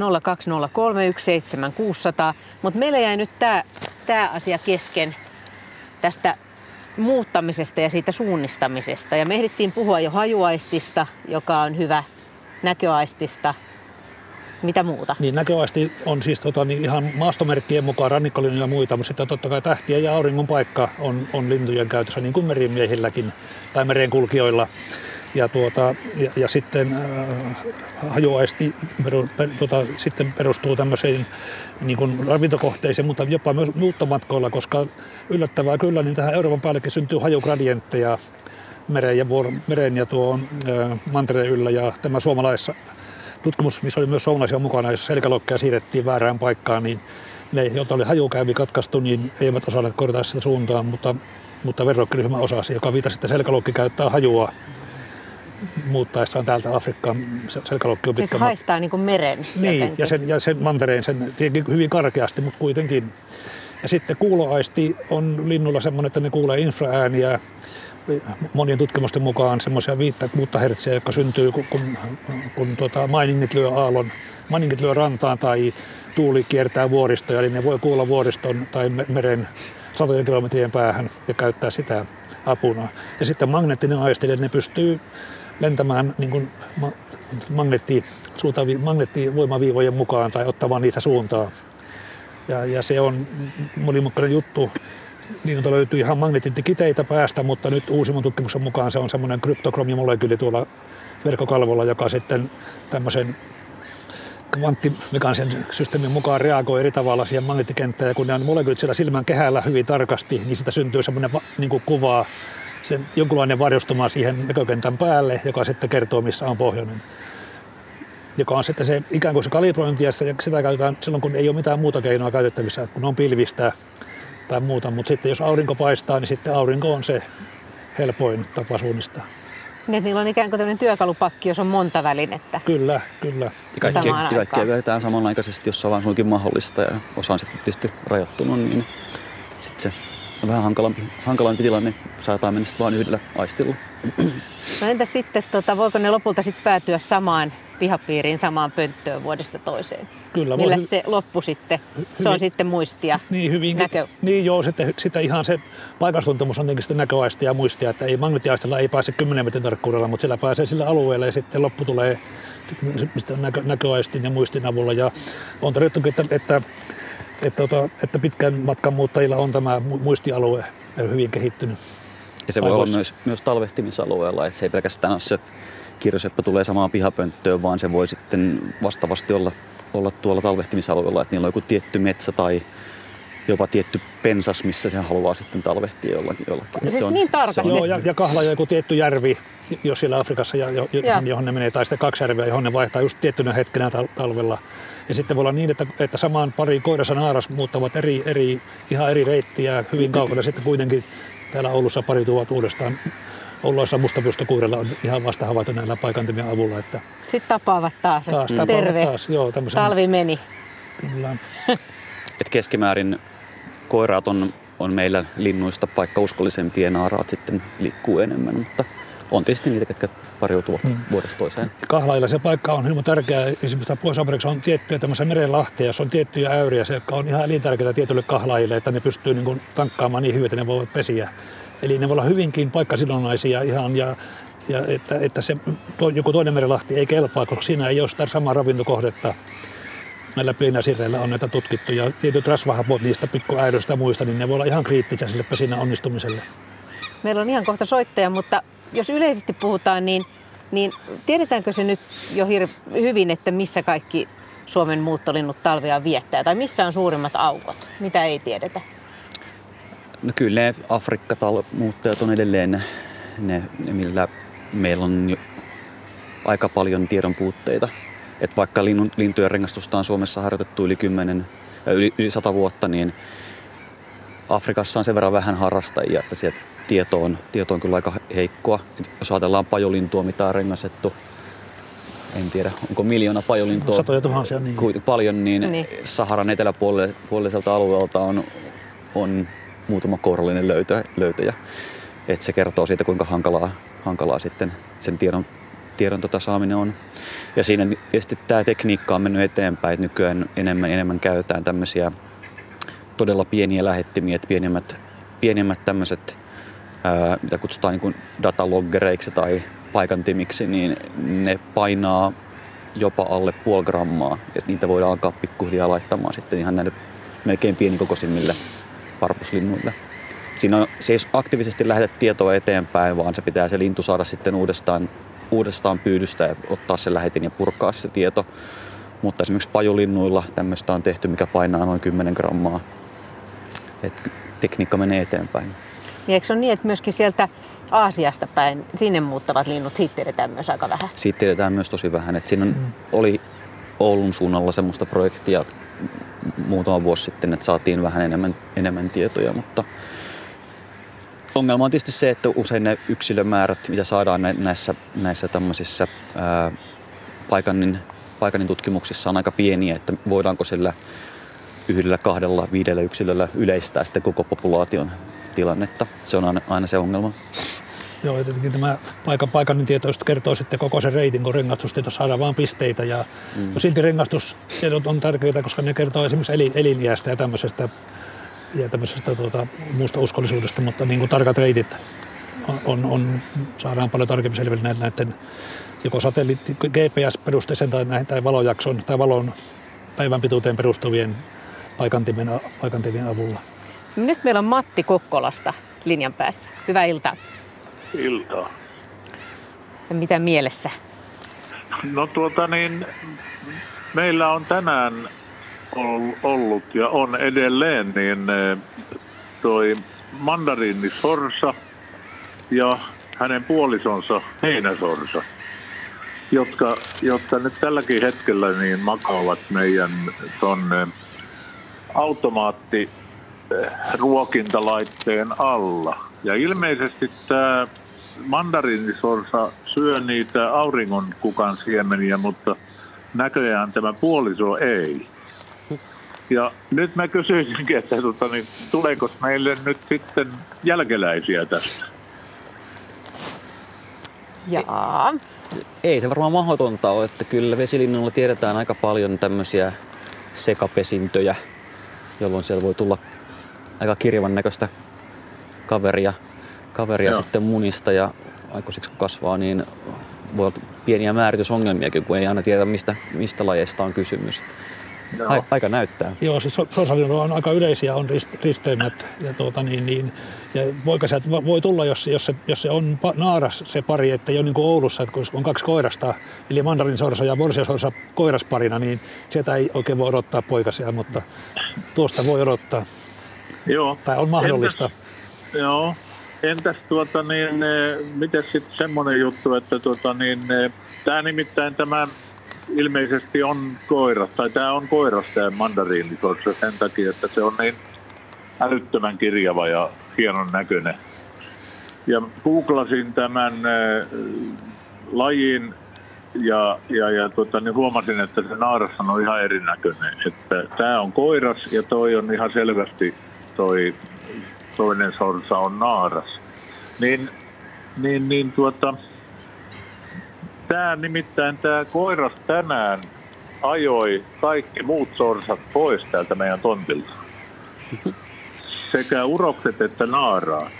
[SPEAKER 1] mutta meillä jäi nyt tämä asia kesken tästä muuttamisesta ja siitä suunnistamisesta. Ja me ehdittiin puhua jo hajuaistista, joka on hyvä, näköaistista. Mitä muuta?
[SPEAKER 3] Niin, näköaisti on siis tota, niin ihan maastomerkkien mukaan rannikkolinjoja ja muita, mutta sitten totta kai tähtien ja auringon paikka on, on lintujen käytössä, niin kuin merimiehilläkin tai merenkulkijoilla ja, tuota, ja, ja sitten äh, hajuaisti peru, per, tuota, sitten perustuu tämmöiseen niin kuin ravintokohteisiin, mutta jopa myös muuttomatkoilla, koska yllättävää kyllä, niin tähän Euroopan päällekin syntyy hajugradientteja meren ja, vuor, meren ja tuon äh, mantereen yllä. Ja tämä suomalaisessa tutkimus, missä oli myös suomalaisia mukana, jos selkälokkeja siirrettiin väärään paikkaan, niin ne, joita oli hajukäyvi katkaistu, niin eivät osanneet korjata sitä suuntaan, mutta, mutta verrokkiryhmä osasi, joka viitasi, että selkälokki käyttää hajua muuttaessaan täältä Afrikkaan. Selkälokki on
[SPEAKER 1] pitkä. Siis haistaa niin kuin meren
[SPEAKER 3] Niin, ja sen, ja sen mantereen sen hyvin karkeasti, mutta kuitenkin. Ja sitten kuuloaisti on linnulla semmoinen, että ne kuulee infraääniä monien tutkimusten mukaan semmoisia viittä kuutta hertsiä, jotka syntyy, kun, kun, kun tuota, mainingit lyö aallon, mainingit lyö rantaan tai tuuli kiertää vuoristoja, eli ne voi kuulla vuoriston tai meren satojen kilometrien päähän ja käyttää sitä apuna. Ja sitten magneettinen aisti, eli ne pystyy lentämään niin kuin ma- magneetti, suuntavi, magneettivoimaviivojen mukaan tai ottamaan niitä suuntaa. Ja, ja se on monimutkainen juttu. Niin löytyy ihan magneettikiteitä päästä, mutta nyt uusimman tutkimuksen mukaan se on semmoinen kryptokromimolekyyli tuolla verkkokalvolla, joka sitten tämmöisen kvanttimekaanisen systeemin mukaan reagoi eri tavalla siihen magneettikenttään. Ja kun ne on molekyylit siellä silmän kehällä hyvin tarkasti, niin sitä syntyy semmoinen niin kuin kuva sen jonkunlainen varjostuma siihen näkökentän päälle, joka sitten kertoo, missä on pohjoinen. Joka on sitten se ikään kuin se kalibrointi, ja sitä käytetään silloin, kun ei ole mitään muuta keinoa käytettävissä, kun on pilvistä tai muuta. Mutta sitten jos aurinko paistaa, niin sitten aurinko on se helpoin tapa suunnistaa.
[SPEAKER 1] Niin, että niillä on ikään kuin tämmöinen työkalupakki, jos on monta välinettä.
[SPEAKER 3] Kyllä, kyllä. Ja
[SPEAKER 2] kaikkea, kaikkea vedetään samanaikaisesti, jos se on vaan suinkin mahdollista ja osa on sitten tietysti rajoittunut, niin sitten se vähän hankalampi, hankalampi tilanne. Saattaa mennä sitten vain yhdellä aistilla.
[SPEAKER 1] No entä sitten, tota, voiko ne lopulta sitten päätyä samaan pihapiiriin, samaan pönttöön vuodesta toiseen?
[SPEAKER 3] Kyllä.
[SPEAKER 1] Millä hy- se loppu sitten? Hyvin, se on sitten muistia,
[SPEAKER 3] niin, hyvin, näkö... Niin joo, sitten, sitten ihan se paikallistuntemus on tietenkin muistia ja muistia, että ei magneettiaistilla ei pääse 10 metrin tarkkuudella, mutta sillä pääsee sillä alueella ja sitten loppu tulee sitten näkö, näköaistin ja muistin avulla. Ja on todettukin, että, että että, että, että pitkän matkan muuttajilla on tämä muistialue hyvin kehittynyt.
[SPEAKER 2] Ja se voi olla myös, myös talvehtimisalueella, että se ei pelkästään ole se kirjoseppä tulee samaan pihapönttöön, vaan se voi sitten vastaavasti olla, olla tuolla talvehtimisalueella, että niillä on joku tietty metsä tai jopa tietty pensas, missä se haluaa sitten talvehtia jollakin. jollakin.
[SPEAKER 1] Siis se on, niin tarkasti.
[SPEAKER 3] Joo, ja, ja kahla joku tietty järvi, jos siellä Afrikassa, ja, jo, ja. johon ne menee, tai sitten kaksi järveä, johon ne vaihtaa just tiettynä hetkenä talvella. Ja sitten voi olla niin, että, että samaan pari koirassa naaras muuttavat eri, eri, ihan eri reittiä hyvin kaukana. Sitten kuitenkin täällä Oulussa tuovat uudestaan Ouluissa mustapystokuudella on ihan vasta havaittu näillä paikantimien avulla. Että
[SPEAKER 1] sitten tapaavat taas. taas tapaavat Terve. Taas. Joo, Talvi meni.
[SPEAKER 3] Kyllä.
[SPEAKER 2] Et keskimäärin koiraat on, on meillä linnuista paikka uskollisempia ja naaraat sitten liikkuu enemmän, mutta on tietysti niitä, ketkä pariutuvat hmm. vuodesta toiseen.
[SPEAKER 3] Kahlailla se paikka on hyvin tärkeä. Esimerkiksi pohjois on tiettyjä tämmöisiä merenlahtia, jos on tiettyjä äyriä, se, jotka on ihan elintärkeitä tietyille kahlaille, että ne pystyy niin kuin tankkaamaan niin hyvin, että ne voivat pesiä. Eli ne voi olla hyvinkin paikkasidonnaisia ihan ja, ja että, että se to, joku toinen merenlahti ei kelpaa, koska siinä ei ole sitä samaa ravintokohdetta. Näillä pienillä on näitä tutkittu ja tietyt rasvahapot niistä pikkuäidyistä ja muista, niin ne voi olla ihan kriittisiä sille pesinä onnistumiselle.
[SPEAKER 1] Meillä on ihan kohta soittaja, mutta jos yleisesti puhutaan, niin, niin tiedetäänkö se nyt jo hir- hyvin, että missä kaikki Suomen muuttolinnut talvea viettää? Tai missä on suurimmat aukot? Mitä ei tiedetä?
[SPEAKER 2] No kyllä ne Afrikka-muuttajat on edelleen ne, ne, ne, millä meillä on jo aika paljon tiedon puutteita. Et vaikka linnun, lintujen rengastusta on Suomessa harjoitettu yli 10, yli, yli 100 vuotta, niin Afrikassa on sen verran vähän harrastajia, että sieltä tieto on, tieto on kyllä aika heikkoa. Et jos ajatellaan pajolintua, mitä on rengastettu, en tiedä, onko miljoona pajolintua.
[SPEAKER 3] Satoja tuhansia, niin.
[SPEAKER 2] Paljon, niin, niin. Saharan eteläpuoliselta alueelta on, on muutama kourallinen löytö, löytöjä. Et se kertoo siitä, kuinka hankalaa, hankalaa sitten sen tiedon, tiedon tota saaminen on. Ja siinä tietysti tämä tekniikka on mennyt eteenpäin, että nykyään enemmän, enemmän käytetään tämmöisiä todella pieniä lähettimiä, että pienimmät, pienimmät tämmöiset, ää, mitä kutsutaan niin dataloggereiksi tai paikantimiksi, niin ne painaa jopa alle puoli grammaa. Ja niitä voidaan alkaa pikkuhiljaa laittamaan sitten ihan näille melkein pienikokoisimmille parpuslinnuille. Siinä on, se ei aktiivisesti lähetä tietoa eteenpäin, vaan se pitää se lintu saada sitten uudestaan, uudestaan pyydystä ja ottaa se lähetin ja purkaa se tieto. Mutta esimerkiksi pajulinnuilla tämmöistä on tehty, mikä painaa noin 10 grammaa. Et tekniikka menee eteenpäin.
[SPEAKER 1] Niin eikö se ole niin, että myöskin sieltä Aasiasta päin, sinne muuttavat linnut, siitä tiedetään myös aika vähän?
[SPEAKER 2] Siitä tiedetään myös tosi vähän. Et siinä on, mm. oli Oulun suunnalla semmoista projektia muutama vuosi sitten, että saatiin vähän enemmän, enemmän tietoja, mutta ongelma on tietysti se, että usein ne yksilömäärät, mitä saadaan näissä, näissä tämmöisissä ää, paikannin, paikannin tutkimuksissa on aika pieniä, että voidaanko sillä yhdellä, kahdella, viidellä yksilöllä yleistää sitten koko populaation tilannetta. Se on aina, aina se ongelma.
[SPEAKER 3] Joo, ja tietenkin tämä paikan, paikallinen tieto just kertoo sitten koko sen reitin, kun rengastustieto saadaan vain pisteitä. Ja mm. silti rengastustiedot on tärkeitä, koska ne kertoo esimerkiksi elin, eliniästä ja tämmöisestä, ja tämmöisestä tuota, muusta uskollisuudesta, mutta niin kuin tarkat reitit on, on, on, saadaan paljon tarkemmin selville näiden, näiden joko satelliitti, GPS-perusteisen tai, näin, tai valojakson tai valon päivän pituuteen perustuvien paikantimien avulla.
[SPEAKER 1] Nyt meillä on Matti Kokkolasta linjan päässä. Hyvää iltaa.
[SPEAKER 15] Iltaa.
[SPEAKER 1] Ja mitä mielessä?
[SPEAKER 15] No tuota niin, meillä on tänään ollut ja on edelleen niin eh, toi mandariinisorsa ja hänen puolisonsa heinäsorsa, jotka, jotka nyt tälläkin hetkellä niin makaavat meidän tonne automaatti eh, ruokintalaitteen alla. Ja ilmeisesti tämä mandariinisorsa syö niitä auringon kukan siemeniä, mutta näköjään tämä puoliso ei. Ja nyt mä kysyisinkin, että tota, niin, tuleeko meille nyt sitten jälkeläisiä tästä?
[SPEAKER 1] Jaa.
[SPEAKER 2] Ei se varmaan mahdotonta ole, että kyllä vesilinnulla tiedetään aika paljon tämmöisiä sekapesintöjä, jolloin siellä voi tulla aika kirjavan näköistä kaveria, kaveria sitten munista ja aikuisiksi kun kasvaa, niin voi olla pieniä määritysongelmiakin, kun ei aina tiedä, mistä, mistä lajeista on kysymys. Joo. Aika näyttää.
[SPEAKER 3] Joo, siis sosalino on aika yleisiä, on risteymät ja, tuota, niin, niin, ja poikaset voi tulla, jos, jos, se, jos se on naaras se pari, että ei ole niin kuin Oulussa, että kun on kaksi koirasta, eli mandarininsorsa ja morsiasorsa koirasparina, niin sieltä ei oikein voi odottaa poikasia, mutta tuosta voi odottaa.
[SPEAKER 15] Joo.
[SPEAKER 3] Tai on mahdollista.
[SPEAKER 15] Entäs, joo. Entäs tuota niin, eh, miten sitten semmoinen juttu, että tuota niin, eh, tämä nimittäin tämä ilmeisesti on koira, tai tämä on koiras tämä mandariinisorsa sen takia, että se on niin älyttömän kirjava ja hienon näköinen. Ja googlasin tämän äh, lajin ja, ja, ja tota, niin huomasin, että se naaras on ihan erinäköinen. Että tämä on koiras ja toi on ihan selvästi toi toinen sorsa on naaras. Niin, niin, niin tuota, tämä nimittäin tämä koiras tänään ajoi kaikki muut sorsat pois täältä meidän tontilta. Sekä urokset että naaraat.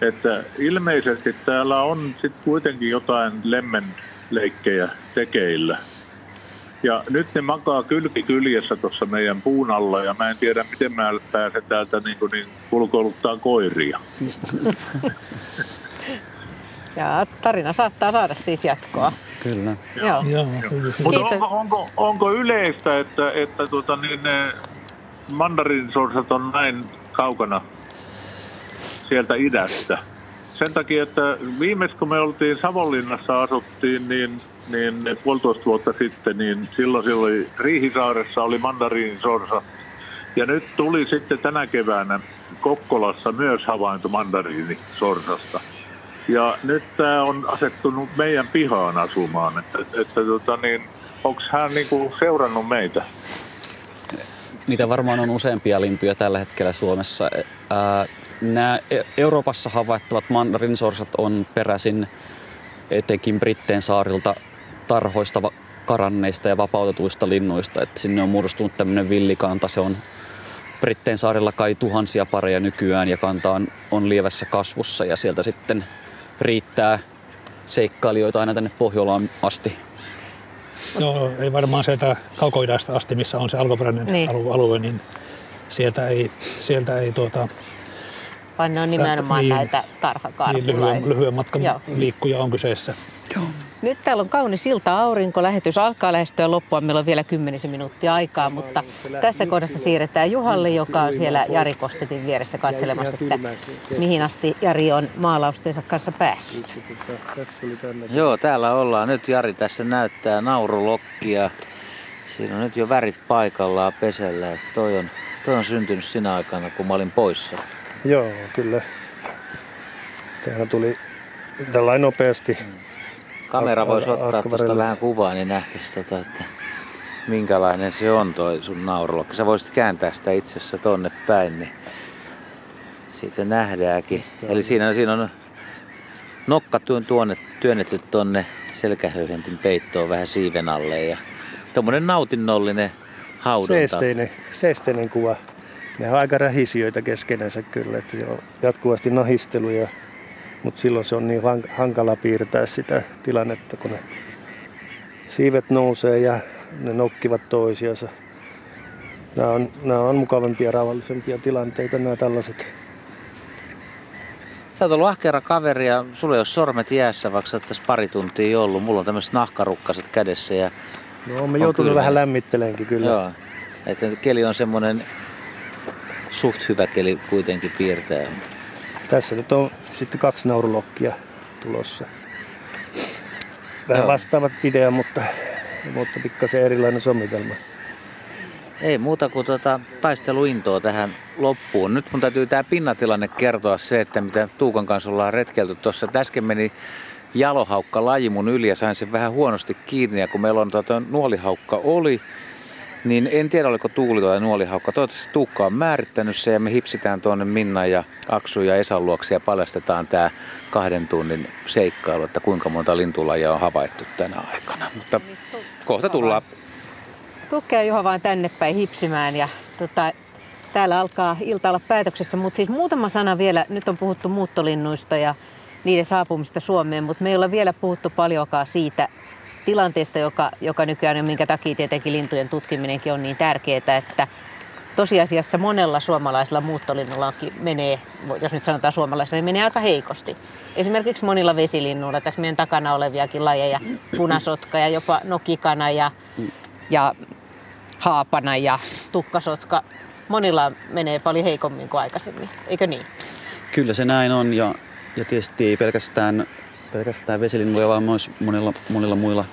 [SPEAKER 15] Että ilmeisesti täällä on sitten kuitenkin jotain lemmenleikkejä tekeillä. Ja nyt ne makaa kylki kyljessä tuossa meidän puun alla ja mä en tiedä miten mä pääsen täältä niin, kuin niin ulkoiluttaa koiria.
[SPEAKER 1] Ja tarina saattaa saada siis jatkoa.
[SPEAKER 2] Kyllä.
[SPEAKER 1] Joo.
[SPEAKER 15] Mutta onko, onko, onko, yleistä, että, että tuota, niin ne mandariinisorsat on näin kaukana sieltä idästä? Sen takia, että viimeis kun me oltiin Savonlinnassa asuttiin, niin, niin puolitoista vuotta sitten, niin silloin, silloin Riihisaaressa oli mandariinisorsa. Ja nyt tuli sitten tänä keväänä Kokkolassa myös havainto mandariinisorsasta. Ja nyt tämä on asettunut meidän pihaan asumaan. Että, että tota niin, onko hän niinku seurannut meitä?
[SPEAKER 2] Niitä varmaan on useampia lintuja tällä hetkellä Suomessa. Nämä e- Euroopassa havaittavat mandarinsorsat on peräisin etenkin Britteen saarilta tarhoista, karanneista ja vapautetuista linnuista. Että sinne on muodostunut tämmöinen villikanta. Se on Britteen saarilla kai tuhansia pareja nykyään ja kanta on, on lievässä kasvussa ja sieltä sitten riittää seikkailijoita aina tänne Pohjolaan asti.
[SPEAKER 3] No ei varmaan sieltä kaukoidästä asti, missä on se alkuperäinen niin. alue, niin sieltä ei, sieltä ei tuota,
[SPEAKER 1] Vaan ne on nimenomaan niin, näitä tarhakarhulaisia.
[SPEAKER 3] Niin lyhyen, lyhyen matkan Joo. liikkuja on kyseessä.
[SPEAKER 1] Joo. Nyt täällä on kaunis ilta aurinko. Lähetys alkaa lähestyä loppua. Meillä on vielä kymmenisen minuuttia aikaa, mutta tässä kohdassa siirretään Juhalle, joka on siellä Jari Kostetin vieressä katselemassa, että mihin asti Jari on maalaustensa kanssa päässyt.
[SPEAKER 4] Joo, täällä ollaan. Nyt Jari tässä näyttää naurulokkia. Siinä on nyt jo värit paikallaan pesellä. Toi on, toi on syntynyt sinä aikana, kun mä olin poissa.
[SPEAKER 6] Joo, kyllä. Tähän tuli tällainen nopeasti.
[SPEAKER 4] Kamera voisi ottaa tuosta vähän kuvaa, niin nähtäisi, tota, että minkälainen se on toi sun naurulokki. Sä voisit kääntää sitä itse asiassa tonne päin, niin siitä nähdäänkin. Eli siinä, siinä on nokka tuonne, työnnetty tonne selkähöyhentin peittoon vähän siiven alle ja tommonen nautinnollinen haudonta.
[SPEAKER 6] Seesteinen, seesteinen kuva. Ne on aika rähisijöitä keskenänsä kyllä, että se on jatkuvasti nahisteluja, mutta silloin se on niin hankala piirtää sitä tilannetta, kun ne siivet nousee ja ne nokkivat toisiansa. Nämä on, nämä on mukavampia, rauhallisempia tilanteita, nämä tällaiset.
[SPEAKER 4] Sä oot ollut ahkera kaveri ja sulla ei ole sormet jäässä, vaikka sä tässä pari tuntia ollut. Mulla on tämmöiset nahkarukkaset kädessä ja
[SPEAKER 6] No, me joutunut vähän lämmitteleenkin kyllä.
[SPEAKER 4] Joo. Että keli on semmoinen suht hyvä keli kuitenkin piirtää.
[SPEAKER 6] Tässä nyt on sitten kaksi naurulokkia tulossa. Vähän
[SPEAKER 4] Joo.
[SPEAKER 6] vastaavat idea, mutta, mutta pikkasen erilainen sommitelma.
[SPEAKER 4] Ei muuta kuin tuota taisteluintoa tähän loppuun. Nyt mun täytyy tämä pinnatilanne kertoa se, että mitä Tuukan kanssa ollaan retkelty tuossa. Äsken meni jalohaukka laji mun yli ja sain sen vähän huonosti kiinni. Ja kun meillä on tuota, nuolihaukka oli, niin en tiedä oliko Tuuli tai nuolihaukka. Toivottavasti Tuukka on määrittänyt se ja me hipsitään tuonne Minna ja Aksu ja Esan luokse ja paljastetaan tämä kahden tunnin seikkailu, että kuinka monta lintulajia on havaittu tänä aikana. Mutta kohta tullaan.
[SPEAKER 1] Tukea Juha vaan tänne päin hipsimään ja tota, täällä alkaa ilta olla päätöksessä. Mutta siis muutama sana vielä. Nyt on puhuttu muuttolinnuista ja niiden saapumista Suomeen, mutta me ei olla vielä puhuttu paljonkaan siitä tilanteesta, joka, joka nykyään on, minkä takia tietenkin lintujen tutkiminenkin on niin tärkeää, että tosiasiassa monella suomalaisella muuttolinnullakin menee, jos nyt sanotaan suomalaisella, niin menee aika heikosti. Esimerkiksi monilla vesilinnuilla, tässä meidän takana oleviakin lajeja, punasotka ja jopa nokikana ja, ja haapana ja tukkasotka, monilla menee paljon heikommin kuin aikaisemmin, eikö niin?
[SPEAKER 2] Kyllä se näin on ja, ja tietysti ei pelkästään, pelkästään vesilinnuilla, vaan myös monilla, monilla muilla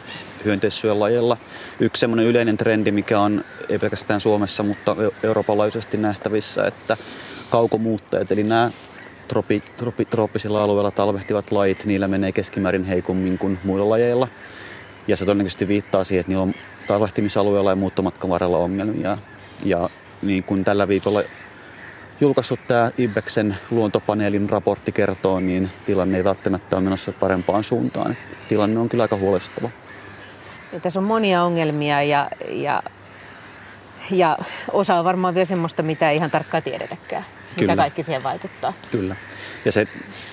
[SPEAKER 2] hyönteissyölajeilla. Yksi semmoinen yleinen trendi, mikä on ei pelkästään Suomessa, mutta Euroopan laajuisesti nähtävissä, että kaukomuuttajat, eli nämä tropi, tropi, trooppisilla alueilla talvehtivat lajit, niillä menee keskimäärin heikommin kuin muilla lajeilla. Ja se todennäköisesti viittaa siihen, että niillä on talvehtimisalueella ja muuttomatkan varrella ongelmia. Ja niin kuin tällä viikolla julkaissut tämä Ibexen luontopaneelin raportti kertoo, niin tilanne ei välttämättä ole menossa parempaan suuntaan. Tilanne on kyllä aika huolestuttava.
[SPEAKER 1] Ja tässä on monia ongelmia ja, ja, ja osa on varmaan vielä semmoista, mitä ei ihan tarkkaan tiedetäkään. Kyllä. Mitä kaikki siihen vaikuttaa.
[SPEAKER 2] Kyllä. Ja se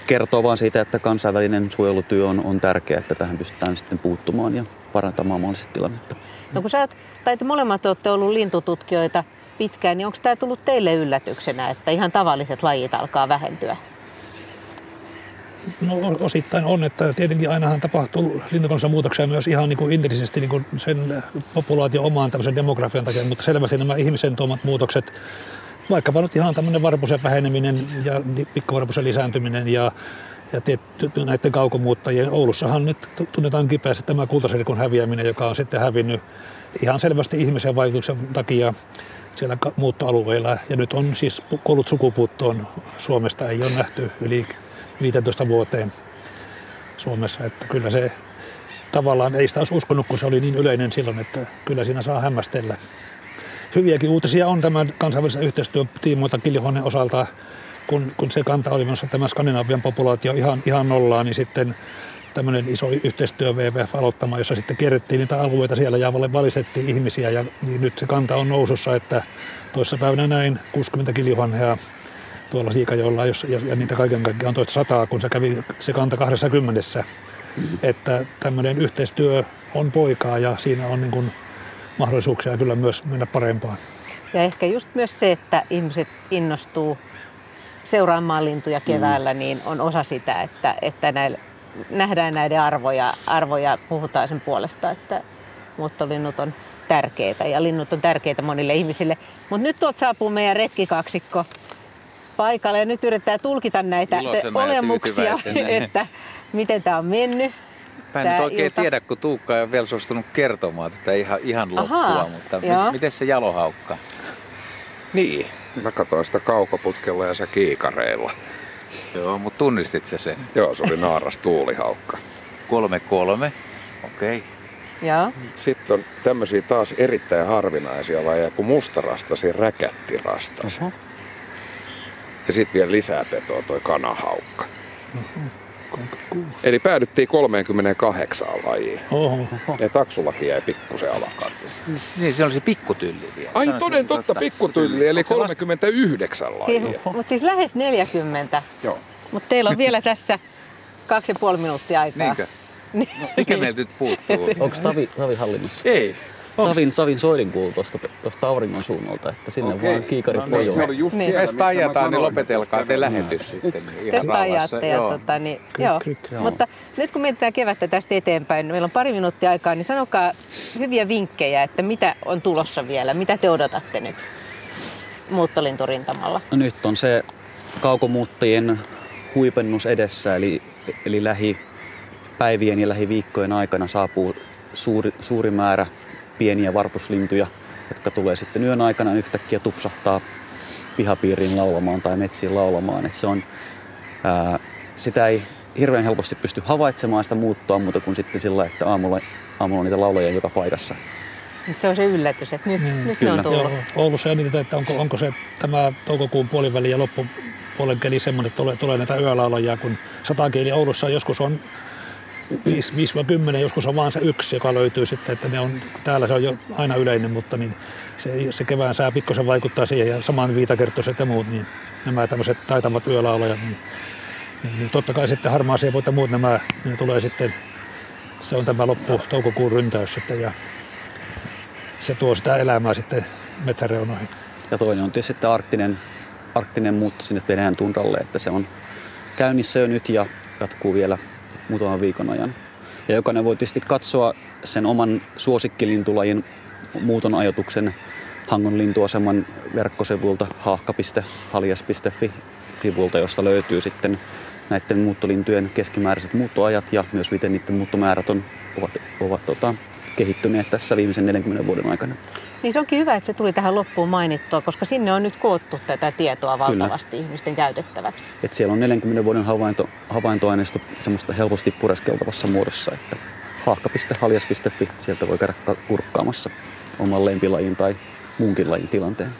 [SPEAKER 2] kertoo vaan siitä, että kansainvälinen suojelutyö on, on tärkeää, että tähän pystytään sitten puuttumaan ja parantamaan mahdollisesti tilannetta.
[SPEAKER 1] No kun sä oot, tai te molemmat olette ollut lintututkijoita pitkään, niin onko tämä tullut teille yllätyksenä, että ihan tavalliset lajit alkaa vähentyä?
[SPEAKER 3] No osittain on, että tietenkin ainahan tapahtuu lintukonnassa muutoksia myös ihan niin kuin intrisesti niin kuin sen populaation omaan tämmöisen demografian takia, mutta selvästi nämä ihmisen tuomat muutokset, vaikkapa nyt ihan tämmöinen varpusen väheneminen ja pikkuvarpusen lisääntyminen ja ja tietty, näiden kaukomuuttajien Oulussahan nyt tunnetaan kipeästi tämä kultasirkun häviäminen, joka on sitten hävinnyt ihan selvästi ihmisen vaikutuksen takia siellä muuttoalueilla. Ja nyt on siis kuollut sukupuuttoon Suomesta, ei ole nähty yli 15 vuoteen Suomessa. Että kyllä se tavallaan ei sitä olisi uskonut, kun se oli niin yleinen silloin, että kyllä siinä saa hämmästellä. Hyviäkin uutisia on tämän kansainvälisen yhteistyön tiimoilta Kiljohonen osalta kun, kun se kanta oli menossa tämä Skandinavian populaatio ihan, ihan nollaan, niin sitten tämmöinen iso yhteistyö WWF aloittama, jossa sitten kierrettiin niitä alueita siellä ja valistettiin ihmisiä ja niin nyt se kanta on nousussa, että toissa päivänä näin 60 kiljuhanhea tuolla Siikajolla ja, ja niitä kaiken kaikkiaan on toista sataa, kun se kävi se kanta 20. Mm-hmm. Että tämmöinen yhteistyö on poikaa ja siinä on niin kuin mahdollisuuksia kyllä myös mennä parempaan.
[SPEAKER 1] Ja ehkä just myös se, että ihmiset innostuu seuraamaan lintuja keväällä, mm. niin on osa sitä, että, että näille, nähdään näiden arvoja, arvoja, puhutaan sen puolesta, että muuttolinnut on tärkeitä ja linnut on tärkeitä monille ihmisille. Mutta nyt tuot saapuu meidän retkikaksikko paikalle ja nyt yrittää tulkita näitä olemuksia, että miten tämä on mennyt.
[SPEAKER 4] Mä en nyt oikein ilta. tiedä, kun Tuukka ei ole vielä suostunut kertomaan tätä ihan, ihan loppua, Ahaa, mutta m- miten se jalohaukka?
[SPEAKER 5] Niin, Mä katsoin sitä kaukoputkella ja sä kiikareilla.
[SPEAKER 4] Joo, mutta tunnistit se sen?
[SPEAKER 5] Joo, se oli naaras tuulihaukka.
[SPEAKER 4] Kolme kolme, okei. Okay.
[SPEAKER 1] Joo.
[SPEAKER 5] Sitten on tämmöisiä taas erittäin harvinaisia lajeja kuin mustarastasi räkättirastasi. Uh-huh. Ja sitten vielä lisää petoa toi kanahaukka. Uh-huh. Eli päädyttiin 38 lajiin. Oho. Ja taksullakin jäi pikkusen alakantissa.
[SPEAKER 4] Niin, se oli se pikkutylli vielä.
[SPEAKER 5] Ai toden totta, totta pikkutylli, eli 39 lajia.
[SPEAKER 1] Si- Mutta siis lähes 40. Joo. Mutta teillä on vielä tässä kaksi ja puoli minuuttia aikaa.
[SPEAKER 4] Niinkö? No, mikä meiltä nyt puuttuu?
[SPEAKER 2] Onko Tavi, Tavi hallinnassa?
[SPEAKER 4] Ei.
[SPEAKER 2] Tavin, Savin soidin kuuluu tuosta, tuosta auringon suunnalta, että sinne okay. vaan kiikari no,
[SPEAKER 4] niin, se oli just niin. missä ajataan, niin lopetelkaa te lähetys sitten.
[SPEAKER 1] Tästä ajatte. Ja, tota, niin, joo. Mutta nyt kun mietitään kevättä tästä eteenpäin, meillä on pari minuuttia aikaa, niin sanokaa hyviä vinkkejä, että mitä on tulossa vielä, mitä te odotatte nyt muuttolinturintamalla?
[SPEAKER 2] No nyt on se kaukomuuttajien huipennus edessä, eli, eli lähipäivien ja lähiviikkojen aikana saapuu suuri, suuri määrä pieniä varpuslintuja, jotka tulee sitten yön aikana yhtäkkiä tupsahtaa pihapiiriin laulamaan tai metsiin laulamaan. Et se on, ää, sitä ei hirveän helposti pysty havaitsemaan sitä muuttoa muuta kuin sitten sillä, että aamulla, aamulla on niitä lauloja joka paikassa.
[SPEAKER 1] Se on se yllätys, että nyt, mm, nyt ne on tullut. Joo,
[SPEAKER 3] Oulussa jännitetään, että onko, onko se tämä toukokuun puoliväli ja loppupuolen keli semmoinen, että tulee, tulee näitä yölaulajia, kun satakieli Oulussa joskus on 5-10, joskus on vaan se yksi, joka löytyy sitten, että ne on, täällä se on jo aina yleinen, mutta niin se, se kevään sää pikkusen vaikuttaa siihen ja saman viitakertoiset ja muut, niin nämä tämmöiset taitavat yölaulajat, niin, niin, niin totta kai sitten harmaasievot ja muut nämä, ne tulee sitten, se on tämä loppu toukokuun ryntäys sitten ja se tuo sitä elämää sitten metsäreunoihin.
[SPEAKER 2] Ja toinen on tietysti arktinen, arktinen muutto sinne Venäjän tunralle, että se on käynnissä jo nyt ja jatkuu vielä muutaman viikon ajan. Ja jokainen voi tietysti katsoa sen oman suosikkilintulajin muuton ajatuksen Hangon lintuaseman verkkosivulta haahka.haljas.fi sivulta, josta löytyy sitten näiden muuttolintujen keskimääräiset muuttoajat ja myös miten niiden muuttomäärät on, ovat, ovat tota, kehittyneet tässä viimeisen 40 vuoden aikana.
[SPEAKER 1] Niin se onkin hyvä, että se tuli tähän loppuun mainittua, koska sinne on nyt koottu tätä tietoa valtavasti Kyllä. ihmisten käytettäväksi.
[SPEAKER 2] Et siellä on 40 vuoden havainto, havaintoaineisto semmoista helposti pureskeltavassa muodossa, että haakka.haljas.fi, sieltä voi käydä kurkkaamassa oman lempilajin tai muunkin lajin tilanteen.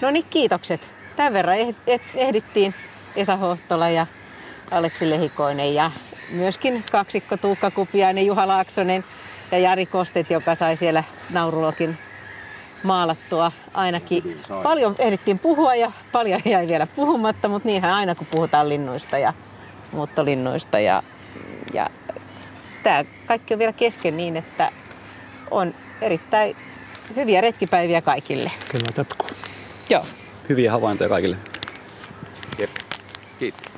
[SPEAKER 1] No niin, kiitokset. tämän verran ehdittiin Esa Hohtola ja Aleksi Lehikoinen ja myöskin kaksikko Tuukka Kupiainen, Juha Laaksonen ja Jari Kostet, joka sai siellä Naurulokin maalattua ainakin. Paljon ehdittiin puhua ja paljon jäi vielä puhumatta, mutta niinhän aina kun puhutaan linnuista ja muuttolinnuista. Ja, ja tämä kaikki on vielä kesken niin, että on erittäin hyviä retkipäiviä kaikille.
[SPEAKER 3] Kyllä jatkuu.
[SPEAKER 1] Joo.
[SPEAKER 2] Hyviä havaintoja kaikille.
[SPEAKER 4] Jep. Kiitos.